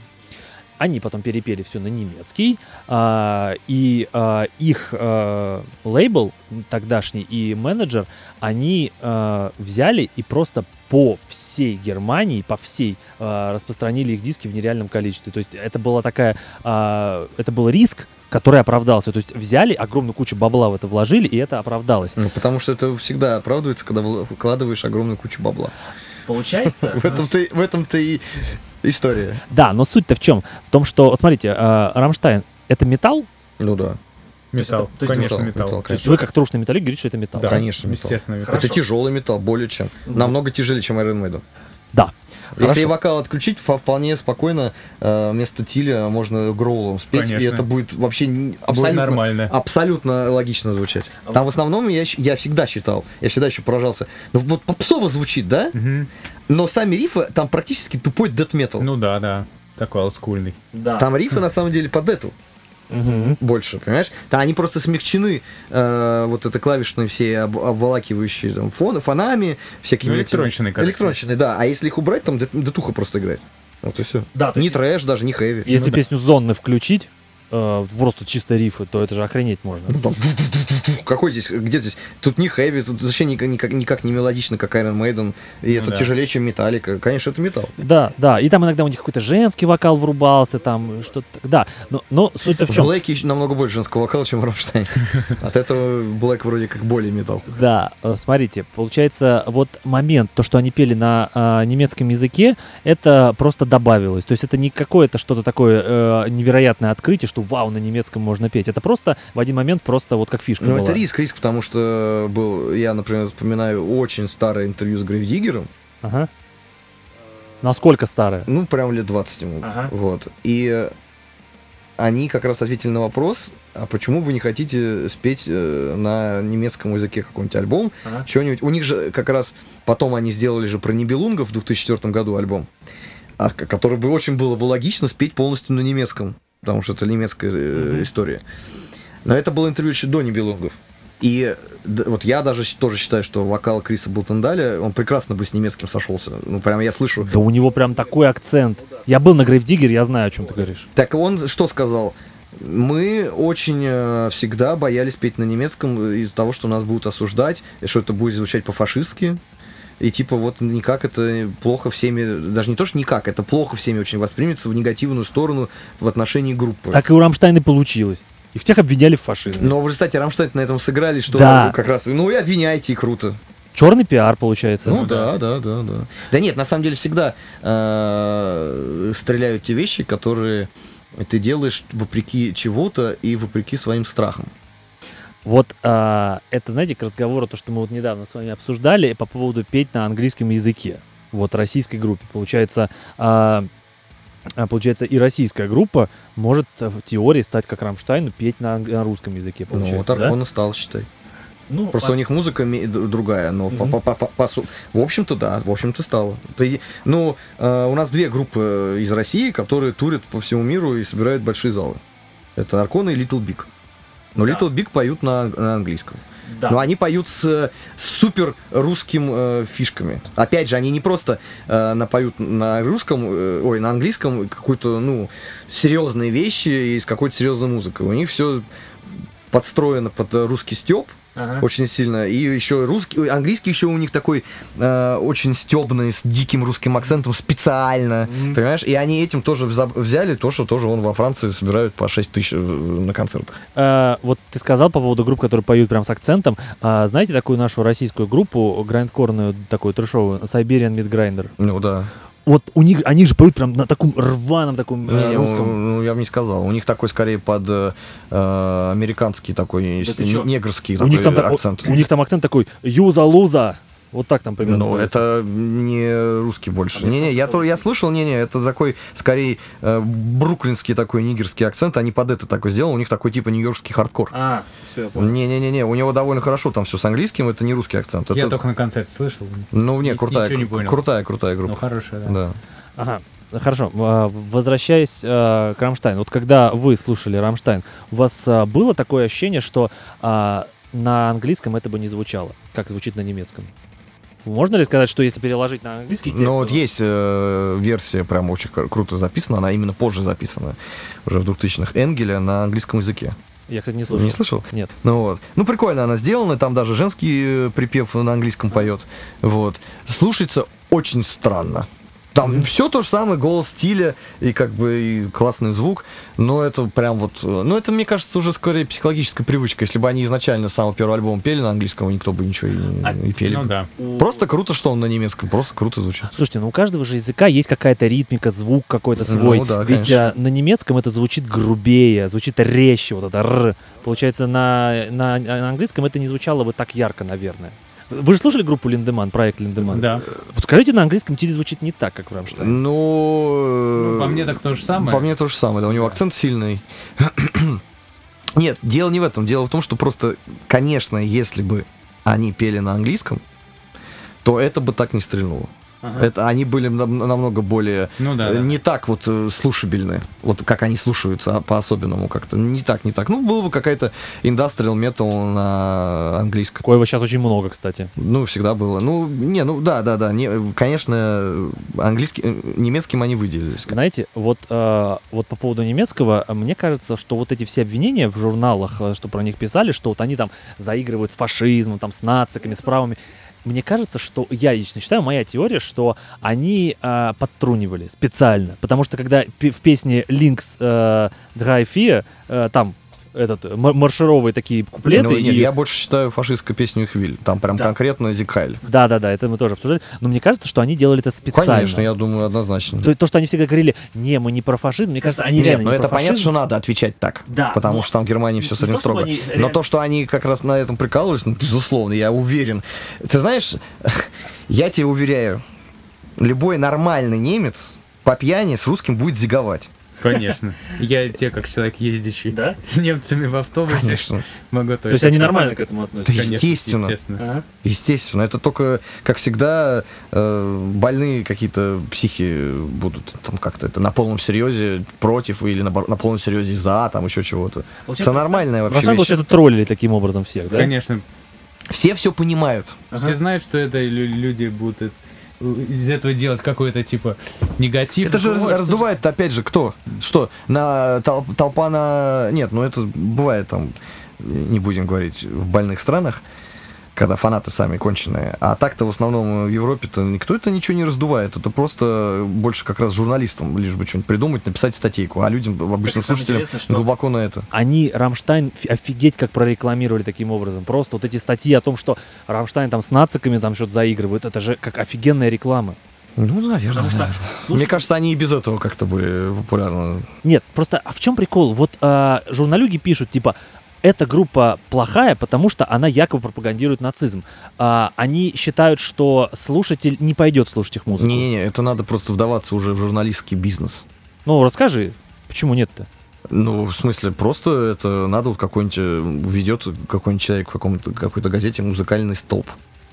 Speaker 1: Они потом перепели все на немецкий, а, и а, их а, лейбл тогдашний и менеджер, они а, взяли и просто по всей Германии, по всей а, распространили их диски в нереальном количестве. То есть это была такая, а, это был риск, который оправдался. То есть взяли огромную кучу бабла в это вложили, и это оправдалось.
Speaker 2: Ну, потому что это всегда оправдывается, когда вкладываешь огромную кучу бабла.
Speaker 1: Получается?
Speaker 2: В этом-то и история.
Speaker 1: Да, но суть-то в чем? В том, что, вот смотрите, а, Рамштайн это металл?
Speaker 2: Ну да.
Speaker 3: Металл,
Speaker 1: то есть
Speaker 3: конечно,
Speaker 2: металл,
Speaker 3: металл.
Speaker 2: металл,
Speaker 1: То есть вы как трушный металлик говорите, что это металл?
Speaker 3: Да,
Speaker 2: конечно, металл.
Speaker 3: Естественно, металл.
Speaker 2: Это тяжелый металл, более чем. Намного тяжелее, чем Iron Maiden.
Speaker 1: Да.
Speaker 2: Если
Speaker 1: Хорошо.
Speaker 2: вокал отключить, вполне спокойно э, вместо тиля можно гроулом спеть, и
Speaker 3: Конечно.
Speaker 2: это будет вообще абсолютно,
Speaker 3: нормально.
Speaker 2: абсолютно логично звучать. Там в основном я, я всегда считал, я всегда еще поражался, ну вот попсово звучит, да?
Speaker 3: Мгм.
Speaker 2: Но сами рифы там практически тупой дэт метал.
Speaker 3: Ну да, да. Такой олдскульный.
Speaker 1: Да.
Speaker 2: Там рифы на самом деле под эту
Speaker 1: Мгм.
Speaker 2: больше, понимаешь? Да, они просто смягчены, э, вот это клавишные все об- обволакивающие там фоны, фонами, всякими...
Speaker 3: Ну,
Speaker 2: этими-
Speaker 3: электронщиной, короче.
Speaker 2: Электронщиной, да. А если их убрать, там дет- детуха просто играет. Вот и все.
Speaker 1: Да,
Speaker 2: Не
Speaker 1: есть,
Speaker 2: трэш, даже не хэви.
Speaker 1: если
Speaker 3: Ну да.
Speaker 1: песню Зонны включить, э, просто чисто рифы, то это же охренеть можно.
Speaker 2: Ну, там, Какой здесь, где здесь? Тут не хэви, тут вообще никак, никак, никак не мелодично, как Iron Maiden. И
Speaker 3: Ну
Speaker 2: это
Speaker 3: да.
Speaker 2: тяжелее, чем Металлика. Конечно, это металл.
Speaker 1: Да, да, и там иногда у них какой-то женский вокал врубался, там что-то, так- да, но, но суть-то в
Speaker 2: В
Speaker 1: чем?
Speaker 2: Блэке еще намного больше женского вокала, чем в Рамштайне. От этого Блэк вроде как более металл.
Speaker 1: Да, э, смотрите, получается, вот момент, то, что они пели на а, немецком языке, это просто добавилось. То есть это не какое-то что-то такое э, невероятное открытие, что вау, на немецком можно петь. Это просто в один момент просто вот как фишка
Speaker 2: Ну,
Speaker 1: была.
Speaker 2: это риск, риск, потому что был, я, например, вспоминаю очень старое интервью с Грейвдиггером,
Speaker 1: Ага. Насколько старая?
Speaker 2: ну, прям лет 20 ему,
Speaker 1: Ага.
Speaker 2: вот, и они как раз ответили на вопрос, а почему вы не хотите спеть э, на немецком языке какой-нибудь альбом,
Speaker 1: Ага.
Speaker 2: что-нибудь, у них же как раз потом они сделали же про Нибелунгов в 2004 году альбом, а, который бы очень было бы логично спеть полностью на немецком, потому что это немецкая
Speaker 1: Мгм.
Speaker 2: история. Но это было интервью еще до Нибелунгов. И вот я даже тоже считаю, что вокал Криса Бултендаля, он прекрасно бы с немецким сошелся. Ну, прям я слышу.
Speaker 1: Да у него прям такой акцент. Я был на Грейвдиггере, я знаю, о чем ты говоришь.
Speaker 2: Так он что сказал? Мы очень э, всегда боялись петь на немецком из-за того, что нас будут осуждать, и что это будет звучать по-фашистски. И типа вот никак это плохо всеми, даже не то, что никак, это плохо всеми очень воспримется в негативную сторону в отношении группы.
Speaker 1: Так и у Рамштайна получилось. Их всех обвиняли в фашизме.
Speaker 2: Но в результате Рамштайн на этом сыграли, что
Speaker 1: Да.
Speaker 2: как раз, ну и обвиняйте, и круто.
Speaker 1: Черный пиар получается.
Speaker 2: Ну да, да, да, да. Да нет, на самом деле всегда э, стреляют те вещи, которые ты делаешь вопреки чего-то и вопреки своим страхам.
Speaker 1: Вот а, это, знаете, к разговору, то, что мы вот недавно с вами обсуждали по поводу петь на английском языке. Вот российской группе. Получается, а, а, получается, и российская группа может э, в теории стать как Рамштайн, петь на, на русском языке.
Speaker 2: Ну,
Speaker 1: Получается,
Speaker 2: вот
Speaker 1: да?
Speaker 2: Аркона стал, считай.
Speaker 1: Ну,
Speaker 2: Просто у них музыка другая, но по-
Speaker 1: Мгм.
Speaker 2: по- по- по су- в общем-то, да, в общем-то стало. Ты- Ну, э, у нас две группы из России, которые турят по всему миру и собирают большие залы. Это Аркона и Little Big. Но
Speaker 1: Да.
Speaker 2: Little Big поют на, на английском.
Speaker 1: да.
Speaker 2: Но они поют с, с супер русским э, фишками. Опять же, они не просто э, напоют на русском, э, ой, на английском какую-то, ну, серьезные вещи и с какой-то серьезной музыкой. У них все подстроено под русский степ
Speaker 1: Ага.
Speaker 2: очень сильно. И еще русский, английский еще у них такой э, очень стебный, с диким русским акцентом специально.
Speaker 1: Мгм.
Speaker 2: Понимаешь? И они этим тоже взяли то, что тоже он во Франции собирают по 6 тысяч э, на концертах.
Speaker 1: А, вот ты сказал по поводу групп, которые поют прям с акцентом. А, знаете такую нашу российскую группу, грайндкорную, такую трешовую, Siberian Mid Grinder?
Speaker 2: Ну да.
Speaker 1: Вот у них, они же поют прям на таком рваном таком э,
Speaker 2: Не, не,
Speaker 1: русском.
Speaker 2: ну, я бы не сказал. У них такой скорее под э, э, американский такой,
Speaker 1: Да
Speaker 2: негрский
Speaker 1: У
Speaker 2: такой
Speaker 1: них, там,
Speaker 2: акцент.
Speaker 1: у них там акцент такой юза-луза. Вот так там примерно.
Speaker 2: Ну, это не русский больше.
Speaker 1: А,
Speaker 2: Не-не, я,
Speaker 1: хорошо.
Speaker 2: то, я слышал, не-не, это такой, скорее, э, бруклинский такой нигерский акцент. Они под это такой сделали, у них такой типа нью-йоркский хардкор.
Speaker 1: А, все, я понял.
Speaker 2: Не-не-не, у него довольно хорошо там все с английским, это не русский акцент.
Speaker 3: Я
Speaker 2: Это-
Speaker 3: только на концерте слышал.
Speaker 2: Ну, не, крутая,
Speaker 3: не понял.
Speaker 2: крутая, крутая
Speaker 3: Ну,
Speaker 2: группа.
Speaker 3: хорошая, да.
Speaker 2: Да.
Speaker 1: Ага. Хорошо, а, возвращаясь а, к Рамштайн. Вот когда вы слушали Рамштайн, у вас а, было такое ощущение, что а, на английском это бы не звучало, как звучит на немецком? Можно ли сказать, что если переложить на английский текст...
Speaker 2: Ну вот есть э, версия прям очень кр- круто записана, она именно позже записана, уже в 2000-х, Engel'я на английском языке.
Speaker 1: Я, кстати, не слышал.
Speaker 2: Не слышал?
Speaker 1: Нет.
Speaker 2: Ну вот. Ну прикольно она сделана, там даже женский э, припев на английском поет. Вот. Слушается очень странно. Там все то же самое, голос стиля и как бы и классный звук, но это прям вот, ну это мне кажется уже скорее психологическая привычка. Если бы они изначально с самого первого альбома пели на английском, никто бы ничего и не,
Speaker 3: А,
Speaker 2: не пели.
Speaker 3: Ну
Speaker 2: бы.
Speaker 3: да.
Speaker 2: Просто круто, что он на немецком, просто круто звучит.
Speaker 1: Слушайте, ну у каждого же языка есть какая-то ритмика, звук какой-то свой.
Speaker 2: Ну да,
Speaker 1: Ведь
Speaker 2: конечно.
Speaker 1: а, на немецком это звучит грубее, звучит резче, вот это р. Получается, на, на, на английском это не звучало бы так ярко, наверное. Вы же слушали группу Линдеман, проект Линдеман?
Speaker 3: Да.
Speaker 1: Вот скажите, на английском Тири звучит не так, как в Рамштайне.
Speaker 2: Ну,
Speaker 3: Ну, по мне так то же самое.
Speaker 2: По мне то же самое, да, у него акцент сильный. Нет, дело не в этом. Дело в том, что просто, конечно, если бы они пели на английском, то это бы так не стрельнуло.
Speaker 1: Ага.
Speaker 2: Это, они были нам- намного более
Speaker 3: Ну да.
Speaker 2: э,
Speaker 3: да.
Speaker 2: не так вот э, слушабельны, вот как они слушаются а, по-особенному как-то. Не так, не так. Ну, было бы какая-то индастриал метал на английском.
Speaker 1: Такого сейчас очень много, кстати.
Speaker 2: Ну, всегда было. Ну, не, ну да, да, да. Не, конечно, английский, э, немецким они выделились.
Speaker 1: Знаете, вот, э, вот по поводу немецкого, мне кажется, что вот эти все обвинения в журналах, э, что про них писали, что вот они там заигрывают с фашизмом, там, с нациками, с правыми, мне кажется, что я лично считаю, моя теория, что они э, подтрунивали специально, потому что когда в песне Links э, Drei Vier, э, там этот м- маршировые такие куплеты,
Speaker 2: Ну, нет,
Speaker 1: и-
Speaker 2: я больше считаю фашистской песню Хвиль. Там прям
Speaker 1: Да.
Speaker 2: конкретно Зикхайль.
Speaker 1: да-да-да, это мы тоже обсуждали, но мне кажется, что они делали это специально.
Speaker 2: Конечно, я думаю, однозначно.
Speaker 1: То, то, что они всегда говорили, не, мы не про фашизм, мне кажется, они
Speaker 2: Нет,
Speaker 1: реально
Speaker 2: ну
Speaker 1: не
Speaker 2: это
Speaker 1: про
Speaker 2: понятно,
Speaker 1: фашизм.
Speaker 2: что надо отвечать так.
Speaker 1: Да,
Speaker 2: Потому
Speaker 1: но-
Speaker 2: что там в Германии все с этим строго.
Speaker 1: они
Speaker 2: Но
Speaker 1: реально-
Speaker 2: то, что они как раз на этом прикалывались, ну, безусловно, я уверен. Ты знаешь, я тебе уверяю, любой нормальный немец по пьяни с русским будет зиговать.
Speaker 3: Конечно. Я те, как человек ездящий
Speaker 1: Да?
Speaker 3: с немцами в автобусе,
Speaker 2: Конечно.
Speaker 3: могу
Speaker 1: То есть они нормально к этому
Speaker 2: Да
Speaker 1: относятся?
Speaker 2: естественно.
Speaker 3: естественно.
Speaker 2: Естественно. Это только, как всегда, э, больные какие-то психи будут там как-то это на полном серьезе против или на, на полном серьезе за, там еще чего-то. Это нормальная вообще
Speaker 1: Вообще,
Speaker 2: вещь.
Speaker 1: получается, троллили таким образом всех, да?
Speaker 3: Конечно.
Speaker 2: Все все понимают.
Speaker 3: Все знают, что это лю- люди будут из этого делать какой-то типа негатив.
Speaker 2: Это же раз- раздувает, опять же, кто? Что, на тол- толпа на... Нет, ну это бывает там, не будем говорить, в больных странах, когда фанаты сами конченые. А так-то в основном в Европе-то никто это ничего не раздувает. Это просто больше как раз журналистам, лишь бы что-нибудь придумать, написать статейку. А людям, обычным слушателям,
Speaker 1: что-
Speaker 2: глубоко на это.
Speaker 1: Они Рамштайн фи- офигеть как прорекламировали таким образом. Просто вот эти статьи о том, что Рамштайн там с нациками там что-то заигрывают, это же как офигенная реклама.
Speaker 2: Ну, наверное.
Speaker 1: Потому что,
Speaker 2: наверное.
Speaker 1: слушай,
Speaker 2: Мне кажется, они и без этого как-то были популярны.
Speaker 1: Нет, просто а в чем прикол? Вот а, журналюги пишут, типа, эта группа плохая, потому что она якобы пропагандирует нацизм. А, они считают, что слушатель не пойдет слушать их музыку.
Speaker 2: Не-не-не, это надо просто вдаваться уже в журналистский бизнес.
Speaker 1: Ну, расскажи, почему нет-то?
Speaker 2: Ну, в смысле, просто это надо вот какой-нибудь, э, ведет какой-нибудь человек в каком-то, какой-то газете музыкальный столб.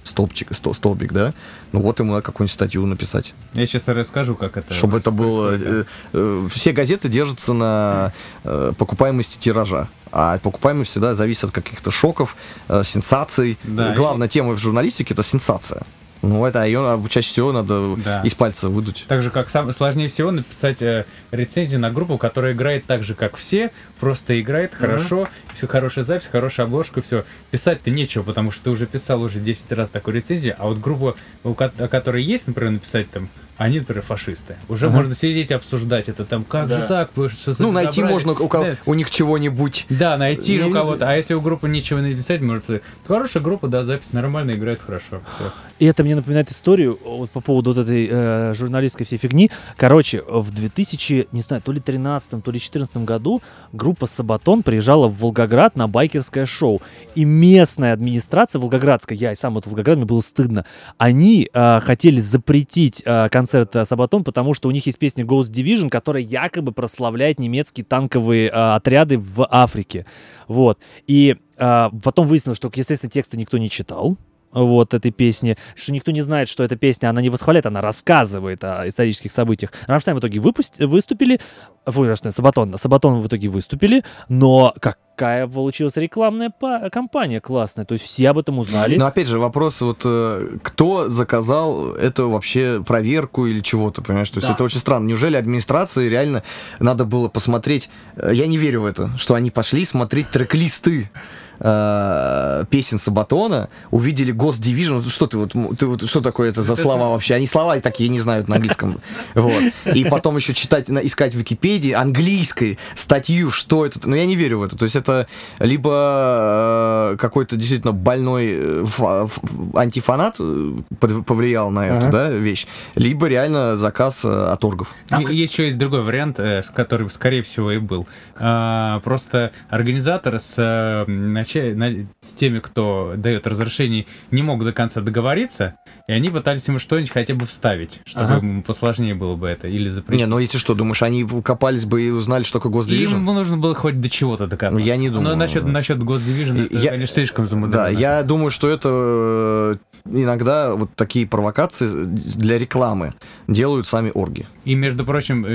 Speaker 2: Столбчик, стол- столбик, да? Ну вот ему надо какую-нибудь статью написать.
Speaker 3: Я сейчас расскажу, как это.
Speaker 2: чтобы это было...
Speaker 3: происходит,
Speaker 2: э, э, все газеты держатся на э, покупаемости тиража. А покупаемость всегда зависит от каких-то шоков, э, сенсаций.
Speaker 3: Да,
Speaker 2: Главная тема в журналистике это сенсация. Ну, это ее чаще всего надо
Speaker 3: Да.
Speaker 2: из пальца выдуть.
Speaker 3: Так же, как сам, сложнее всего написать э, рецензию на группу, которая играет так же, как все, просто играет хорошо, все хорошая запись, хорошая обложка, все. Писать-то нечего, потому что ты уже писал уже 10 раз такую рецензию, а вот группа, у ко- о которой есть, например, написать там, они, например, фашисты. Уже
Speaker 1: Ага.
Speaker 3: можно сидеть и обсуждать это там, как
Speaker 1: Да.
Speaker 3: же так, что
Speaker 2: Ну, найти
Speaker 3: безобразие?»
Speaker 2: можно у, кого-
Speaker 3: Да.
Speaker 2: у них чего-нибудь.
Speaker 3: Да, найти
Speaker 2: Не-
Speaker 3: у кого-то. А если у группы ничего не написать, может, хорошая группа, да, запись нормально, играет хорошо.
Speaker 1: И это мне напоминает историю вот по поводу вот этой э, журналистской всей фигни. Короче, в 2000, не знаю, то ли 13 то ли 14 году группа Сабатон приезжала в Волгоград на байкерское шоу. И местная администрация волгоградская, я и сам вот в Волгограде, мне было стыдно, они э, хотели запретить э, концерт э, Сабатон, потому что у них есть песня Ghost Division, которая якобы прославляет немецкие танковые э, отряды в Африке. Вот. И э, потом выяснилось, что, естественно, текста никто не читал вот этой песни, что никто не знает, что эта песня, она не восхваляет, она рассказывает о исторических событиях. Рамштайн в итоге выпуст... выступили, фу, Рамштайн, Сабатон, Сабатон в итоге выступили, но какая получилась рекламная па- кампания классная, то есть все об этом узнали.
Speaker 2: Но опять же, вопрос вот, э, кто заказал это вообще проверку или чего-то, понимаешь? То есть
Speaker 1: Да.
Speaker 2: это очень странно. Неужели администрации реально надо было посмотреть... э, Я не верю в это, что они пошли смотреть трек-листы э, песен Сабатона, увидели Ghost Division. Что ты вот, ты вот что такое это за слова вообще? Они слова такие не знают на английском. Вот. И потом еще читать, искать в Википедии английской статью, что это. Ну, я не верю в это. То есть это либо э, какой-то действительно больной э, фа- антифанат э, под- повлиял на эту
Speaker 1: Ага.
Speaker 2: да, вещь, либо реально заказ э, от оргов.
Speaker 1: Там
Speaker 3: И- Есть еще есть другой вариант, э, который, скорее всего, и был. А, Просто организатор с, э, нача- на- с теми, кто дает разрешение, не мог до конца договориться, и они пытались ему что-нибудь хотя бы вставить, чтобы
Speaker 1: Ага.
Speaker 3: ему посложнее было бы это, или запретить.
Speaker 2: Не, ну эти что, думаешь, они копались бы и узнали, что такое Division?
Speaker 3: Им нужно было хоть до чего-то докопаться.
Speaker 2: Ну, я не думаю.
Speaker 3: Но насчет, насчет Division, это,
Speaker 2: Я-
Speaker 3: конечно, слишком замудрено.
Speaker 2: Да, я думаю, что это э, иногда вот такие провокации для рекламы делают сами орги.
Speaker 3: И, между прочим,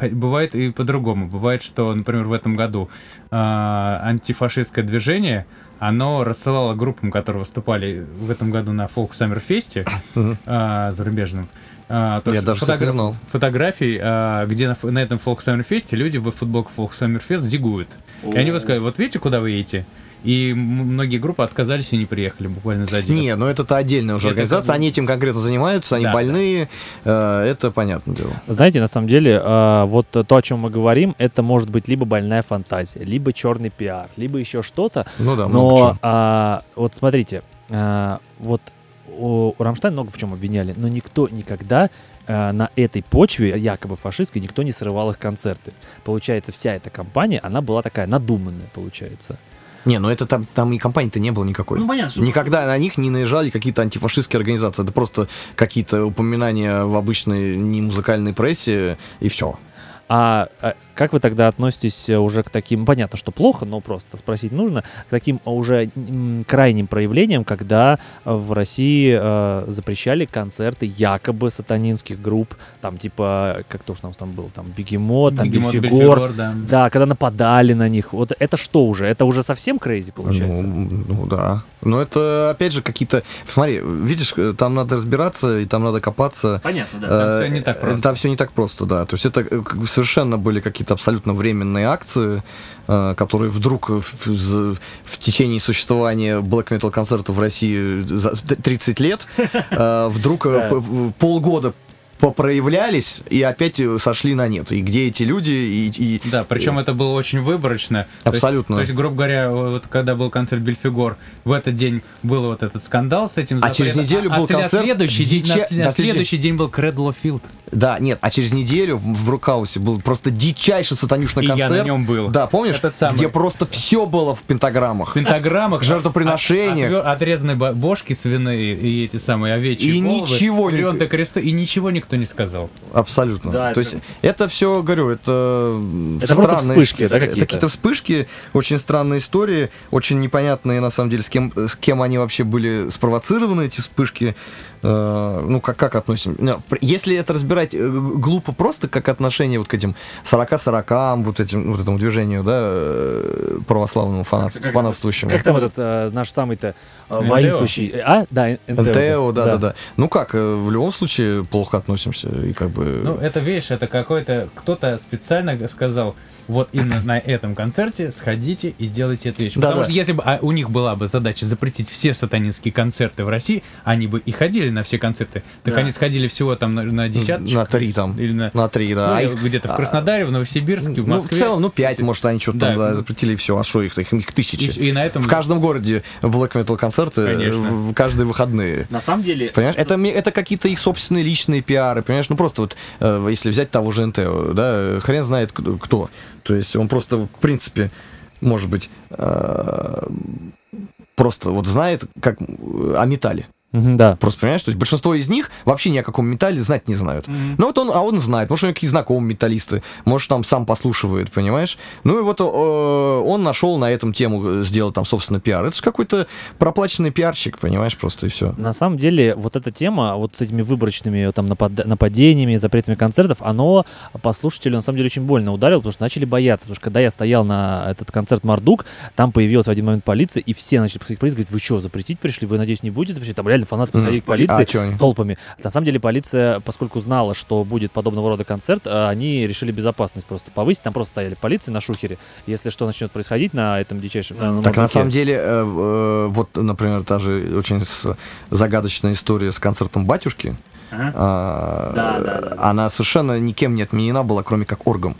Speaker 3: бывает и по-другому. Бывает, что, например, в этом году а, антифашистское движение, оно рассылало группам, которые выступали в этом году на Folk Summer Fest а, зарубежном, а, то
Speaker 2: Я даже, знал.
Speaker 3: фотографий, а, где на, на этом Folk Summer Fest люди в футболках Folk Summer Fest зигуют. И они бы сказали, вот видите, куда вы едете? И многие группы отказались и не приехали буквально за день.
Speaker 2: Не, ну это-то отдельная уже
Speaker 3: Это
Speaker 2: организация,
Speaker 3: как бы-
Speaker 2: они этим конкретно занимаются, они
Speaker 3: Да,
Speaker 2: больные, э, это понятное дело.
Speaker 1: Знаете, на самом деле, а, вот то, о чем мы говорим, это может быть либо больная фантазия, либо черный пиар, либо еще что-то.
Speaker 2: Ну да, много
Speaker 1: Но
Speaker 2: чего.
Speaker 1: а, вот смотрите, а, вот у, у Рамштайн много в чем обвиняли, но никто никогда на этой почве, якобы фашистской, никто не срывал их концерты. Получается, вся эта компания, она была такая надуманная, получается.
Speaker 2: Не, ну это там, там и компании-то не было никакой.
Speaker 1: понятно, что-
Speaker 2: Никогда на них не наезжали какие-то антифашистские организации. Это просто какие-то упоминания в обычной не музыкальной прессе, и все.
Speaker 1: А, а как вы тогда относитесь э, уже к таким, понятно, что плохо, но просто спросить нужно, к таким а, уже крайним проявлениям, когда э, в России э, запрещали концерты якобы сатанинских групп, там типа, как то, что у нас там был, там Behemoth, там
Speaker 3: Behemoth,
Speaker 1: Belphegor,
Speaker 3: Belphegor, да.
Speaker 1: да, когда нападали на них, вот это что уже? Это уже совсем crazy получается?
Speaker 2: Ну, ну да. Но это, опять же, какие-то... Смотри, видишь, э, там надо разбираться, и там надо копаться.
Speaker 1: Понятно,
Speaker 3: Там
Speaker 2: Э,
Speaker 3: всё не так просто.
Speaker 2: Там все не так просто, да. То есть это совершенно были какие-то абсолютно временные акции, э, которые вдруг в, в- в течение существования black metal концертов в России за 30 лет э, вдруг э, полгода попроявлялись и опять сошли на нет. И где эти люди, и, и-
Speaker 3: Да, причем это было очень выборочно. То есть-
Speaker 2: Абсолютно.
Speaker 3: То есть, грубо говоря, вот когда был концерт Бельфигор, в этот день был вот этот скандал с этим
Speaker 2: А через
Speaker 3: запретом,
Speaker 2: неделю
Speaker 3: а
Speaker 2: был
Speaker 3: след-
Speaker 2: концерт
Speaker 3: следующий
Speaker 2: дича-
Speaker 3: на,
Speaker 2: на
Speaker 3: следующий день был Кредло Филд.
Speaker 2: Да, нет, а через неделю в в Рукаусе был просто дичайший сатанюшный
Speaker 3: И я
Speaker 2: концерт.
Speaker 3: на нем был.
Speaker 2: Да, помнишь?
Speaker 3: Этот самый.
Speaker 2: Где просто все было в пентаграммах.
Speaker 3: В пентаграммах,
Speaker 2: Жертвоприношениях.
Speaker 3: от- отвер- отрезанные бо- бошки свиные и эти самые овечьи
Speaker 2: И
Speaker 3: головы,
Speaker 2: ничего не-
Speaker 3: Креста, и ничего никто не сказал.
Speaker 2: Абсолютно.
Speaker 1: Да,
Speaker 2: То
Speaker 1: это-
Speaker 2: есть это все, говорю, это м,
Speaker 1: Это просто
Speaker 2: странные
Speaker 1: вспышки,
Speaker 2: ис-
Speaker 1: да,
Speaker 2: это
Speaker 1: какие-то?
Speaker 2: какие-то вспышки, очень странные истории, очень непонятные на самом деле, с кем, с кем они вообще были спровоцированы эти вспышки. Э, ну как как относим? Если это разбирать э, глупо просто как отношение вот к этим 40-40 вот этим вот этому движению, да, э, православному фанат,
Speaker 1: Как-
Speaker 2: фанатствующему.
Speaker 1: Как там этот э, наш самый-то э, воинствующий? А, да, НТО.
Speaker 2: НТО, да, да, да. Ну как, в любом случае плохо относимся и как бы.
Speaker 3: Ну, это, видишь, это какой-то... Кто-то специально сказал, вот именно на этом концерте сходите и сделайте эту вещь.
Speaker 2: Да,
Speaker 3: Потому
Speaker 2: да.
Speaker 3: что если бы а, у них была бы задача запретить все сатанинские концерты в России, они бы и ходили на все концерты. Так
Speaker 1: Да.
Speaker 3: они сходили всего там на, на десяточку.
Speaker 2: на три там.
Speaker 3: Или на...
Speaker 2: На три, да.
Speaker 3: ну,
Speaker 2: А
Speaker 3: где-то в
Speaker 2: а,
Speaker 3: Краснодаре, в Новосибирске, в
Speaker 2: Ну, в
Speaker 3: Москве.
Speaker 2: целом, ну, пять, может, они что-то там
Speaker 3: Да.
Speaker 2: да, запретили, и все. А что их? Их, их тысячи.
Speaker 3: и, и на этом...
Speaker 2: В каждом городе black metal концерты э,
Speaker 3: Конечно.
Speaker 2: в в каждые выходные.
Speaker 1: На самом деле...
Speaker 2: Понимаешь, это, ми- это какие-то их собственные личные пиары, понимаешь? Ну просто вот, э, если взять того же НТО, да, э, хрен знает кто. То есть он просто, в принципе, может быть, э, просто вот знает как о металле.
Speaker 1: Да.
Speaker 2: Просто понимаешь, то есть большинство из них вообще ни о каком металле знать не знают.
Speaker 3: Мгм.
Speaker 2: Ну вот он, а он знает, может, у него какие знакомые металлисты, может, там сам послушивает, понимаешь? Ну и вот э, он нашел на этом тему, э, сделал там, собственно, пиар. Это же какой-то проплаченный пиарщик, понимаешь, просто и все.
Speaker 1: На самом деле, вот эта тема, вот с этими выборочными там напад- нападениями, запретами концертов, оно по слушателю на самом деле очень больно ударило, потому что начали бояться. Потому что когда я стоял на этот концерт Мардук, там появилась в один момент полиция, и все начали подходить к полиции, говорить, вы что, запретить пришли? Вы, надеюсь, не будете запрещать? Там реально фанаты подходили к полиции
Speaker 2: А чё они?
Speaker 1: толпами. На самом деле полиция, поскольку знала, что будет подобного рода концерт, э, они решили безопасность просто повысить. Там просто стояли полиции на шухере. Если что начнет происходить на этом дичайшем... на
Speaker 2: Так на
Speaker 1: Мардуке-
Speaker 2: самом деле, э, э, вот, например, та же очень с- загадочная история с концертом батюшки.
Speaker 1: Ага.
Speaker 2: а,
Speaker 1: Да, да, да.
Speaker 2: Она совершенно никем не отменена была, кроме как оргом.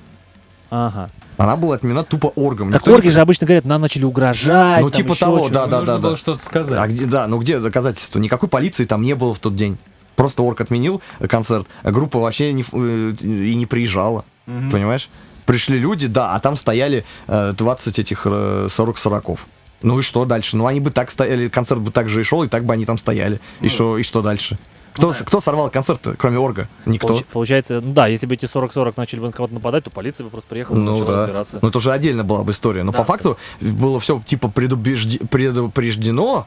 Speaker 1: Ага.
Speaker 2: Она была отменена тупо оргом.
Speaker 1: Так
Speaker 2: Никто не
Speaker 1: орги же обычно говорят, нам начали угрожать.
Speaker 2: Ну,
Speaker 1: там
Speaker 2: типа того,
Speaker 1: что-то.
Speaker 2: да, да,
Speaker 3: Нужно
Speaker 2: да,
Speaker 3: было
Speaker 2: да.
Speaker 3: что-то сказать.
Speaker 2: А где, да, ну где доказательства? Никакой полиции там не было в тот день. Просто орк отменил концерт, а группа вообще не, э, и не приезжала,
Speaker 1: Мгм.
Speaker 2: понимаешь? Пришли люди, да, а там стояли э, 20 этих э, 40-40. Ну и что дальше? Ну они бы так стояли, концерт бы так же и шел, и так бы они там стояли.
Speaker 1: Ну
Speaker 2: И что, и что дальше? Кто, с- кто сорвал концерт, кроме орга? Никто.
Speaker 1: Получ- Получается, ну да, если бы эти 40-40 начали бы на кого-то нападать, то полиция бы просто приехала и
Speaker 2: Ну
Speaker 1: начала
Speaker 2: да.
Speaker 1: разбираться.
Speaker 2: Ну это уже отдельно была бы история. Но
Speaker 1: Да.
Speaker 2: по факту было все типа предубежди- предупреждено,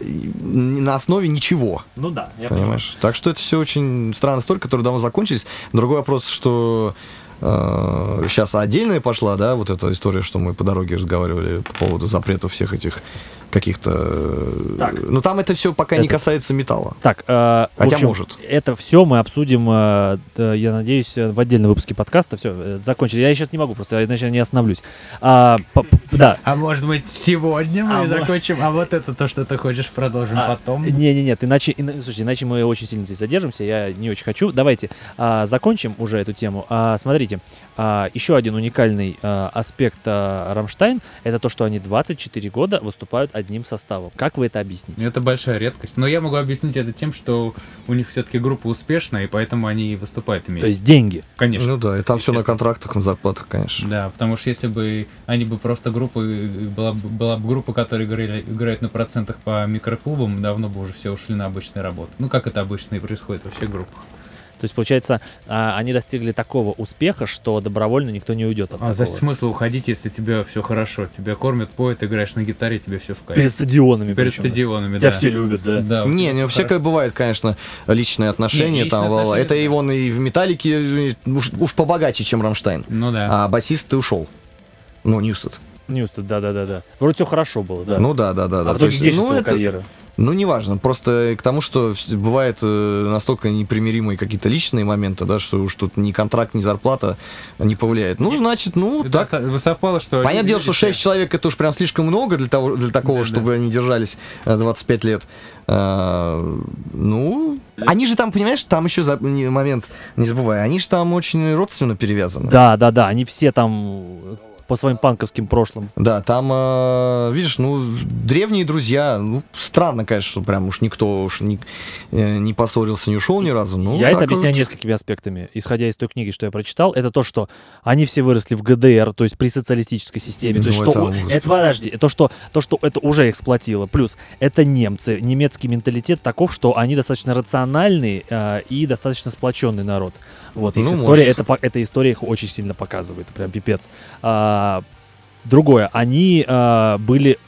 Speaker 2: на основе ничего.
Speaker 1: Ну да, я
Speaker 2: понимаешь. Понимаю. Так что это все очень странная история, которая давно закончились. Другой вопрос, что э, сейчас отдельная пошла, да, вот эта история, что мы по дороге разговаривали по поводу запретов всех этих каких-то... Э, так. Ну, там это все пока это... не касается металла.
Speaker 1: Так, э,
Speaker 2: Хотя общем, может.
Speaker 1: Это все мы обсудим, э, я надеюсь, в отдельном выпуске подкаста. Все, э, закончили. Я сейчас не могу, просто иначе не остановлюсь. А, по, да.
Speaker 3: А может быть, сегодня мы а, закончим, а вот это то, что ты хочешь, продолжим а, потом?
Speaker 1: Не-не-нет, иначе, иначе, слушайте, иначе мы очень сильно здесь задержимся, я не очень хочу. Давайте а, закончим уже эту тему. А, смотрите, а, еще один уникальный а, аспект а, Рамштайн, это то, что они 24 года выступают одним составом. Как вы это объясните?
Speaker 3: Это большая редкость. Но я могу объяснить это тем, что у них все-таки группа успешная, и поэтому они и выступают вместе.
Speaker 1: То есть деньги?
Speaker 3: Конечно.
Speaker 2: Ну да, и там все на контрактах, на зарплатах, конечно.
Speaker 3: Да, потому что если бы они бы просто группа, была, была бы группа, которая играли, играет на процентах по микроклубам, давно бы уже все ушли на обычные работы. Ну, как это обычно и происходит во всех группах.
Speaker 1: То есть, получается, а, они достигли такого успеха, что добровольно никто не уйдет от
Speaker 3: а
Speaker 1: такого.
Speaker 3: за смысл уходить, если тебе все хорошо? Тебя кормят, поют, играешь на гитаре, тебе все в кайф.
Speaker 1: Перед стадионами.
Speaker 3: Перед причем. стадионами,
Speaker 1: Тебя да. все любят, да. да
Speaker 2: не, не, всякое бывает, конечно, личные отношения. Не, там, отношения, это да. и вон и в Металлике уж, уж побогаче, чем Рамштайн.
Speaker 3: Ну да.
Speaker 2: А басист ты ушел. Ну, Ньюстед.
Speaker 1: Ньюстед, да-да-да. Вроде все хорошо было, да.
Speaker 2: Ну да, да, да.
Speaker 1: А
Speaker 2: да.
Speaker 1: в итоге есть, ну, это... карьера?
Speaker 2: Ну, неважно. Просто к тому, что бывает э, настолько непримиримые какие-то личные моменты, да, что уж тут ни контракт, ни зарплата не повлияет. Ну, значит, ну,
Speaker 3: так. Совпало, что...
Speaker 2: Понятное дело, что 6 человек это уж прям слишком много для, того, для такого, да, чтобы да. они держались 25 э, лет. А, ну, они же там, понимаешь, там еще за, момент, не забывай, они же там очень родственно перевязаны.
Speaker 1: Да, да, да, они все там по своим панковским прошлым.
Speaker 2: Да, там, э, видишь, ну, древние друзья, ну, странно, конечно, что прям уж никто уж не, э, не поссорился, не ушел ни разу. Ну,
Speaker 1: я это объясняю вот. несколькими аспектами. Исходя из той книги, что я прочитал, это то, что они все выросли в ГДР, то есть при социалистической системе. Ну, то есть, это, что, это, подожди, то что, то, что это уже эксплуатило. Плюс это немцы, немецкий менталитет таков, что они достаточно рациональный э, и достаточно сплоченный народ. Вот, их ну, история, это, эта история их очень сильно показывает, прям пипец. А, другое, они а, были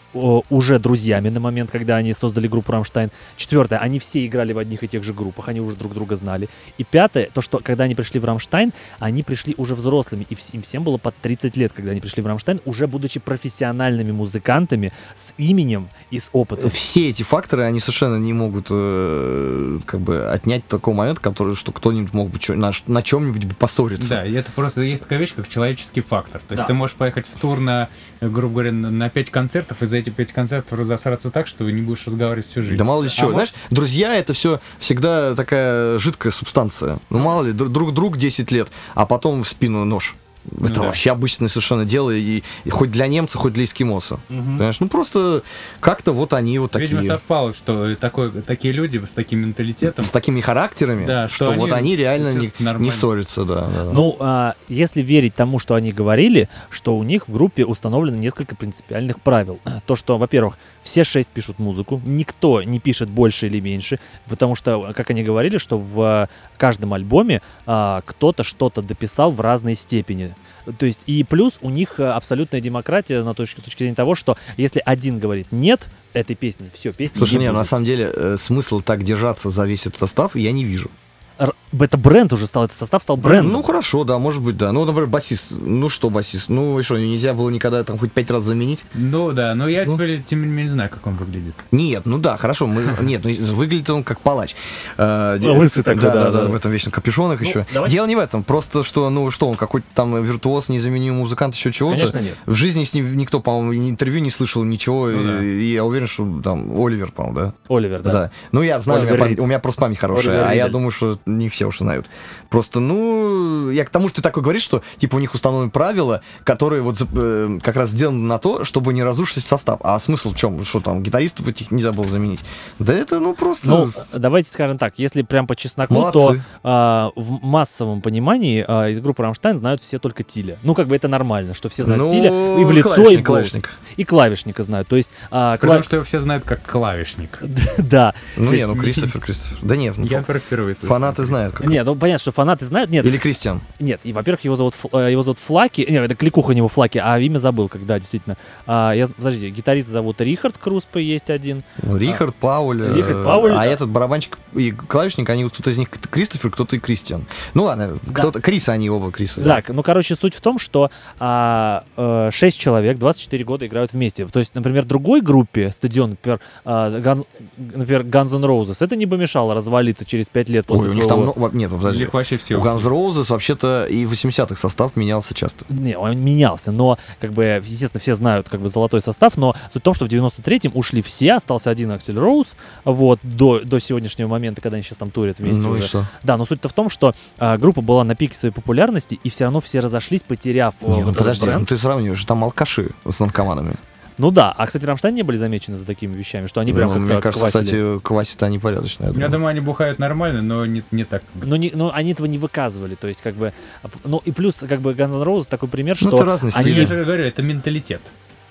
Speaker 1: уже друзьями на момент, когда они создали группу Рамштайн. Четвертое, они все играли в одних и тех же группах, они уже друг друга знали. И пятое, то, что когда они пришли в Рамштайн, они пришли уже взрослыми, и им всем было под 30 лет, когда они пришли в Рамштайн, уже будучи профессиональными музыкантами с именем и с опытом.
Speaker 2: Все эти факторы, они совершенно не могут э, как бы отнять такой момент, который, что кто-нибудь мог бы на, на чем-нибудь поссориться.
Speaker 3: Да, и это просто есть такая вещь, как человеческий фактор. То есть да. ты можешь поехать в тур на, грубо говоря, на 5 концертов, и за эти пять концертов разосраться так, что не будешь разговаривать всю жизнь.
Speaker 2: Да мало ли чего. А Знаешь, может... друзья это все всегда такая жидкая субстанция. Ну мало ли, друг друг 10 лет, а потом в спину нож. Ну, это да. вообще обычное совершенно дело, и, и хоть для немца, хоть для эскимоса. Угу. Понимаешь, ну просто как-то вот они вот такие.
Speaker 3: Видимо, совпало, что такой, такие люди с таким менталитетом.
Speaker 2: С такими характерами, да, что, что они, вот они реально не, не ссорятся, да. да.
Speaker 1: Ну, а, если верить тому, что они говорили, что у них в группе установлено несколько принципиальных правил. То, что, во-первых, все шесть пишут музыку, никто не пишет больше или меньше, потому что, как они говорили, что в каждом альбоме а, кто-то что-то дописал в разной степени. То есть, и плюс у них э, абсолютная демократия на точке, с точки зрения того, что если один говорит нет этой песни, все, песня
Speaker 2: Слушай,
Speaker 1: не,
Speaker 2: не на самом деле э, смысл так держаться за весь этот состав я не вижу
Speaker 1: это бренд уже стал, этот состав стал брендом.
Speaker 2: Ну хорошо, да, может быть, да. Ну, например, басист. Ну что, басист? Ну что, нельзя было никогда там хоть пять раз заменить?
Speaker 3: Ну да, но я ну. теперь тем не менее не знаю, как он выглядит.
Speaker 2: Нет, ну да, хорошо. Мы, нет, ну выглядит он как палач.
Speaker 1: А, Лысый такой, да, да, да,
Speaker 2: в этом вечном капюшонах ну, еще. Давайте. Дело не в этом, просто что, ну что, он какой-то там виртуоз, незаменимый музыкант, еще чего-то.
Speaker 1: Конечно нет.
Speaker 2: В жизни с ним никто, по-моему, интервью не слышал, ничего. Ну, да. и, и я уверен, что там Оливер, по-моему, да?
Speaker 1: Оливер, да. да.
Speaker 2: Ну я знаю, у меня, у меня просто память хорошая, Оливер а Ридель. я думаю, что не все уж знают. Просто, ну, я к тому, что ты такой говоришь, что, типа, у них установлены правила, которые вот э, как раз сделаны на то, чтобы не разрушить состав. А смысл в чем? Что там, гитаристов этих нельзя было заменить? Да это, ну, просто... Ну,
Speaker 1: давайте скажем так, если прям по чесноку, Молодцы. то э, в массовом понимании э, из группы Рамштайн знают все только Тиля. Ну, как бы это нормально, что все знают ну, Тиля и в лицо, клавишник, и в голос. Клавишник. И клавишника знают. То есть...
Speaker 3: Э, Потому что его все знают как клавишник.
Speaker 1: Да.
Speaker 2: Ну, не, ну, Кристофер, Кристофер. Да нет, ну,
Speaker 3: я впервые
Speaker 2: слышу. Фанаты знают. знают. Как...
Speaker 1: Нет, ну понятно, что фанаты знают. Нет,
Speaker 2: Или Кристиан.
Speaker 1: нет. И, во-первых, его зовут, э, его зовут Флаки. Нет, это кликуха у него Флаки, а имя забыл, когда действительно. А, я, подождите, гитариста зовут Рихард Круспе, есть один.
Speaker 2: Ну, Рихард, Пауль. э,
Speaker 1: Рихард, Пауль,
Speaker 2: А
Speaker 1: да.
Speaker 2: этот барабанщик и клавишник, они вот кто-то из них Кристофер, кто-то и Кристиан. Ну ладно, кто-то Крис, они оба Криса.
Speaker 1: Да, ну, короче, суть в том, что а, э, 6 человек 24 года играют вместе. То есть, например, другой группе, стадион, например, а, Guns, например, Guns N' Roses, это не помешало развалиться через 5 лет после
Speaker 2: Ой, у них
Speaker 1: своего...
Speaker 2: там, ну, нет, подожди.
Speaker 3: Вообще все.
Speaker 2: У Guns N' Roses вообще-то и в 80-х состав менялся часто.
Speaker 1: Не, он менялся, но, как бы, естественно, все знают, как бы, золотой состав, но суть в том, что в 93-м ушли все, остался один Аксель Роуз, вот, до, до сегодняшнего момента, когда они сейчас там турят вместе
Speaker 2: ну и
Speaker 1: уже.
Speaker 2: что?
Speaker 1: Да, но суть-то в том, что а, группа была на пике своей популярности, и все равно все разошлись, потеряв э,
Speaker 2: Не,
Speaker 1: вот
Speaker 2: ну подожди,
Speaker 1: бренд.
Speaker 2: ну ты сравниваешь, там алкаши с наркоманами.
Speaker 1: Ну да, а, кстати, Рамштайн не были замечены за такими вещами, что они прям
Speaker 2: Ну,
Speaker 1: как-то
Speaker 2: Мне кажется,
Speaker 1: квасили.
Speaker 2: кстати, квасят они порядочно. я
Speaker 3: Я
Speaker 2: думаю.
Speaker 3: думаю, они бухают нормально, но не, не так.
Speaker 1: Но, не, но они этого не выказывали, то есть, как бы, а, ну и плюс, как бы, Guns N' Roses такой пример,
Speaker 2: Ну,
Speaker 1: что
Speaker 2: это разные
Speaker 1: они-.
Speaker 3: Я же говорю, это менталитет.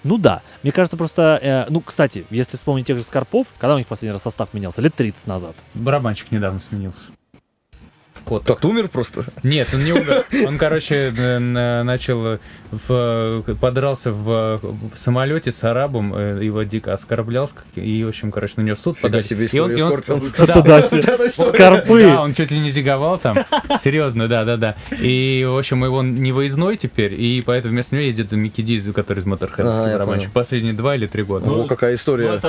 Speaker 1: Ну да. Мне кажется, просто... э, ну, кстати, если вспомнить тех же Скорпов, когда у них последний раз состав менялся? Лет 30 назад.
Speaker 3: Барабанщик недавно сменился. Кот.
Speaker 2: Тот умер просто.
Speaker 3: Нет, он не умер. Он, короче, э, на- начал в, подрался в, самолете с арабом, э, его дико оскорблял, и, в общем, короче, на него суд подали.
Speaker 2: себе
Speaker 3: И он- и он-
Speaker 2: Scorpions.
Speaker 3: Да,
Speaker 1: да, Скорпы.
Speaker 3: Да, он чуть ли не зиговал там. Серьезно, да, да, да. И, в общем, его не выездной теперь, и поэтому вместо него ездит Микки Диз, который из
Speaker 2: я
Speaker 3: барабанщик. Последние два или три года.
Speaker 2: О, какая история.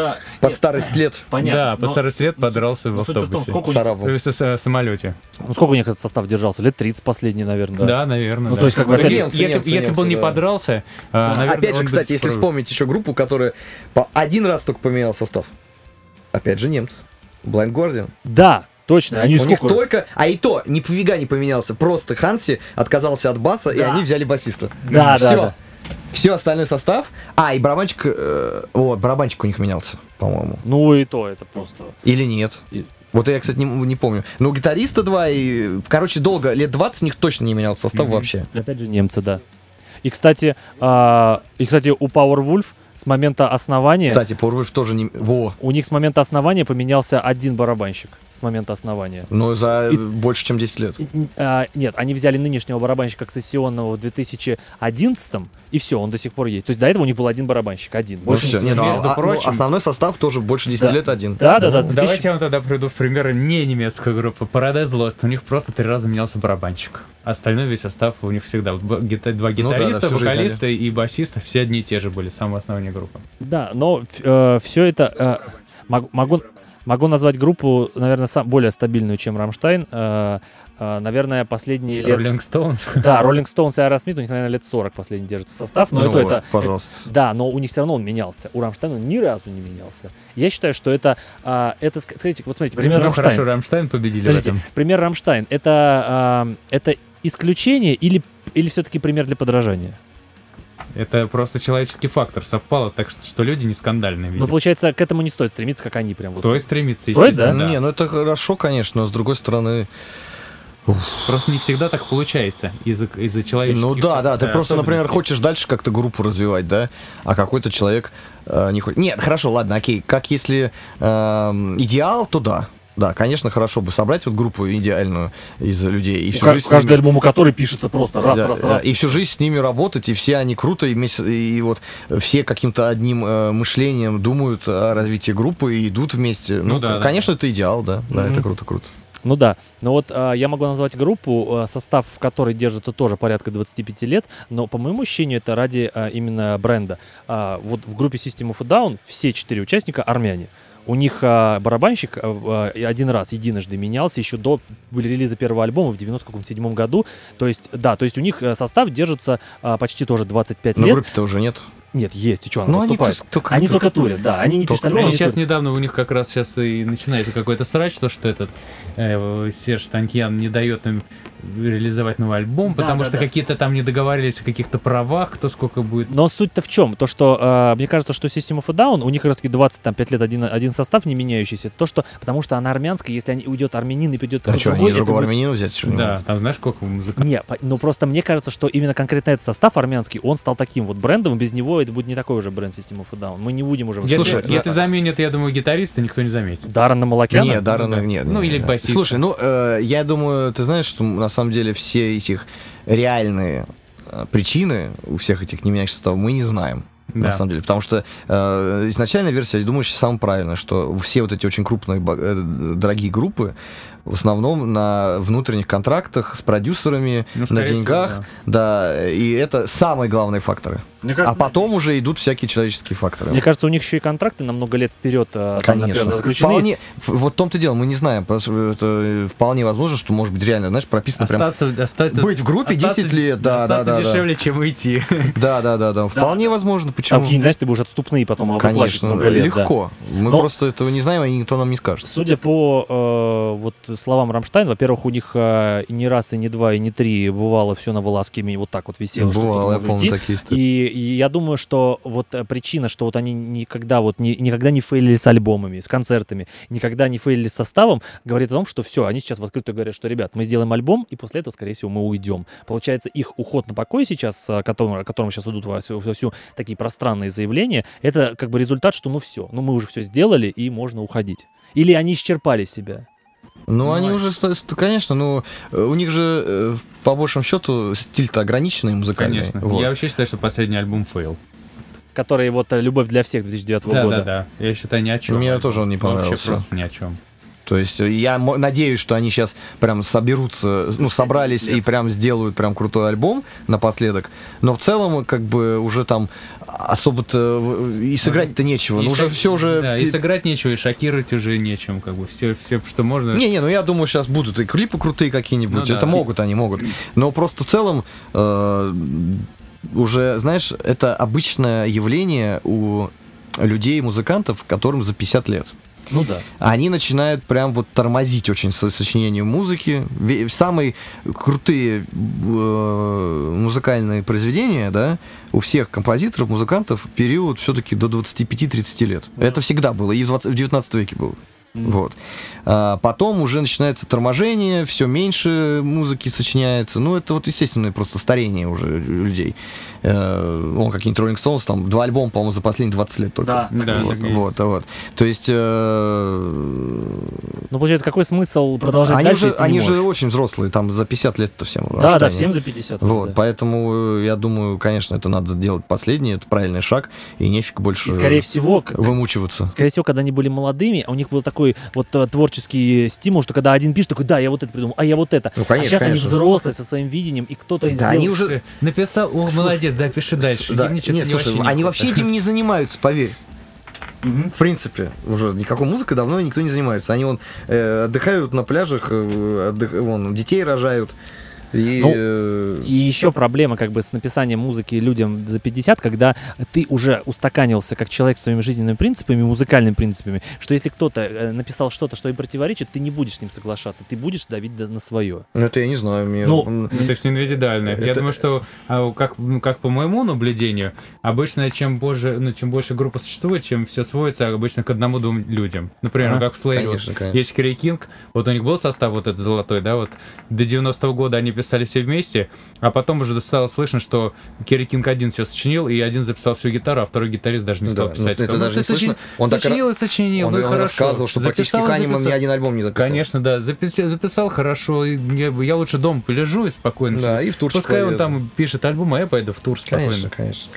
Speaker 2: Под старость лет
Speaker 3: да, под старый свет подрался в автобусе.
Speaker 2: с арабом.
Speaker 3: В самолете.
Speaker 1: Ну, сколько у них этот состав держался? Лет 30 последний, наверное, да.
Speaker 3: Да, наверное.
Speaker 1: Ну,
Speaker 3: да.
Speaker 1: то есть, как бы, опять же,
Speaker 3: если, если-
Speaker 2: немцы,
Speaker 3: если бы он не
Speaker 2: немцы, да.
Speaker 3: подрался, а, наверное,
Speaker 2: Опять же, кстати, если вспомнить еще группу, которая по один раз только поменял состав. Опять же, немцы. Blind Guardian.
Speaker 1: Да, точно. Они
Speaker 2: У них
Speaker 1: сколько...
Speaker 2: только, а и то, ни пофига не поменялся. Просто Ханси отказался от баса, и
Speaker 1: Да.
Speaker 2: они взяли басиста.
Speaker 1: Да, да,
Speaker 2: Все.
Speaker 1: да.
Speaker 2: Все остальной состав. А, и барабанщик, э, вот, барабанщик у них менялся, по-моему.
Speaker 1: Ну и то, это просто...
Speaker 2: Или нет.
Speaker 1: И-
Speaker 2: Вот я, кстати, не, не помню. Но гитариста два, и, короче, долго, лет 20 у них точно не менялся состав
Speaker 3: Мгм.
Speaker 2: вообще.
Speaker 1: Опять же, немцы, да. И, кстати, а, и, кстати, у Powerwolf с момента основания...
Speaker 2: Кстати, Powerwolf тоже не... Во,
Speaker 1: У них с момента основания поменялся один барабанщик. С момента основания.
Speaker 2: но за
Speaker 1: И-
Speaker 2: больше, чем 10 лет.
Speaker 1: И- а, нет, они взяли нынешнего барабанщика как сессионного в 2011 и все, он до сих пор есть. То есть до этого у них был один барабанщик, один.
Speaker 2: Ну,
Speaker 1: Больше никто
Speaker 2: Не, ну,
Speaker 3: между
Speaker 2: а- ну,
Speaker 3: прочим-
Speaker 2: основной состав тоже больше 10
Speaker 1: Да.
Speaker 2: лет один.
Speaker 1: Да, да, да.
Speaker 3: Ну,
Speaker 1: 2000
Speaker 3: Давайте я вам тогда приду в пример не немецкая группа Paradise Lost. У них просто три раза менялся барабанщик. Остальной весь состав у них всегда. Два
Speaker 2: Ну да, да,
Speaker 3: гитариста, вокалиста и басиста все одни и те же были, самое основание группы.
Speaker 1: Да, но все это э, мог- могу могу назвать группу, наверное, сам, более стабильную, чем Рамштайн. Э, э, наверное, последние лет.
Speaker 3: Rolling Stones.
Speaker 1: Да, Rolling Stones и Aerosmith, у них, наверное, лет 40 последний держится состав, но
Speaker 2: Ну,
Speaker 1: это, это
Speaker 2: пожалуйста.
Speaker 1: Да, но у них все равно он менялся. У Рамштайна он ни разу не менялся. Я считаю, что это, а, это, смотрите, вот смотрите, пример
Speaker 3: ну,
Speaker 1: Рамштайн.
Speaker 3: хорошо, Рамштайн победили в
Speaker 1: Подождите,
Speaker 3: этом.
Speaker 1: пример Рамштайн. Это, а, это исключение или, или все-таки пример для подражания?
Speaker 3: Это просто человеческий фактор совпало, так что, что люди не скандальные.
Speaker 1: Ну,
Speaker 3: видимо.
Speaker 1: получается, к этому не стоит стремиться, как они прям вот.
Speaker 3: Кто и стремится,
Speaker 1: Стоит,
Speaker 3: естественно,
Speaker 2: Ну, Не, ну это хорошо, конечно, но с другой стороны...
Speaker 3: Просто не всегда так получается из-за из человеческих
Speaker 2: Ну да, да, ты
Speaker 3: э,
Speaker 2: просто, например, хочешь дальше как-то группу развивать, да, а какой-то человек э, не хочет. Нет, хорошо, ладно, окей, как если эм, идеал, то да. Да, конечно, хорошо бы собрать вот группу идеальную из людей и всю
Speaker 1: Ка-
Speaker 2: жизнь
Speaker 1: каждый
Speaker 2: ними-
Speaker 1: альбом у которой пишется просто раз,
Speaker 2: Да,
Speaker 1: раз,
Speaker 2: да,
Speaker 1: раз.
Speaker 2: И всю жизнь с ними работать, и все они круто, и, вместе- и вот все каким-то одним э, мышлением думают о развитии группы и идут вместе. Ну,
Speaker 3: Ну да, да,
Speaker 2: конечно, это идеал, да. Да,
Speaker 1: Мгм.
Speaker 2: это круто, круто.
Speaker 1: Ну да, но вот а, я могу назвать группу, а, состав в которой держится тоже порядка 25 лет, но по моему ощущению это ради а, именно бренда. А, вот в группе System of a Down все четыре участника армяне. У них а, барабанщик а, а, один раз, единожды менялся еще до релиза первого альбома в 97 году. То есть, да, то есть у них э, состав держится а, почти тоже 25
Speaker 2: Но
Speaker 1: лет.
Speaker 2: группе-то уже нет.
Speaker 1: Нет, есть, и что, она
Speaker 2: Ну, они
Speaker 1: выступает.
Speaker 2: тус- только-
Speaker 1: Они только турят, да, они не
Speaker 2: Только
Speaker 1: пишут
Speaker 3: Ну,
Speaker 1: альбомы, они
Speaker 3: сейчас
Speaker 1: турят.
Speaker 3: недавно у них как раз сейчас и начинается какой-то срач, то что этот э, Серж Танкьян не дает им реализовать новый альбом,
Speaker 1: Да,
Speaker 3: потому
Speaker 1: да,
Speaker 3: что
Speaker 1: да.
Speaker 3: какие-то там не договорились о каких-то правах, кто сколько будет.
Speaker 1: Но суть-то в чем? То, что э, мне кажется, что System of a Down, у них как раз таки 25 лет один, один состав не меняющийся. Это то, что потому что она армянская, если они уйдет армянин и придет
Speaker 2: А что, они
Speaker 1: другой, это
Speaker 2: другого
Speaker 1: будет-
Speaker 2: армянина взять? что
Speaker 3: Да, там знаешь, сколько музыкантов.
Speaker 1: Не, ну просто мне кажется, что именно конкретно этот состав армянский, он стал таким вот брендовым, без него это будет не такой уже бренд System of a Down. Мы не будем уже...
Speaker 3: Если,
Speaker 2: Слушай,
Speaker 3: если заменят, я думаю, гитариста, никто не заметит.
Speaker 1: Даррена Малакяна?
Speaker 2: Нет, Даррена
Speaker 3: да.
Speaker 2: нет.
Speaker 3: Ну, или басиста.
Speaker 2: Слушай, ну, э, я думаю, ты знаешь, что на самом деле все этих реальные э, причины у всех этих не меняющих составов мы не знаем.
Speaker 3: Да.
Speaker 2: На самом деле, потому что э, изначальная версия, я думаю, самая правильная, что все вот эти очень крупные, э, дорогие группы в основном на внутренних контрактах с продюсерами,
Speaker 3: Ну,
Speaker 2: на
Speaker 3: скорее всего,
Speaker 2: деньгах, да. и это самые главные факторы.
Speaker 1: Мне
Speaker 2: А потом уже идут всякие человеческие факторы.
Speaker 1: Мне кажется, у них еще и контракты на много лет вперед там,
Speaker 2: Конечно.
Speaker 1: например, заключены.
Speaker 2: Вполне, вот в том-то дело, мы не знаем, потому что это вполне возможно, что может быть реально, знаешь, прописано прям...
Speaker 3: Остаться, остаться,
Speaker 2: Быть в группе
Speaker 3: остаться-
Speaker 2: 10 лет, да, да,
Speaker 3: остаться
Speaker 2: да, да.
Speaker 3: дешевле, чем уйти.
Speaker 2: Да, да, да, да, вполне возможно,
Speaker 1: Там
Speaker 2: почему?
Speaker 1: какие-нибудь, знаешь, ты будешь отступные потом
Speaker 2: Конечно,
Speaker 1: много лет, да.
Speaker 2: легко. Мы
Speaker 1: Но-
Speaker 2: просто этого не знаем, и никто нам не скажет.
Speaker 1: Судя по э, вот словам Рамштайн, во-первых, у них э, не раз, и не два, и не три бывало все на ими вот так вот висело,
Speaker 2: Бывало, я помню
Speaker 1: идти.
Speaker 2: такие истории.
Speaker 1: И, и я думаю, что вот э, причина, что вот они никогда вот не, никогда не фейлили с альбомами, с концертами, никогда не фейлили с составом, говорит о том, что все, они сейчас в открытую говорят, что, ребят, мы сделаем альбом, и после этого, скорее всего, мы уйдем. Получается, их уход на покой сейчас, о котором, о котором сейчас идут во всю, во всю такие пространные заявления, это как бы результат, что ну все, ну мы уже все сделали, и можно уходить. Или они исчерпали себя.
Speaker 2: Ну, они уже, конечно, ну, э, у них же, э, по большему счету, стиль-то ограниченный музыкальный.
Speaker 3: Конечно.
Speaker 2: Вот.
Speaker 3: Я вообще считаю, что последний альбом fail.
Speaker 1: Которые вот э, «Любовь для всех» 2009
Speaker 3: Да,
Speaker 1: года.
Speaker 3: да, да. Я считаю, ни о чем.
Speaker 2: Мне тоже он не
Speaker 3: Вообще
Speaker 2: понравился.
Speaker 3: просто ни о чем.
Speaker 2: То есть я надеюсь, что они сейчас прям соберутся, ну, собрались и прям сделают прям крутой альбом напоследок. Но в целом, как бы, уже там особо-то в- и сыграть-то нечего.
Speaker 3: И
Speaker 2: Ну, уже
Speaker 3: шок-
Speaker 2: все уже...
Speaker 3: Да, и сыграть нечего, и шокировать уже нечем, как бы. Все, все что можно.
Speaker 2: Не-не, ну я думаю, сейчас будут и клипы крутые какие-нибудь.
Speaker 3: Ну да.
Speaker 2: это могут, они могут. Но просто в целом э, уже, знаешь, это обычное явление у людей, музыкантов, которым за 50 лет.
Speaker 1: Ну да.
Speaker 2: Они начинают прям вот тормозить очень со сочинением музыки. Самые крутые э, музыкальные произведения, да, у всех композиторов, музыкантов период все-таки до 25-30 лет. Это всегда было, и в, 20 в 19 веке было. Вот. А потом уже начинается торможение, все меньше музыки сочиняется. Ну, это вот естественное просто старение уже людей. Э, Ну, какие-нибудь Rolling Stones, там, два альбома, по-моему, за последние 20 лет только.
Speaker 1: Да,
Speaker 3: Да,
Speaker 2: вот,
Speaker 3: есть.
Speaker 2: вот, вот. То есть... э,
Speaker 1: Ну, получается, какой смысл продолжать
Speaker 2: они
Speaker 1: дальше, не
Speaker 2: они же очень взрослые, там за 50 лет-то всем.
Speaker 1: Да, да,
Speaker 2: Рамштайне.
Speaker 1: всем за 50. уже,
Speaker 2: Вот,
Speaker 1: да.
Speaker 2: поэтому э, я думаю, конечно, это надо делать последний, это правильный шаг, и нефиг больше
Speaker 1: И, скорее всего,
Speaker 2: вымучиваться.
Speaker 1: Скорее всего, когда они были молодыми, у них был такой вот э, творческий стимул, что когда один пишет, такой, да, я вот это придумал, а я вот это.
Speaker 2: Ну,
Speaker 1: а
Speaker 2: конечно,
Speaker 1: сейчас
Speaker 2: конечно.
Speaker 1: они взрослые со своим видением, и кто-то
Speaker 2: Да,
Speaker 1: сделал-
Speaker 2: они уже-
Speaker 3: Написал, о, молодец, да, пиши дальше.
Speaker 2: Да,
Speaker 3: что-то
Speaker 2: нет,
Speaker 3: не
Speaker 2: слушай,
Speaker 3: вообще
Speaker 2: они вообще этим не занимаются, поверь.
Speaker 1: Мгм.
Speaker 2: В принципе, уже никакой музыкой давно никто не занимается. Они вон э, отдыхают на пляжах, э, отдых- вон, детей рожают. И,
Speaker 1: Ну,
Speaker 2: э,
Speaker 1: И еще проблема как бы с написанием музыки людям за 50, когда ты уже устаканился как человек своими жизненными принципами, музыкальными принципами, что если кто-то э, написал что-то, что им противоречит, ты не будешь с ним соглашаться, ты будешь давить да- на свое.
Speaker 2: ну, это я не знаю. Мне,
Speaker 1: Ну,
Speaker 2: м,
Speaker 3: Это все индивидуально. Я
Speaker 2: Это-
Speaker 3: думаю, что а, как, ну, как по моему наблюдению, обычно чем больше, ну, чем больше группа существует, чем все сводится обычно к одному-двум людям. Например, ну,
Speaker 1: Ага.
Speaker 3: как в Slayer. вот
Speaker 2: конечно, конечно.
Speaker 3: Есть Крей Кинг, вот у них был состав вот этот золотой, да, вот до 90-го года они писали все вместе, а потом уже стало слышно, что Керри Кинг один все сочинил, и один записал всю гитару, а второй гитарист даже не стал
Speaker 2: Да,
Speaker 3: писать.
Speaker 2: ну, это
Speaker 3: Ну,
Speaker 2: даже
Speaker 3: ты
Speaker 2: не слышно.
Speaker 3: сочини-
Speaker 2: Он так
Speaker 3: сочинил и сочинил,
Speaker 2: он,
Speaker 3: ну и
Speaker 2: он
Speaker 3: хорошо.
Speaker 2: рассказывал, что практически
Speaker 3: Записал и
Speaker 2: Канеман ни один альбом не записал.
Speaker 3: Конечно, да. Записал, записал хорошо. я, я лучше дома полежу и спокойно.
Speaker 2: Да, и в тур
Speaker 3: Пускай он
Speaker 2: поеду.
Speaker 3: там пишет альбом, а я пойду в тур спокойно.
Speaker 2: Конечно, конечно.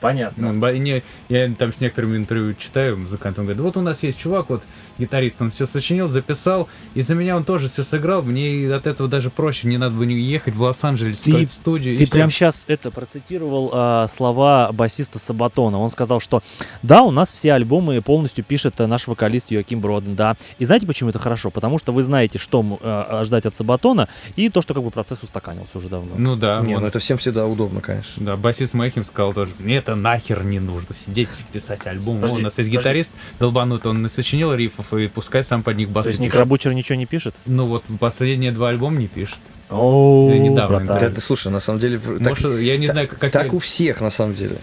Speaker 1: Понятно.
Speaker 3: Ну, не- я там с некоторыми интервью читаю, музыкантам говорят, вот у нас есть чувак, вот гитарист, он все сочинил, записал, и за меня он тоже все сыграл, мне от этого даже проще, мне надо бы не ехать в Лос-Анджелес,
Speaker 1: Ты-
Speaker 3: в студию.
Speaker 1: Ты прям сейчас это процитировал а, слова басиста Сабатона. Он сказал, что да, у нас все альбомы полностью пишет наш вокалист Йоаким Броден, да. И знаете, почему это хорошо? Потому что вы знаете, что а, ждать от Сабатона, и то, что как бы процесс устаканился уже давно.
Speaker 3: Ну да,
Speaker 2: Не,
Speaker 3: он-
Speaker 2: ну это всем всегда удобно, конечно.
Speaker 3: Да, басист Мэхим сказал тоже, мне это нахер не нужно, сидеть писать альбом.
Speaker 1: Подожди,
Speaker 3: Вон, у нас есть
Speaker 1: подожди.
Speaker 3: гитарист долбанутый, он и сочинил рифов, и пускай сам под них бас
Speaker 1: То есть
Speaker 3: пишет.
Speaker 1: Никрабучер ничего не пишет?
Speaker 3: Ну вот последние два альбома не пишет.
Speaker 1: О,
Speaker 3: недавно.
Speaker 2: Да, да, слушай, на самом деле, в- так,
Speaker 3: Может, я не
Speaker 2: та-
Speaker 3: знаю, как
Speaker 2: так у всех, на самом деле.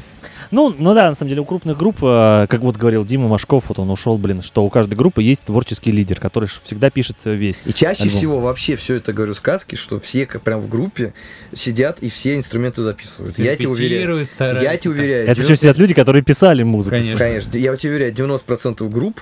Speaker 1: Ну, ну да, на самом деле у крупных групп, э, как вот говорил Дима Машков, вот он ушел, блин, что у каждой группы есть творческий лидер, который всегда пишет э, весь.
Speaker 2: И чаще
Speaker 1: Альбом.
Speaker 2: всего вообще все это говорю сказки, что все как прям в группе сидят и все инструменты записывают. Я тебе уверяю.
Speaker 3: Стараются.
Speaker 2: Я тебе уверяю.
Speaker 1: Это все сидят люди, которые писали музыку.
Speaker 3: Конечно.
Speaker 2: Конечно, я тебе уверяю, 90% групп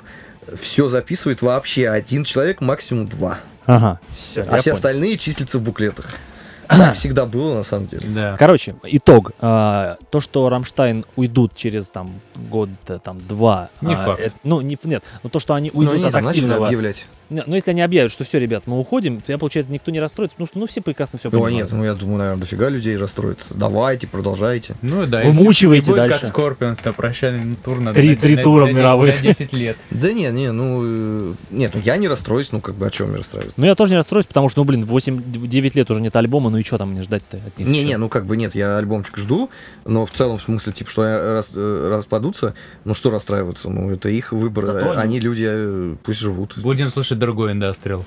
Speaker 2: все записывает вообще один человек, максимум два.
Speaker 1: Ага, все.
Speaker 2: а все остальные числятся в буклетах. Так всегда было, на самом деле.
Speaker 3: Да.
Speaker 1: Короче, итог. А, то, что Рамштайн уйдут через там год, э, там два.
Speaker 3: Не
Speaker 1: а,
Speaker 3: факт.
Speaker 1: это- ну, не, нет, но то, что они
Speaker 2: Ну,
Speaker 1: уйдут
Speaker 2: они
Speaker 1: от активного.
Speaker 2: объявлять.
Speaker 1: Не, Ну, если они объявят, что все, ребят, мы уходим, то, я, получается, никто не расстроится, потому что, ну, все прекрасно все
Speaker 2: Ну,
Speaker 1: понимают.
Speaker 2: нет, ну я думаю, наверное, дофига людей расстроится. Давайте, продолжайте.
Speaker 3: Ну да.
Speaker 1: Вымучивайте дальше.
Speaker 3: как Скорпионс, то прощальный тур на
Speaker 1: Три- три тура
Speaker 3: на 10
Speaker 1: мировых.
Speaker 3: На 10 лет.
Speaker 2: Да не, не, ну, э, нет, ну я не расстроюсь, ну как бы о чем мне расстраиваться?
Speaker 1: Ну, я тоже не расстроюсь, потому что, ну, блин, 8-9 лет уже нет альбома, ну и что там мне ждать-то от них?
Speaker 2: Не, не, ну как бы нет, я альбомчик жду, но в целом в смысле, типа, что рас- э, распадутся, ну что расстраиваться, ну это их выбор,
Speaker 1: Зато они-
Speaker 2: они люди, э, пусть живут.
Speaker 3: Будем слушать другой индастриал.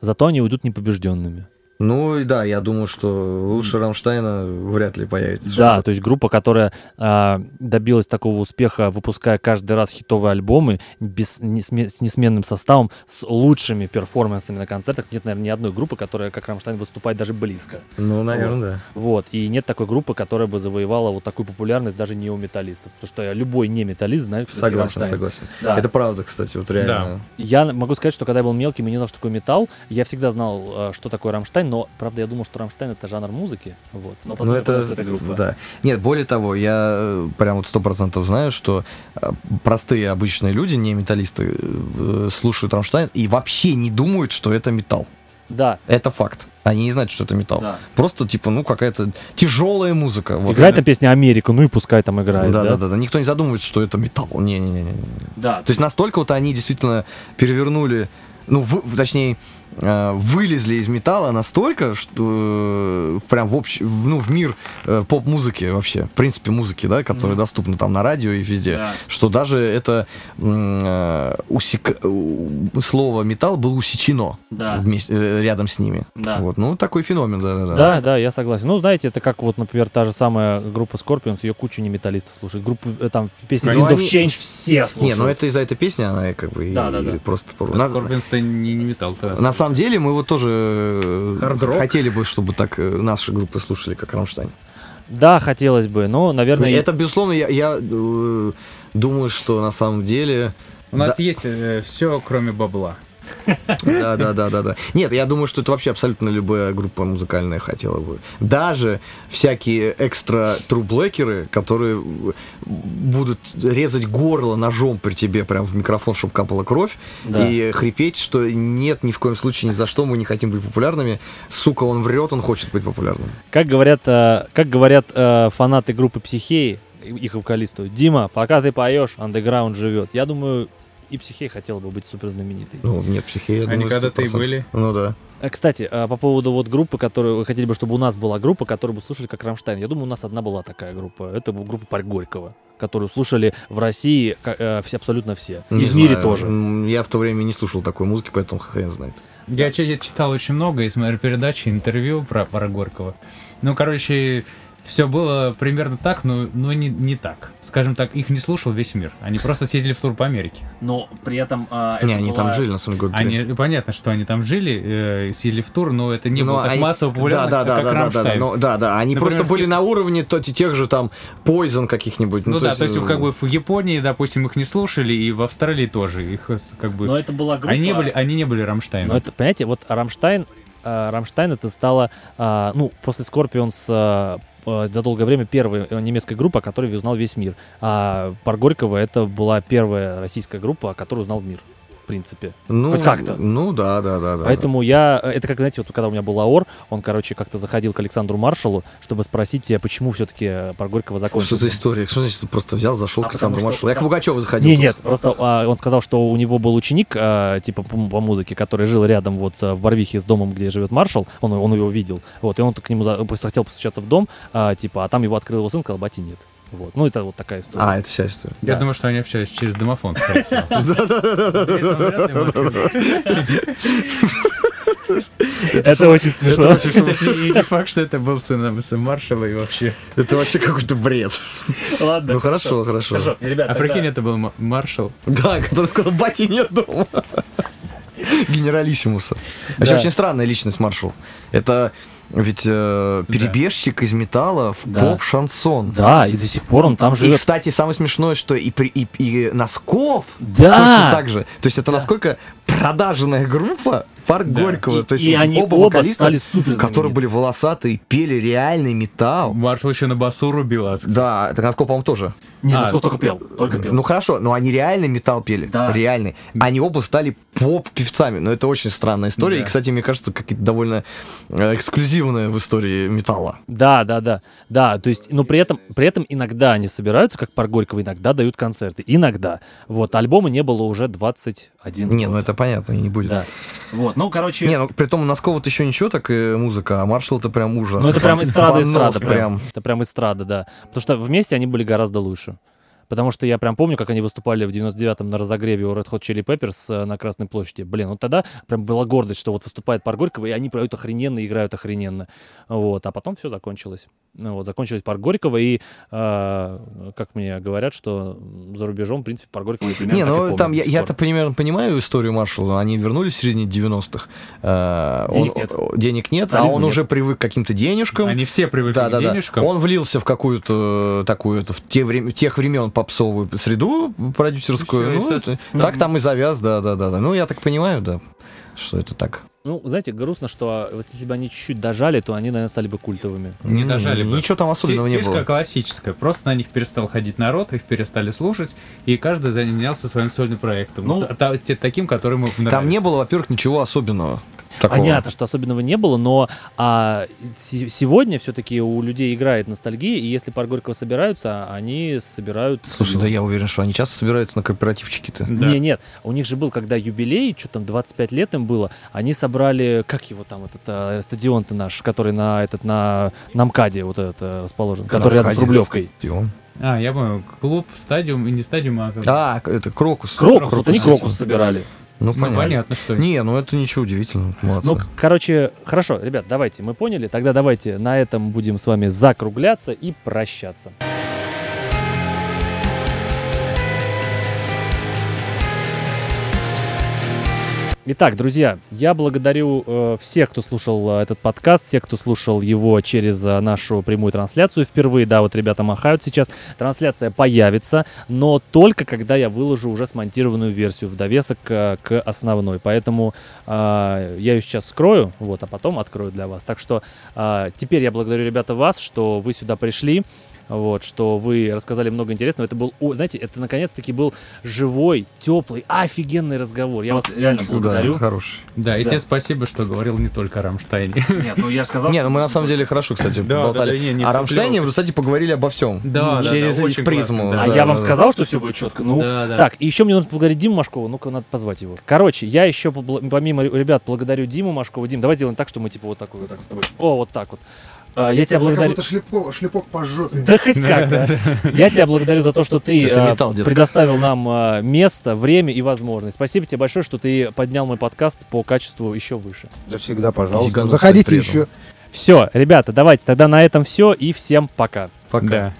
Speaker 1: Зато они уйдут непобежденными.
Speaker 2: Ну и да, я думаю, что лучше Рамштайна вряд ли появится.
Speaker 1: Да, то есть группа, которая а, добилась такого успеха, выпуская каждый раз хитовые альбомы без, несме- с несменным составом, с лучшими перформансами на концертах. Нет, наверное, ни одной группы, которая, как Рамштайн, выступает даже близко.
Speaker 2: Ну, наверное, да.
Speaker 1: Вот. И нет такой группы, которая бы завоевала вот такую популярность даже не у металлистов. Потому что любой не металлист знает, кто
Speaker 2: Согласен,
Speaker 1: Рамштайн.
Speaker 2: согласен.
Speaker 1: Да.
Speaker 2: Это правда, кстати, вот реально.
Speaker 1: Я могу сказать, что когда я был мелким и не знал, что такое металл, я всегда знал, э, что такое Рамштайн, но, правда, я думал, что Рамштайн это жанр музыки. Вот. Но потом
Speaker 2: Ну
Speaker 1: я понял,
Speaker 2: это,
Speaker 1: это группа.
Speaker 2: да. Нет, более того, я э, прям вот сто процентов знаю, что э, простые обычные люди, не металлисты, э, слушают Рамштайн и вообще не думают, что это металл.
Speaker 1: Да.
Speaker 2: Это факт. Они не знают, что это металл.
Speaker 1: Да.
Speaker 2: Просто, типа, ну, какая-то тяжелая музыка. Вот.
Speaker 1: Играет там песня Америка, ну и пускай там играет.
Speaker 2: да,
Speaker 1: Да,
Speaker 2: да, да. Никто не задумывается, что это металл. Не-не-не.
Speaker 1: Да.
Speaker 2: То есть настолько вот они действительно перевернули, ну, вы- точнее, вылезли из металла настолько, что э, прям в общ, ну, в мир э, поп-музыки вообще, в принципе, музыки, да, которая
Speaker 1: Мгм.
Speaker 2: доступна там на радио и везде,
Speaker 1: Да.
Speaker 2: что даже это э, усек- слово металл было усечено
Speaker 1: Да.
Speaker 2: вместе, э, рядом с ними.
Speaker 1: Да.
Speaker 2: Вот, ну, такой феномен, да-да-да.
Speaker 1: Да, да, я согласен. Ну, знаете, это как вот, например, та же самая группа Scorpions, ее кучу не металлистов слушает. Группу, э, там, песни
Speaker 2: Ну,
Speaker 1: Wind of
Speaker 2: они-
Speaker 1: Change все слушают.
Speaker 2: Не, ну это из-за этой песни, она как бы и-
Speaker 1: Да, да, да.
Speaker 2: и просто...
Speaker 3: Скорпионс-то не, не металл. то
Speaker 2: На самом деле мы вот тоже э, хотели бы, чтобы так э, наши группы слушали, как Рамштайн.
Speaker 1: Да, хотелось бы, но, наверное...
Speaker 2: Это, безусловно, я, я, э, думаю, что на самом деле...
Speaker 3: У нас
Speaker 2: Да.
Speaker 3: есть все, кроме бабла.
Speaker 2: Да, да, да, да, да. Нет, я думаю, что это вообще абсолютно любая группа музыкальная хотела бы. Даже всякие экстра трублэкеры, которые будут резать горло ножом при тебе прям в микрофон, чтобы капала кровь,
Speaker 1: Да.
Speaker 2: и хрипеть, что нет, ни в коем случае, ни за что мы не хотим быть популярными. Сука, он врет, он хочет быть популярным.
Speaker 1: Как говорят, э, как говорят э, фанаты группы Психеи, их вокалисту, Дима, пока ты поешь, андеграунд живет. Я думаю, и Психея хотела бы быть супер знаменитой.
Speaker 2: Ну, нет, психея, я
Speaker 3: Они когда-то и
Speaker 2: 100%.
Speaker 3: были.
Speaker 2: Ну да.
Speaker 1: Э, Кстати, э, по поводу вот группы, которую вы хотели бы, чтобы у нас была группа, которую бы слушали как Рамштайн. Я думаю, у нас одна была такая группа. Это была группа Парк Горького, которую слушали в России э, все, абсолютно все. И
Speaker 2: Не
Speaker 1: в мире
Speaker 2: знаю.
Speaker 1: тоже.
Speaker 2: Я в то время не слушал такой музыки, поэтому хрен знает.
Speaker 3: Я читал очень много и смотрел передачи, интервью про, про Горького. Ну, короче, все было примерно так, но, но не, не так. Скажем так, их не слушал весь мир. Они просто съездили в тур по Америке.
Speaker 1: Но при этом...
Speaker 2: не, они там жили, на самом деле.
Speaker 3: Они, понятно, что они там жили, э, съездили в тур, но это не
Speaker 2: Ну,
Speaker 3: было так
Speaker 2: они-
Speaker 3: массово популярно,
Speaker 2: да, да,
Speaker 3: как
Speaker 2: да, да, да, да,
Speaker 3: Рамштайн.
Speaker 2: ну, да, да, они
Speaker 3: Например,
Speaker 2: просто были
Speaker 3: в-
Speaker 2: на уровне то- тех же там Poison каких-нибудь.
Speaker 3: Ну, да, то есть
Speaker 2: э,
Speaker 3: как бы в Японии, допустим, их не слушали, и в Австралии тоже. Их э, как бы...
Speaker 1: Но это была группа...
Speaker 3: Они не были, они не были Рамштайном.
Speaker 1: Но это, понимаете, вот Рамштайн, э, Рамштайн это стало, а, ну, после Скорпионс э, э, за долгое время первая э, немецкая группа, которую узнал весь мир. А Парк Горького это была первая российская группа, которую узнал мир, принципе.
Speaker 2: ну,
Speaker 1: хоть как-то.
Speaker 2: Ну, да, да, да. да,
Speaker 1: Поэтому я, э, это как, знаете, вот когда у меня был Аор, он, короче, как-то заходил к Александру Маршалу, чтобы спросить, э, почему все-таки Парк Горького
Speaker 2: да. Что
Speaker 1: закончился.
Speaker 2: за история? Что значит, просто взял, зашел
Speaker 1: А
Speaker 2: к Александру
Speaker 1: что-
Speaker 2: Маршалу? Я к Пугачеву заходил.
Speaker 1: Не,
Speaker 2: тут.
Speaker 1: нет, просто а, он сказал, что у него был ученик, а, типа по, по музыке, который жил рядом вот в Барвихе с домом, где живет маршал, он, он его видел, вот, и он к нему за- хотел постучаться в дом, а, типа, а там его открыл его сын, сказал, бати нет. Вот, ну это вот такая история.
Speaker 2: А, это вся история.
Speaker 3: Я
Speaker 1: да.
Speaker 3: думаю, что они общались через домофон.
Speaker 1: Это очень смешно.
Speaker 3: Кстати, и не факт, что это был сын Маршала и вообще.
Speaker 2: Это вообще какой-то бред.
Speaker 1: Ладно.
Speaker 2: Ну хорошо, хорошо.
Speaker 1: Хорошо, ребят,
Speaker 3: А прикинь, это был Маршал.
Speaker 2: Да, который сказал, бати нет дома. Генералиссимуса. Вообще очень странная личность маршал. Это ведь э, перебежчик из металла в
Speaker 1: Да.
Speaker 2: поп-шансон.
Speaker 1: Да, и до сих пор он там
Speaker 2: И,
Speaker 1: живет.
Speaker 2: кстати, самое смешное, что и, при- и, и Носков
Speaker 1: Да.
Speaker 2: точно так же. То есть это насколько продаженная группа Парк
Speaker 3: Да.
Speaker 2: Горького.
Speaker 1: И-
Speaker 2: То есть
Speaker 1: и они
Speaker 2: оба,
Speaker 1: оба
Speaker 2: вокалиста,
Speaker 1: стали супер
Speaker 2: которые были волосатые, пели реальный металл.
Speaker 3: Маршал еще на басу рубил. а
Speaker 2: Да, это Носков, по-моему, тоже.
Speaker 1: Нет,
Speaker 3: А,
Speaker 1: Носков только пел. Только пел.
Speaker 2: Ну хорошо, но они реальный металл пели.
Speaker 1: Да.
Speaker 2: Реальный. Они оба стали поп-певцами. Но это очень странная история.
Speaker 3: Да.
Speaker 2: И, кстати, мне кажется, какая-то довольно э, эксклюзивная в истории металла.
Speaker 1: Да, да, да. Да, то есть, но при этом, при этом иногда они собираются, как Парк Горького, иногда дают концерты. Иногда. Вот, альбома не было уже 21
Speaker 2: Не,
Speaker 1: год.
Speaker 2: ну это понятно, не будет.
Speaker 1: Да. Вот, ну, короче...
Speaker 2: Не, ну при том у Носкова-то еще ничего, так и музыка, а Маршал это прям ужас.
Speaker 1: Ну, это прям эстрада,
Speaker 2: Понос
Speaker 1: эстрада прям.
Speaker 2: прям.
Speaker 1: Это прям эстрада, да. Потому что вместе они были гораздо лучше. Потому что я прям помню, как они выступали в 99-м на разогреве у Red Hot Chili Peppers э, на Красной площади. Блин, вот тогда прям была гордость, что вот выступает Парк Горького, и они поют охрененно, и играют охрененно. Вот, а потом все закончилось. Ну, вот, закончились Парк Горького, и, э, как мне говорят, что за рубежом, в принципе, Парк Горького примерно
Speaker 2: Не,
Speaker 1: так и
Speaker 2: ну там я, я-то примерно понимаю историю Маршала. Они вернулись в середине 90-х. Э,
Speaker 1: Денег
Speaker 2: он-
Speaker 1: нет.
Speaker 2: денег нет, а
Speaker 1: Социализма
Speaker 2: он
Speaker 1: нет.
Speaker 2: уже привык к каким-то денежкам.
Speaker 3: Они все привыкли
Speaker 2: Да,
Speaker 3: к
Speaker 2: да, да.
Speaker 3: денежкам.
Speaker 2: Он влился в какую-то такую в те врем- тех времен попсовую среду продюсерскую.
Speaker 3: Всё, и
Speaker 2: Ну, это- так там и завяз, да, да, да, да. Ну, я так понимаю, да, что это так.
Speaker 1: Ну, знаете, грустно, что а, если бы они чуть-чуть дожали, то они, наверное, стали бы культовыми.
Speaker 3: Не дожали бы.
Speaker 2: Ничего там особенного не
Speaker 3: Фишка
Speaker 2: было.
Speaker 3: классическая. Просто на них перестал ходить народ, их перестали слушать, и каждый занялся своим сольным проектом.
Speaker 1: Ну,
Speaker 3: Ну, таким, который ему
Speaker 2: Там не было, во-первых, ничего особенного. Такого.
Speaker 1: Понятно, что особенного не было, но а, се- сегодня все-таки у людей играет ностальгия, и если Парк Горького собираются, они собирают...
Speaker 2: Слушай, да я уверен, что они часто собираются на корпоративчики-то.
Speaker 3: Да.
Speaker 1: Не, нет, у них же был, когда юбилей, что там, 25 лет им было, они собрали, как его там, этот а, стадион-то наш, который на этот, на, на МКАДе вот этот а, расположен, который рядом с Рублевкой.
Speaker 2: Стадион.
Speaker 3: А, я понял, клуб, стадиум, и не стадиум, а... как-
Speaker 2: А, это Крокус.
Speaker 1: Крокус, вот они
Speaker 3: Крокус
Speaker 1: Крокус собирали.
Speaker 2: Ну,
Speaker 3: Ну,
Speaker 2: понятно.
Speaker 3: понятно, что...
Speaker 2: Не, ну это ничего удивительного. Молодцы.
Speaker 1: Ну, короче, хорошо, ребят, давайте, мы поняли, тогда давайте на этом будем с вами закругляться и прощаться. Итак, друзья, я благодарю э, всех, кто слушал э, этот подкаст, всех, кто слушал его через э, нашу прямую трансляцию впервые. Да, вот ребята махают сейчас. Трансляция появится, но только когда я выложу уже смонтированную версию в довесок э, к основной. Поэтому э, я ее сейчас скрою, вот, а потом открою для вас. Так что э, теперь я благодарю, ребята, вас, что вы сюда пришли. Вот, что вы рассказали много интересного. Это был, знаете, это наконец-таки был живой, теплый, офигенный разговор. Я вас реально
Speaker 2: Да,
Speaker 1: благодарю.
Speaker 2: хороший.
Speaker 3: Да, и
Speaker 1: Да.
Speaker 3: тебе спасибо, что говорил не только о Рамштайне.
Speaker 1: Нет, ну я сказал.
Speaker 2: Не, ну мы на самом деле хорошо, кстати,
Speaker 3: Да,
Speaker 2: болтали.
Speaker 3: да, да,
Speaker 2: О Рамштайне, кстати, поговорили обо всем.
Speaker 3: Да, да,
Speaker 2: Через
Speaker 3: да,
Speaker 2: их призму.
Speaker 1: А
Speaker 3: да.
Speaker 1: я вам
Speaker 2: да.
Speaker 1: сказал, что все будет четко. Ну,
Speaker 3: Да, да.
Speaker 1: так, и еще мне нужно поблагодарить Диму Машкова. Ну-ка, надо позвать его. Короче, я еще помимо ребят благодарю Диму Машкова. Дим, давай сделаем так, что мы типа вот такой вот так с тобой. О, вот так вот. А, я тебя
Speaker 4: Как
Speaker 1: благодарю.
Speaker 4: будто шлепок, шлепок по жопе.
Speaker 1: Да хоть как, да. Я тебя благодарю за то, что ты
Speaker 2: Это
Speaker 1: э,
Speaker 2: детка.
Speaker 1: предоставил нам э, место, время и возможность. Спасибо тебе большое, что ты поднял мой подкаст по качеству еще выше.
Speaker 4: Да всегда, пожалуйста. Заходите еще.
Speaker 1: Все, ребята, давайте тогда на этом все и всем пока.
Speaker 2: Пока.
Speaker 3: Да.